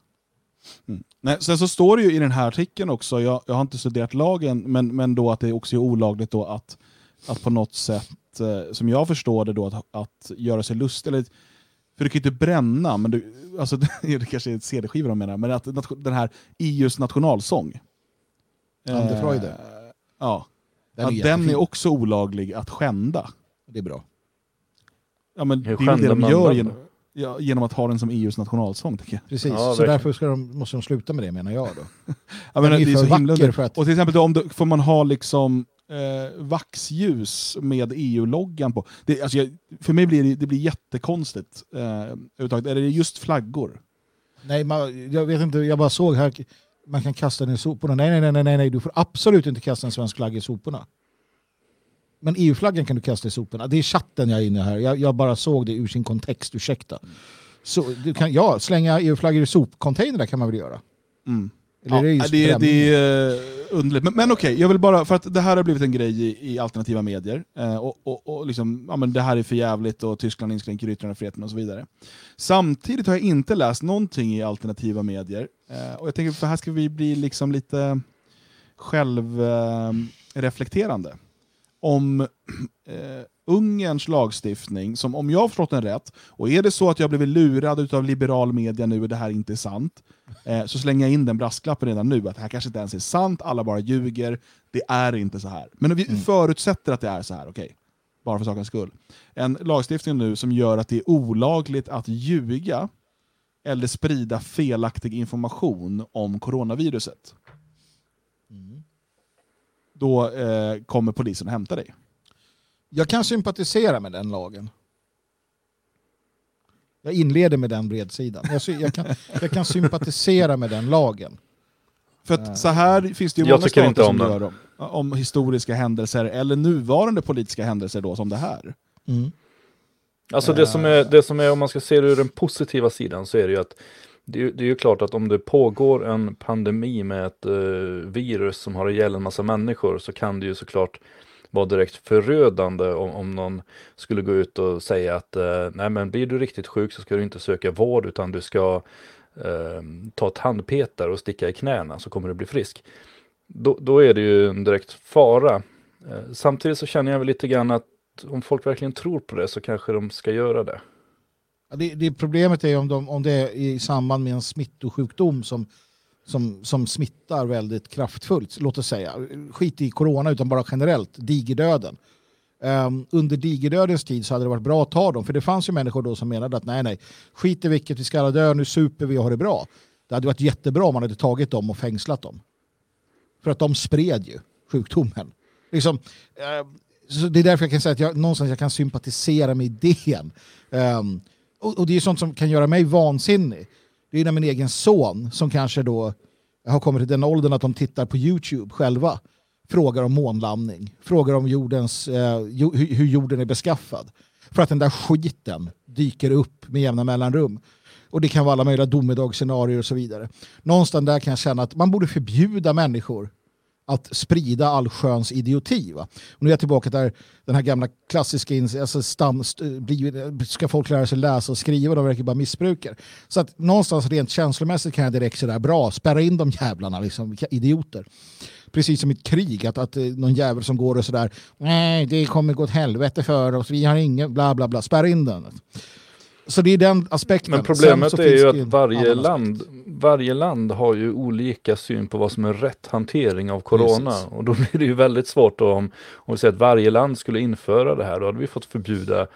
Mm. Nej, sen så står det ju i den här artikeln också, jag, jag har inte studerat lagen, men, men då att det också är olagligt då att, att på något sätt, eh, som jag förstår det, då, att, att göra sig lust eller För du kan ju inte bränna, men du, alltså, det kanske är ett CD-skiva de menar, men att den här EUs nationalsång. Ande Freude. Eh, ja, Den den, är den är också olaglig att skända. Det är bra. Ja, men det Hur är väl det de gör den? genom, ja, genom att ha den som EUs nationalsång. Tycker jag. Precis, Ja, så därför ska de, måste de sluta med det menar jag då. Jag menar, är det är för så himla för att- Och till exempel, då, om du, får man ha liksom eh, vaxljus med EU-loggan på. Det, alltså jag, för mig blir det, det blir jättekonstigt. Eh, är det just flaggor? Nej, man, jag vet inte, jag bara såg här, man kan kasta den i soporna. Nej, nej, nej, nej, nej, du får absolut inte kasta en svensk flagga i soporna. Men EU-flaggan kan du kasta i soporna. Det är chatten jag är inne här. Jag, jag bara såg det ur sin kontext, ursäkta. Så, du kan, ja, slänga EU-flaggor i sopcontainer kan man väl göra? Mm. Eller Ja, är det det, det är eh, underligt. Men, men okej, jag vill bara, för att det här har blivit en grej i, i alternativa medier. Eh, och, och, och liksom, ja, men det här är för jävligt och Tyskland inskränker yttrandefriheten och så vidare. Samtidigt har jag inte läst någonting i alternativa medier. Eh, och jag tänker, för här ska vi bli liksom lite självreflekterande. Om eh, Ungerns lagstiftning, som om jag har förstått den rätt, och är det så att jag blivit lurad av liberal media nu och det här inte är sant, eh, så slänger jag in den brasklappen redan nu, att det här kanske inte ens är sant, alla bara ljuger, det är inte så här. Men vi förutsätter att det är så här, okej. Bara för sakens skull. En lagstiftning nu som gör att det är olagligt att ljuga eller sprida felaktig information om coronaviruset. Då eh, kommer polisen att hämta dig. Jag kan sympatisera med den lagen. Jag inleder med den bredsidan. Jag, sy- jag, kan, jag kan sympatisera med den lagen. För att så här finns det ju Jag många tycker stater inte om som den. gör om, om historiska händelser, eller nuvarande politiska händelser då, som det här. Mm. Alltså det som, är, det som är, om man ska se det ur den positiva sidan, så är det ju att det är, ju- det är ju klart att om det pågår en pandemi med ett eh, virus som har ihjäl en massa människor så kan det ju såklart vara direkt förödande om, om någon skulle gå ut och säga att eh, nej men blir du riktigt sjuk så ska du inte söka vård utan du ska eh, ta tandpetare och sticka i knäna så kommer du bli frisk. Då, då är det ju en direkt fara. Eh, samtidigt så känner jag väl lite grann att om folk verkligen tror på det så kanske de ska göra det. Ja, Det, det problemet är om, de, om det är i samband med en smittosjukdom som, som, som smittar väldigt kraftfullt. Låt oss säga, skit i corona utan bara generellt, digerdöden. Um, under digerdödens tid så hade det varit bra att ta dem, för det fanns ju människor då som menade att nej, nej, skit i vilket, vi ska alla dö, nu super vi och har det bra. Det hade varit jättebra om man hade tagit dem och fängslat dem. För att de spred ju sjukdomen. Liksom, eh, så det är därför jag kan säga att jag, någonstans jag kan sympatisera med idén. Um, och, och det är sånt som kan göra mig vansinnig. Det är när min egen son, som kanske då har kommit till den åldern att de tittar på YouTube själva, frågar om månlandning, frågar om jordens, eh, jo, hur, hur jorden är beskaffad. För att den där skiten dyker upp med jämna mellanrum. Och det kan vara alla möjliga domedagsscenarier och så vidare. Någonstans där kan jag känna att man borde förbjuda människor att sprida allsköns idioti. Va? Och nu är jag tillbaka där den här gamla klassiska, alltså stam, st- eh, ska folk lära sig läsa och skriva, de verkar bara missbrukar. Så att någonstans rent känslomässigt kan jag direkt säga bra, spärra in de jävlarna, liksom, vilka idioter. Precis som i ett krig, att, att eh, någon jävel som går och sådär, nej det kommer gå åt helvete för oss, vi har ingen, bla bla bla, spärra in den. Så det är den aspekten. Men problemet är ju att varje land, varje land har ju olika syn på vad som är rätt hantering av corona. Precis. Och då blir det ju väldigt svårt då om, om vi säger att varje land skulle införa det här. Då hade vi fått förbjuda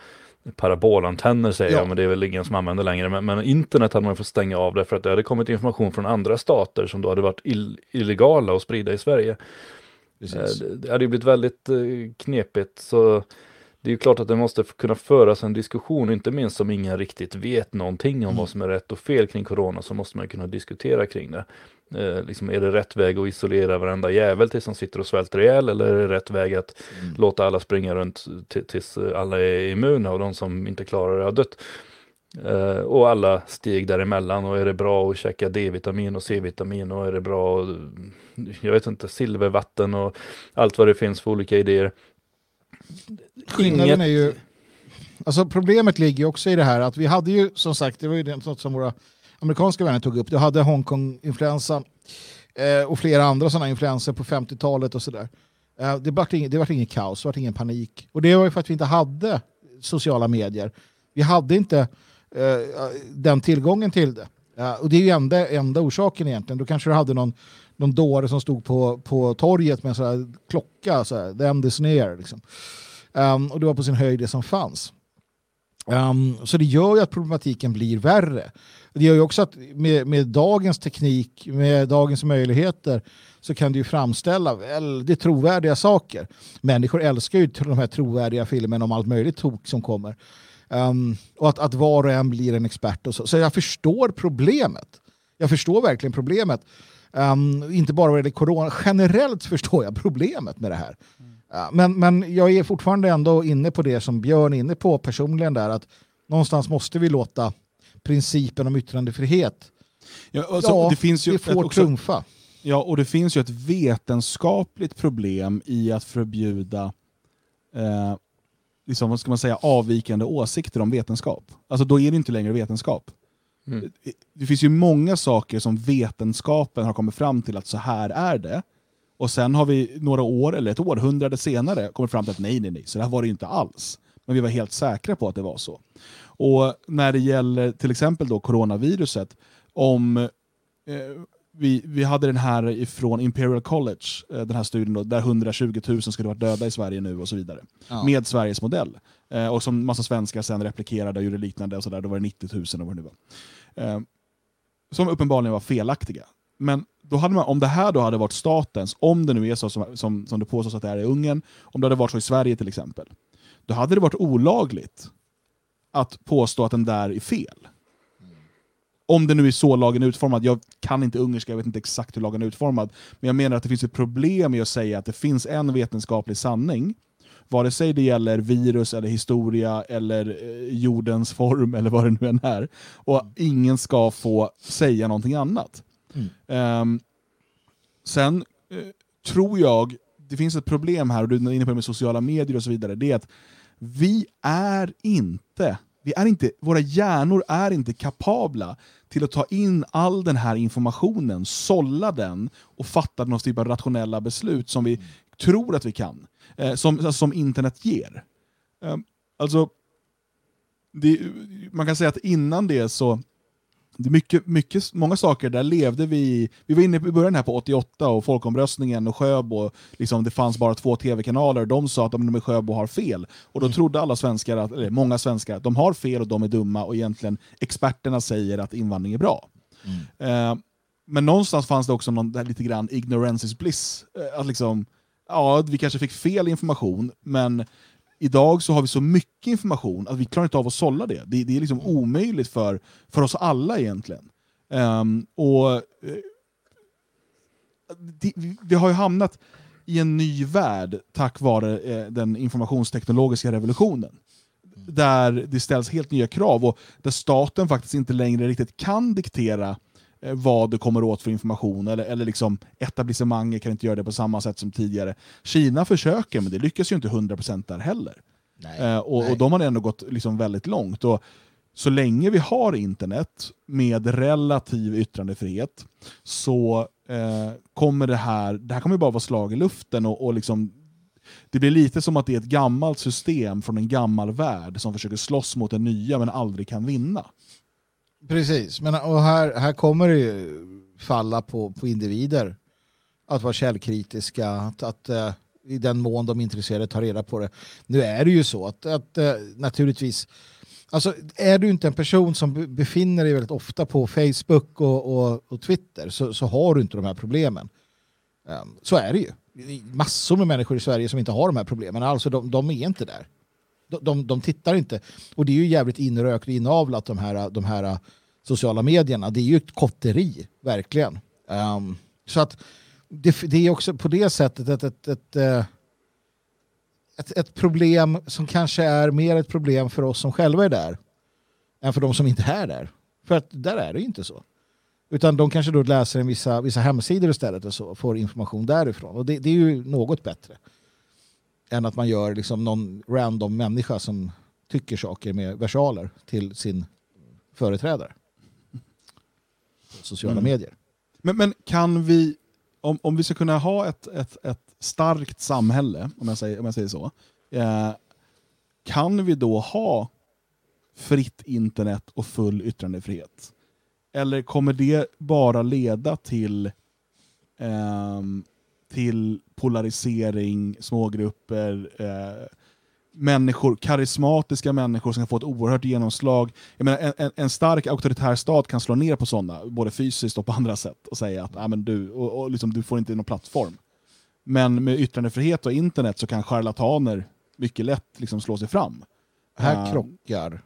parabolantenner säger Ja. jag, men det är väl ingen som använder längre. Men, men internet hade man fått stänga av det för att det hade kommit information från andra stater som då hade varit ill, illegala att sprida i Sverige. Precis. Eh, Det det hade ju blivit väldigt eh, knepigt. Så det är ju klart att det måste kunna föras en diskussion, inte minst om ingen riktigt vet någonting om Mm. vad som är rätt och fel kring corona, så måste man kunna diskutera kring det. Eh, liksom, är det rätt väg att isolera varenda jävel tills de sitter och svälter ihjäl, eller är det rätt väg att Mm. låta alla springa runt tills alla är immuna och de som inte klarar det har dött? Eh, och alla steg däremellan och är det bra att käka D-vitamin och C-vitamin och är det bra, jag vet inte, silvervatten och allt vad det finns för olika idéer. Skillnaden Inget- är ju... Alltså problemet ligger ju också i det här att vi hade ju som sagt, det var ju något som våra amerikanska vänner tog upp, du hade Hongkong-influensan eh, och flera andra sådana influenser på 50-talet och sådär. Eh, det var ingen, det var ingen kaos, det var ingen panik. Och det var ju för att vi inte hade sociala medier. Vi hade inte eh, den tillgången till det. Eh, och det är ju enda, enda orsaken egentligen. Då kanske du hade någon, någon dåre som stod på, på torget med en sån här klocka, så här, the end is near. Liksom. Um, och det var på sin höjd det som fanns. Um, så det gör ju att problematiken blir värre. Det gör ju också att med, med dagens teknik, med dagens möjligheter, så kan du ju framställa väldigt trovärdiga saker. Människor älskar ju de här trovärdiga filmerna om allt möjligt tok som kommer. Um, och att, att var och en blir en expert och så. Så jag förstår problemet. Jag förstår verkligen problemet. Um, inte bara vad gäller corona, generellt förstår jag problemet med det här. Uh, men, men jag är fortfarande ändå inne på det som Björn är inne på personligen där, att någonstans måste vi låta principen om yttrandefrihet, Ja, alltså, ja, det, finns ju det får också, trumfa. ja, och det finns ju ett vetenskapligt problem i att förbjuda eh, liksom, vad ska man säga, avvikande åsikter om vetenskap. Alltså då är det inte längre vetenskap. Mm. Det finns ju många saker som vetenskapen har kommit fram till att så här är det. Och sen har vi några år, eller ett århundrade senare, kommit fram till att nej, nej, nej, så det här var det ju inte alls. Men vi var helt säkra på att det var så. Och när det gäller till exempel då coronaviruset, om eh, vi, vi hade den här ifrån Imperial College, eh, den här studien då, där 120 000 skulle varit döda i Sverige nu och så vidare. Ja. Med Sveriges modell. Eh, och som massa svenskar sen replikerade och gjorde liknande, och så där, då var det 90 000 och vad det nu var. Eh, som uppenbarligen var felaktiga. Men då hade man, om det här då hade varit statens, om det nu är så som, som, som det påstås att det är i Ungern, om det hade varit så i Sverige till exempel, då hade det varit olagligt att påstå att den där är fel. Om det nu är så lagen är utformad. Jag kan inte ungerska, jag vet inte exakt hur lagen är utformad. Men jag menar att det finns ett problem i att säga att det finns en vetenskaplig sanning, vare sig det gäller virus, eller historia, eller eh, jordens form, eller vad det nu än är. Och ingen ska få säga någonting annat. Mm. Ehm, sen eh, tror jag, det finns ett problem här, och du är inne på det med sociala medier och så vidare, det är att vi är inte, vi är inte, våra hjärnor är inte kapabla till att ta in all den här informationen, sålla den och fatta någon typ av rationella beslut som vi tror att vi kan. Eh, som, som internet ger. Eh, alltså, det, man kan säga att innan det så det är mycket, mycket, många saker där levde vi Vi var inne i början här på 88 och folkomröstningen och Sjöbo, liksom, det fanns bara två tv-kanaler och de sa att de med Sjöbo har fel. Och då trodde alla svenskar, att, eller många svenskar, att de har fel och de är dumma och egentligen experterna säger att invandring är bra. Eh, men någonstans fanns det också någon, lite grann ignorance is bliss. Eh, att liksom, ja, vi kanske fick fel information, men idag så har vi så mycket information att vi klarar inte av att sålla det. Det, det är liksom omöjligt för, för oss alla egentligen. Um, och eh, det, vi, vi har ju hamnat i en ny värld tack vare eh, den informationsteknologiska revolutionen. Där det ställs helt nya krav och där staten faktiskt inte längre riktigt kan diktera eh, vad det kommer åt för information, eller, eller liksom etablissemanget kan inte göra det på samma sätt som tidigare. Kina försöker, men det lyckas ju inte 100% där heller. Nej. Eh, och, Nej. och de har ändå gått liksom väldigt långt. Och så länge vi har internet med relativ yttrandefrihet så eh, kommer det här, det här kommer bara vara slag i luften och, och liksom det blir lite som att det är ett gammalt system från en gammal värld som försöker slåss mot den nya men aldrig kan vinna. Precis, men och här, här kommer det ju falla på, på individer att vara källkritiska, att, att eh, i den mån de är intresserade ta reda på det. Nu är det ju så att, att eh, naturligtvis, alltså är du inte en person som befinner dig väldigt ofta på Facebook och, och, och Twitter så, så har du inte de här problemen. Um, så är det ju. Det är Massor med människor i Sverige som inte har de här problemen, alltså de, de är inte där. De, de, de tittar inte. Och det är ju jävligt inrökt och inavlat de här, de här sociala medierna. Det är ju ett kotteri, verkligen. Um, så att det, det är också på det sättet ett, ett, ett, eh, ett, ett problem som kanske är mer ett problem för oss som själva är där än för de som inte är där. För att där är det ju inte så. Utan de kanske då läser en vissa, vissa hemsidor istället och så får information därifrån. Och det, det är ju något bättre än att man gör liksom någon random människa som tycker saker med versaler till sin företrädare. Sociala Mm. medier. Men, men kan vi, om, om vi ska kunna ha ett, ett, ett starkt samhälle, om jag säger, om jag säger så, eh, kan vi då ha fritt internet och full yttrandefrihet? Eller kommer det bara leda till, ehm, till polarisering, smågrupper, eh, människor, karismatiska människor som kan få ett oerhört genomslag. Jag menar, en, en, stark auktoritär stat kan slå ner på sådana, både fysiskt och på andra sätt, och säga att ah, men du, och, och liksom, du får inte någon plattform. Men med yttrandefrihet och internet så kan charlataner mycket lätt liksom slå sig fram. Här Ja. krockar,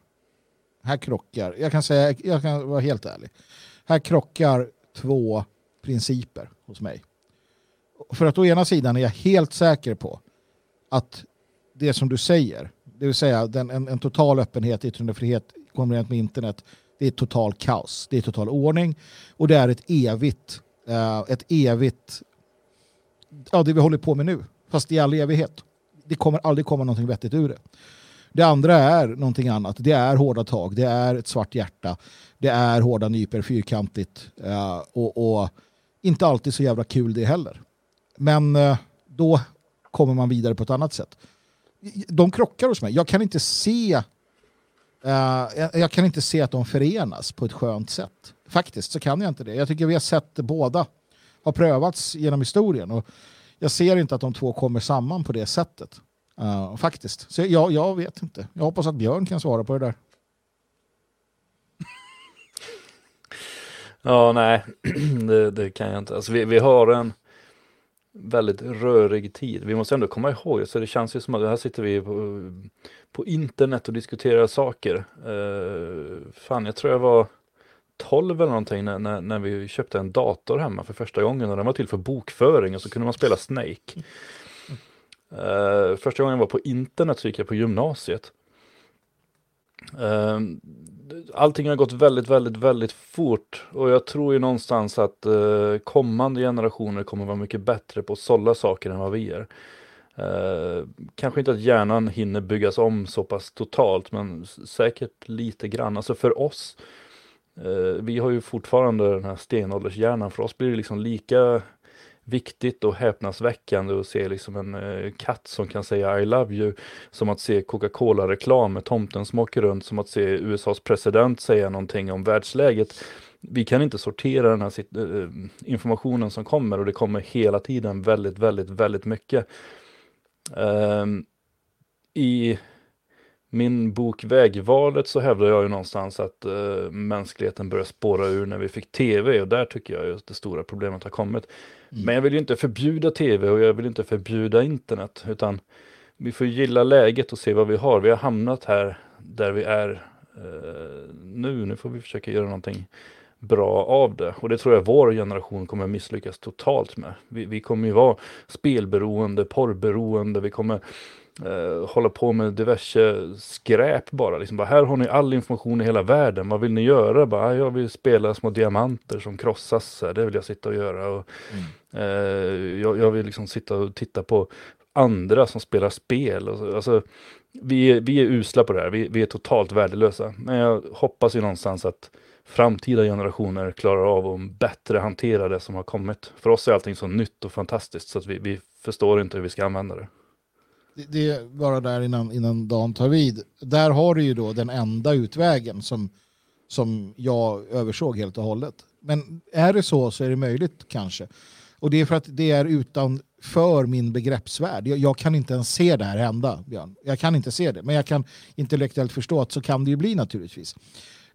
här krockar, jag kan säga, jag kan vara helt ärlig. Här krockar två principer hos mig. För att å ena sidan är jag helt säker på att det som du säger, det vill säga den, en, en total öppenhet, yttrandefrihet kombinerat med internet, det är total kaos, det är total ordning och det är ett evigt, eh, ett evigt, ja det vi håller på med nu, fast i all evighet. Det kommer aldrig komma någonting vettigt ur det. Det andra är någonting annat. Det är hårda tag, det är ett svart hjärta, det är hårda nyper, fyrkantigt eh, och, och inte alltid så jävla kul det heller. Men eh, då kommer man vidare på ett annat sätt. De krockar hos mig. Jag kan inte se eh, jag- kan inte se att de förenas på ett skönt sätt. Faktiskt så kan jag inte det. Jag tycker vi har sett det båda har prövats genom historien och jag ser inte att de två kommer samman på det sättet. Uh, faktiskt. Så jag, jag vet inte. Jag hoppas att Björn kan svara på det där. Ja, nej, det, det kan jag inte. Alltså, vi, vi har en väldigt rörig tid. Vi måste ändå komma ihåg, så det känns ju som att här sitter vi på, på internet och diskuterar saker. Uh, fan, jag tror jag var 12 eller någonting när, när, när vi köpte en dator hemma för första gången och den var till för bokföring och så kunde man spela Snake. Uh, första gången jag var på internet så gick jag på gymnasiet. Uh, allting har gått väldigt, väldigt, väldigt fort och jag tror ju någonstans att eh, kommande generationer kommer vara mycket bättre på att sålla saker än vad vi är. Eh, kanske inte att hjärnan hinner byggas om så pass totalt, men säkert lite grann. Alltså för oss, eh, vi har ju fortfarande den här stenåldershjärnan. För oss blir det liksom lika viktigt och häpnadsväckande att se liksom en eh, katt som kan säga I love you som att se Coca-Cola-reklam med tomten som åker runt, som att se USAs president säga någonting om världsläget. Vi kan inte sortera den här eh, informationen som kommer och det kommer hela tiden väldigt, väldigt, väldigt mycket. Ehm, I min bok Vägvalet så hävdar jag ju någonstans att eh, mänskligheten börjar spåra ur när vi fick tv och där tycker jag ju att det stora problemet har kommit. Men jag vill ju inte förbjuda tv och jag vill inte förbjuda internet utan vi får gilla läget och se vad vi har. Vi har hamnat här där vi är eh, nu. Nu får vi försöka göra någonting bra av det. Och det tror jag vår generation kommer misslyckas totalt med. Vi, vi kommer ju vara spelberoende, porrberoende, vi kommer eh, hålla på med diverse skräp bara. Liksom bara. Här har ni all information i hela världen. Vad vill ni göra? Bara, "Ah, jag vill spela små diamanter som krossas. Det vill jag sitta och göra. Och, eh, jag, jag vill liksom sitta och titta på andra som spelar spel. Alltså, vi, är, vi är usla på det här. Vi, vi är totalt värdelösa. Men jag hoppas ju någonstans att framtida generationer klarar av att bättre hantera det som har kommit. För oss är allting så nytt och fantastiskt så att vi, vi förstår inte hur vi ska använda det. Det, är bara där innan, innan dagen tar vid. Där har du ju då den enda utvägen som, som jag översåg helt och hållet. Men är det så så är det möjligt kanske. Och det är för att det är utanför min begreppsvärld. Jag, jag kan inte ens se det här hända, Björn. Jag kan inte se det. Men jag kan intellektuellt förstå att så kan det ju bli naturligtvis.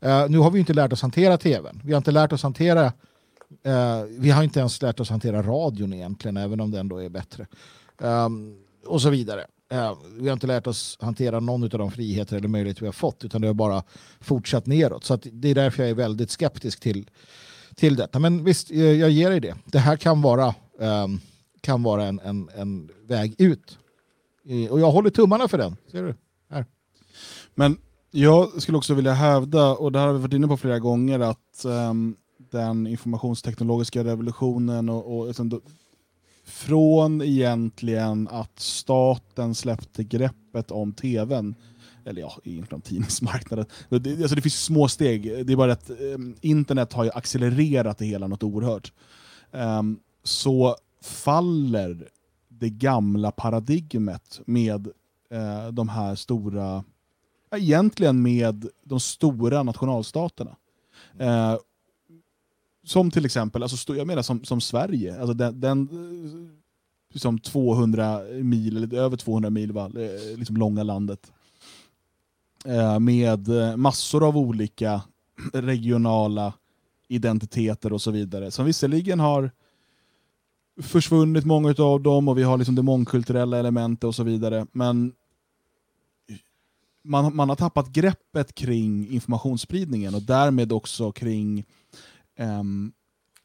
Uh, nu har vi ju inte lärt oss hantera tvn. Vi har inte lärt oss hantera uh, vi har inte ens lärt oss hantera radion egentligen, även om den då är bättre. Um, och så vidare. Eh, vi har inte lärt oss hantera någon av de friheter eller möjligheter vi har fått, utan det har bara fortsatt neråt. Så att det är därför jag är väldigt skeptisk till, till detta. Men visst, eh, jag ger dig det. Det här kan vara, ehm, kan vara en, en, en väg ut. Eh, Och jag håller tummarna för den. Ser du? Här. Men jag skulle också vilja hävda, och det här har vi varit inne på flera gånger, att ehm, den informationsteknologiska revolutionen och, och liksom från egentligen att staten släppte greppet om tvn, eller ja, egentligen tidningsmarknaden. Det, alltså det finns små steg, det är bara att ehm, internet har ju accelererat det hela något oerhört. Ehm, så faller det gamla paradigmet med eh, de här stora Ja, egentligen med de stora nationalstaterna. Eh, som till exempel, alltså, jag menar som, som Sverige, alltså den, den, eh, liksom 200 mil, eller över 200 mil va, eh, liksom långa landet. Eh, med massor av olika regionala identiteter och så vidare. Som visserligen har försvunnit många av dem och vi har liksom det mångkulturella elementet och så vidare. Men man, man har tappat greppet kring informationsspridningen och därmed också kring, um,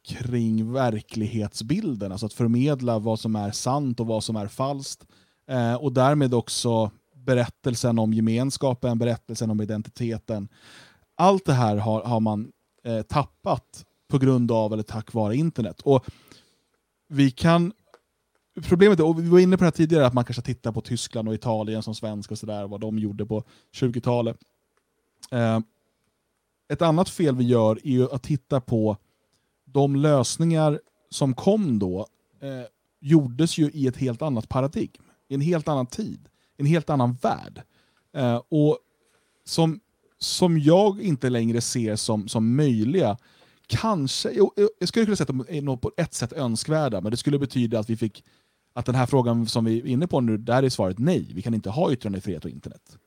kring verklighetsbilden. Alltså att förmedla vad som är sant och vad som är falskt. Eh, och därmed också berättelsen om gemenskapen, berättelsen om identiteten. Allt det här har, har man eh, tappat på grund av eller tack vare internet. Och vi kan Problemet är, och vi var inne på det här tidigare, att man kanske tittar på Tyskland och Italien som svensk och sådär, vad de gjorde på 20-talet. Eh, ett annat fel vi gör är ju att titta på de lösningar som kom då, eh, gjordes ju i ett helt annat paradigm, i en helt annan tid, i en helt annan värld. Eh, och som, som jag inte längre ser som, som möjliga, kanske, jag, eh, jag skulle kunna säga att de är på ett sätt önskvärda, men det skulle betyda att vi fick att den här frågan som vi är inne på nu, där är svaret nej. Vi kan inte ha yttrandefrihet och internet.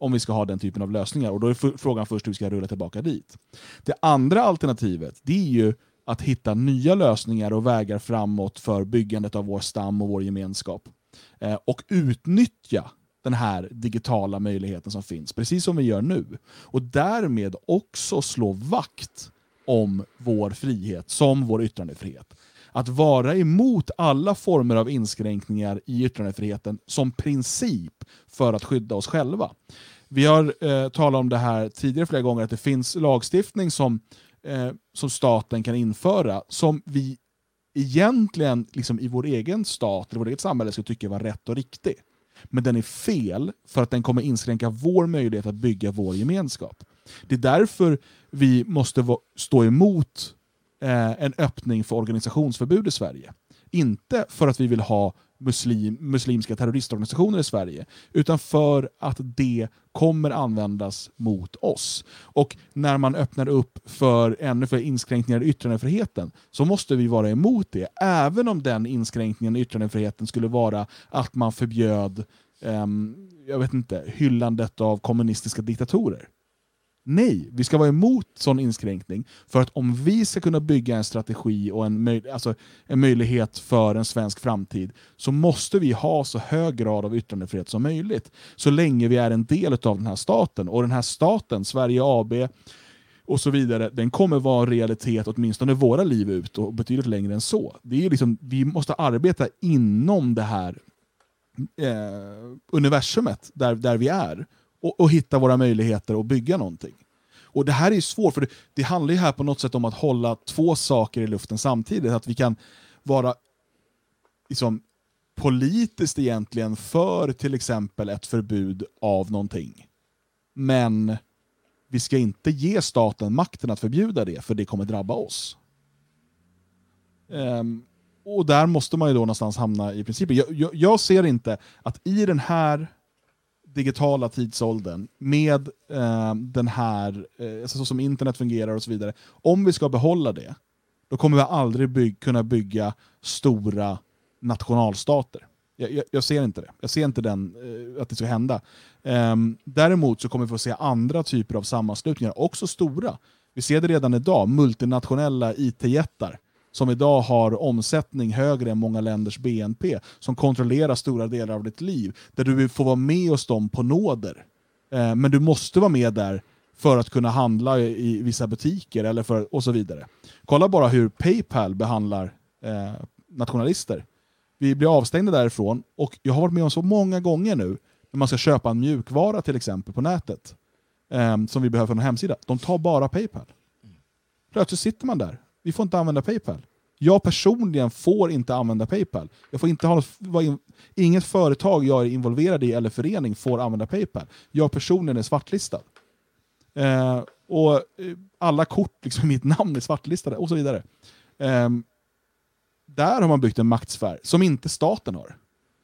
Om vi ska ha den typen av lösningar. Och då är frågan först hur vi ska rulla tillbaka dit. Det andra alternativet, det är ju att hitta nya lösningar och vägar framåt för byggandet av vår stam och vår gemenskap. Eh, och utnyttja den här digitala möjligheten som finns, precis som vi gör nu. Och därmed också slå vakt om vår frihet som vår yttrandefrihet att vara emot alla former av inskränkningar i yttrandefriheten som princip för att skydda oss själva. Vi har eh, talat om det här tidigare flera gånger, att det finns lagstiftning som, eh, som staten kan införa som vi egentligen liksom i vår egen stat, eller vårt eget samhälle, skulle tycka var rätt och riktig. Men den är fel för att den kommer inskränka vår möjlighet att bygga vår gemenskap. Det är därför vi måste stå emot eh, en öppning för organisationsförbud i Sverige. Inte för att vi vill ha muslim, muslimska terroristorganisationer i Sverige, utan för att det kommer användas mot oss. Och när man öppnar upp för ännu fler inskränkningar i yttrandefriheten så måste vi vara emot det, även om den inskränkningen i yttrandefriheten skulle vara att man förbjöd um, jag vet inte, hyllandet av kommunistiska diktatorer. Nej, vi ska vara emot sån inskränkning. För att om vi ska kunna bygga en strategi och en, möj alltså en möjlighet för en svensk framtid så måste vi ha så hög grad av yttrandefrihet som möjligt. Så länge vi är en del av den här staten. Och den här staten, Sverige AB och så vidare, den kommer vara en realitet åtminstone våra liv ut och betydligt längre än så. Det är liksom, vi måste arbeta inom det här eh, universumet där, där vi är och, och hitta våra möjligheter att bygga någonting. Och Det här är svårt, för det, det handlar ju här på något sätt om att hålla två saker i luften samtidigt. Att vi kan vara liksom, politiskt egentligen för till exempel ett förbud av någonting. Men vi ska inte ge staten makten att förbjuda det, för det kommer drabba oss. Um, och där måste man ju då någonstans hamna i principen. Jag, jag, jag ser inte att i den här digitala tidsåldern med eh, den här, eh, alltså så som internet fungerar och så vidare, om vi ska behålla det, då kommer vi aldrig byg kunna bygga stora nationalstater. Jag, jag, jag, ser inte det. Jag ser inte den, eh, att det ska hända. Um, däremot så kommer vi få se andra typer av sammanslutningar, också stora. Vi ser det redan idag, multinationella IT-jättar som idag har omsättning högre än många länders BNP, som kontrollerar stora delar av ditt liv, där du får vara med hos dem på nåder. Eh, men du måste vara med där för att kunna handla i, i vissa butiker eller för, och så vidare. Kolla bara hur Paypal behandlar eh, nationalister. Vi blir avstängda därifrån och jag har varit med om så många gånger nu när man ska köpa en mjukvara till exempel på nätet eh, som vi behöver från en hemsida. De tar bara Paypal. Plötsligt sitter man där vi får inte använda Paypal. Jag personligen får inte använda Paypal. Jag får inte ha något, inget företag jag är involverad i eller förening får använda Paypal. Jag personligen är svartlistad. Eh, och eh, alla kort liksom, mitt namn är svartlistade och så vidare. Eh, där har man byggt en maktsfär som inte staten har.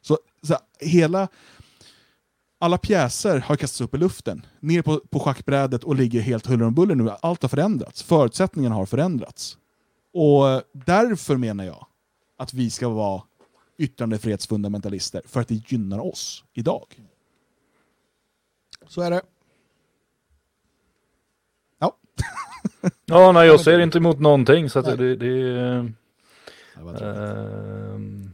Så, så hela, alla pjäser har kastats upp i luften, ner på, på schackbrädet och ligger helt huller om buller nu. Allt har förändrats. Förutsättningarna har förändrats. Och därför menar jag att vi ska vara yttrandefrihetsfundamentalister för att det gynnar oss idag. Så är det. Ja. Ja, nej, jag ser inte emot någonting så att det, det. Ehm,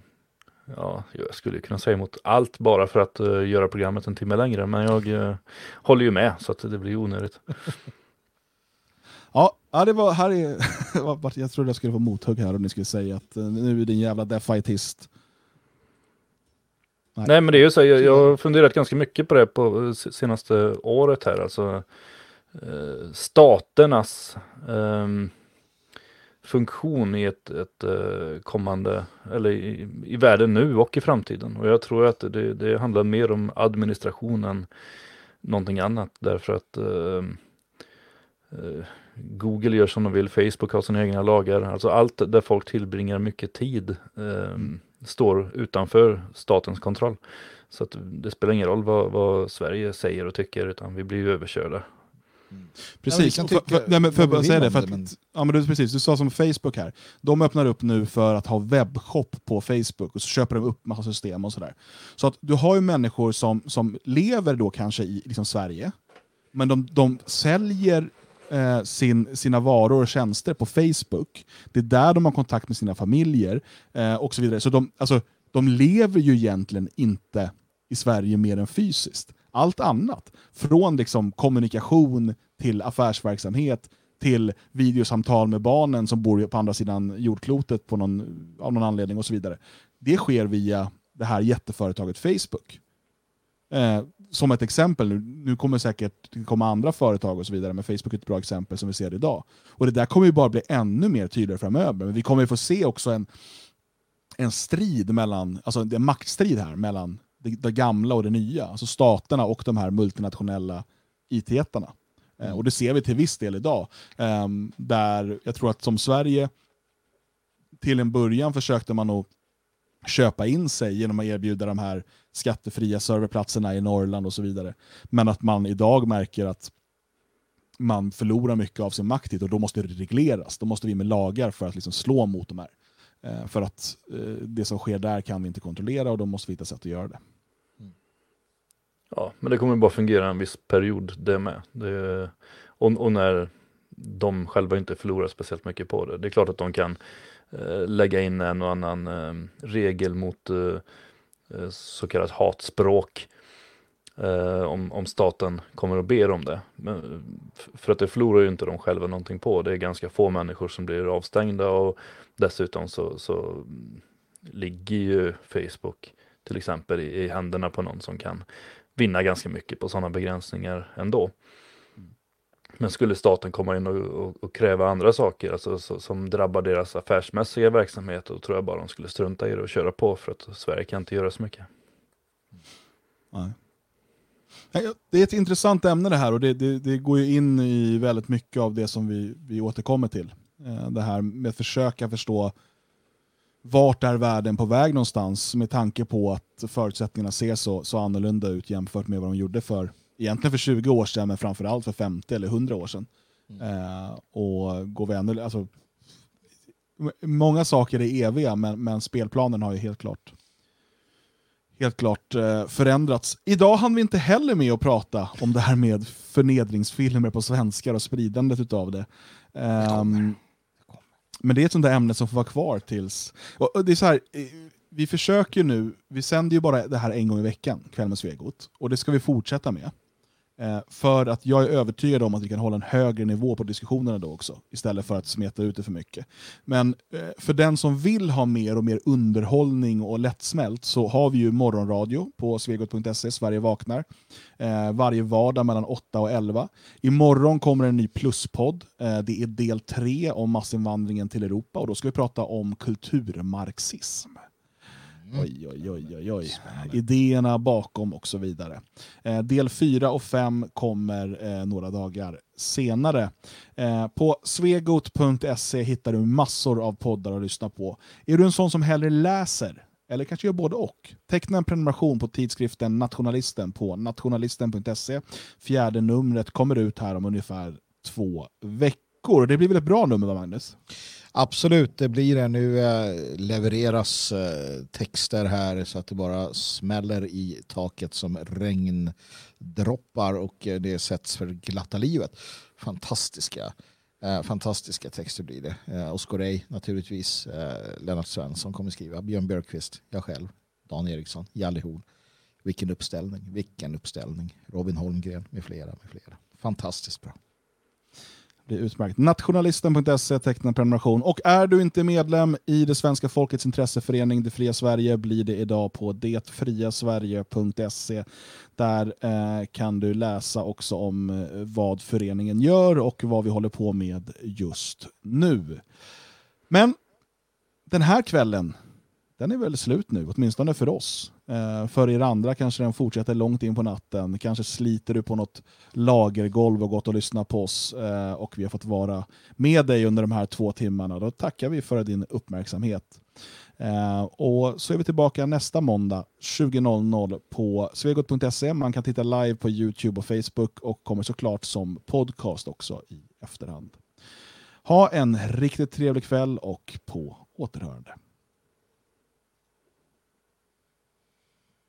ja, jag skulle kunna säga emot allt bara för att eh, göra programmet en timme längre, men jag eh, håller ju med så att det blir onödigt. Ja, ja, det var, här är, jag trodde jag skulle få mothugg här om ni skulle säga att eh, nu är din jävla defaitist. Nej. Nej, men det är ju så, jag, jag har funderat ganska mycket på det på eh, se- senaste året här, alltså eh, staternas ehm, funktion i ett, ett eh, kommande, eller i, i världen nu och i framtiden. Och jag tror att det, det handlar mer om administration än någonting annat, därför att ehm, eh, Google gör som de vill, Facebook har sina egna lagar, alltså allt där folk tillbringar mycket tid ehm, står utanför statens kontroll. Så att det spelar ingen roll vad, vad Sverige säger och tycker, utan vi blir ju överkörda. Precis, kan för, tycka för, nej, men för att säga det, för det, att, men- ja, men du, precis, du sa som Facebook här, de öppnar upp nu för att ha webbshop på Facebook och så köper de upp massa system och sådär. Så att du har ju människor som, som lever då kanske i liksom Sverige, men de, de säljer eh, sin, sina varor och tjänster på Facebook. Det är där de har kontakt med sina familjer eh, och så vidare. Så de, alltså, de lever ju egentligen inte i Sverige mer än fysiskt. Allt annat, från liksom kommunikation till affärsverksamhet till videosamtal med barnen som bor på andra sidan jordklotet på någon, av någon anledning och så vidare. Det sker via det här jätteföretaget Facebook. Eh, som ett exempel, nu, nu kommer säkert komma andra företag och så vidare, men Facebook är ett bra exempel som vi ser idag. Och det där kommer ju bara bli ännu mer tydligare framöver, men vi kommer ju få se också en, en strid mellan, alltså en maktstrid här mellan det, det gamla och det nya, alltså staterna och de här multinationella IT-jättarna. Eh, och det ser vi till viss del idag, ehm, där jag tror att som Sverige till en början försökte man nog köpa in sig genom att erbjuda de här skattefria serverplatserna i Norrland och så vidare. Men att man idag märker att man förlorar mycket av sin makt hit och då måste det regleras. Då måste vi med lagar för att liksom slå mot de här. Eh, för att eh, det som sker där kan vi inte kontrollera och då måste vi hitta sätt att göra det. Ja, men det kommer bara fungera en viss period det med. Det, och, och när de själva inte förlorar speciellt mycket på det. Det är klart att de kan Eh, lägga in en och annan eh, regel mot eh, eh, så kallat hatspråk. Eh, om, om staten kommer och ber om det. Men, för att det förlorar ju inte de själva någonting på. Det är ganska få människor som blir avstängda och dessutom så, så mm, ligger ju Facebook till exempel i, i händerna på någon som kan vinna ganska mycket på sådana begränsningar ändå. Men skulle staten komma in och, och, och kräva andra saker alltså, så, som drabbar deras affärsmässiga verksamhet, då tror jag bara de skulle strunta i det och köra på för att Sverige kan inte göra så mycket. Nej. Det är ett intressant ämne det här och det, det, det går ju in i väldigt mycket av det som vi, vi återkommer till. Eh, det här med att försöka förstå vart är världen på väg någonstans med tanke på att förutsättningarna ser så, så annorlunda ut jämfört med vad de gjorde för egentligen för 20 år sedan men framförallt för 50 eller 100 år sedan. Eh, och går vi ännu, alltså, många saker är eviga men, men spelplanen har ju helt klart helt klart eh, förändrats. Idag hann vi inte heller med att prata om det här med förnedringsfilmer på svenskar och spridandet utav det. Ehm, men det är ett sånt där ämne som får vara kvar tills... Och, och det är så här, eh, vi försöker nu, vi sänder ju bara det här en gång i veckan, Kväll med Svegot, och det ska vi fortsätta med. Eh, för att jag är övertygad om att vi kan hålla en högre nivå på diskussionerna då också, istället för att smeta ut det för mycket. Men eh, för den som vill ha mer och mer underhållning och lättsmält så har vi ju morgonradio på svegot.se, Sverige vaknar, eh, varje vardag mellan 8 och 11. Imorgon kommer en ny pluspodd. Det är del 3 om massinvandringen till Europa och då ska vi prata om kulturmarxism. Oj, oj, oj, oj, oj. Idéerna bakom och så vidare. Eh, del 4 och 5 kommer eh, några dagar senare. Eh, på svegot.se hittar du massor av poddar att lyssna på. Är du en sån som hellre läser, eller kanske gör både och? Teckna en prenumeration på tidskriften Nationalisten på nationalisten.se. Fjärde numret kommer ut här om ungefär två veckor. veckor. Det blir väl ett bra nummer va Magnus? Absolut, det blir det. Nu eh, levereras eh, texter här så att det bara smäller i taket som regndroppar och eh, det sätts för glatta livet. Fantastiska, fantastiska texter blir det. Eh, Oskar Rey naturligtvis, Lennart Svensson kommer skriva, Björn Björkqvist, jag själv, Dan Eriksson, Jalle Horn. Vilken uppställning, vilken uppställning. Robin Holmgren med flera, med flera. Fantastiskt bra. Det är utmärkt. Nationalisten.se teckna prenumeration. Och är du inte medlem i det svenska folkets intresseförening Det fria Sverige blir det idag på detfriasverige.se. Där eh, kan du läsa också om eh, vad föreningen gör och vad vi håller på med just nu. Men den här kvällen, den är väl slut nu, åtminstone för oss. Eh, för er andra kanske den fortsätter långt in på natten. Kanske sliter du på något lagergolv och gått och lyssnat på oss eh, och vi har fått vara med dig under de här två timmarna. Då tackar vi för din uppmärksamhet. Eh, och så är vi tillbaka nästa måndag 20.00 på svegot.se. Man kan titta live på Youtube och Facebook och kommer såklart som podcast också i efterhand. Ha en riktigt trevlig kväll och på återhörande.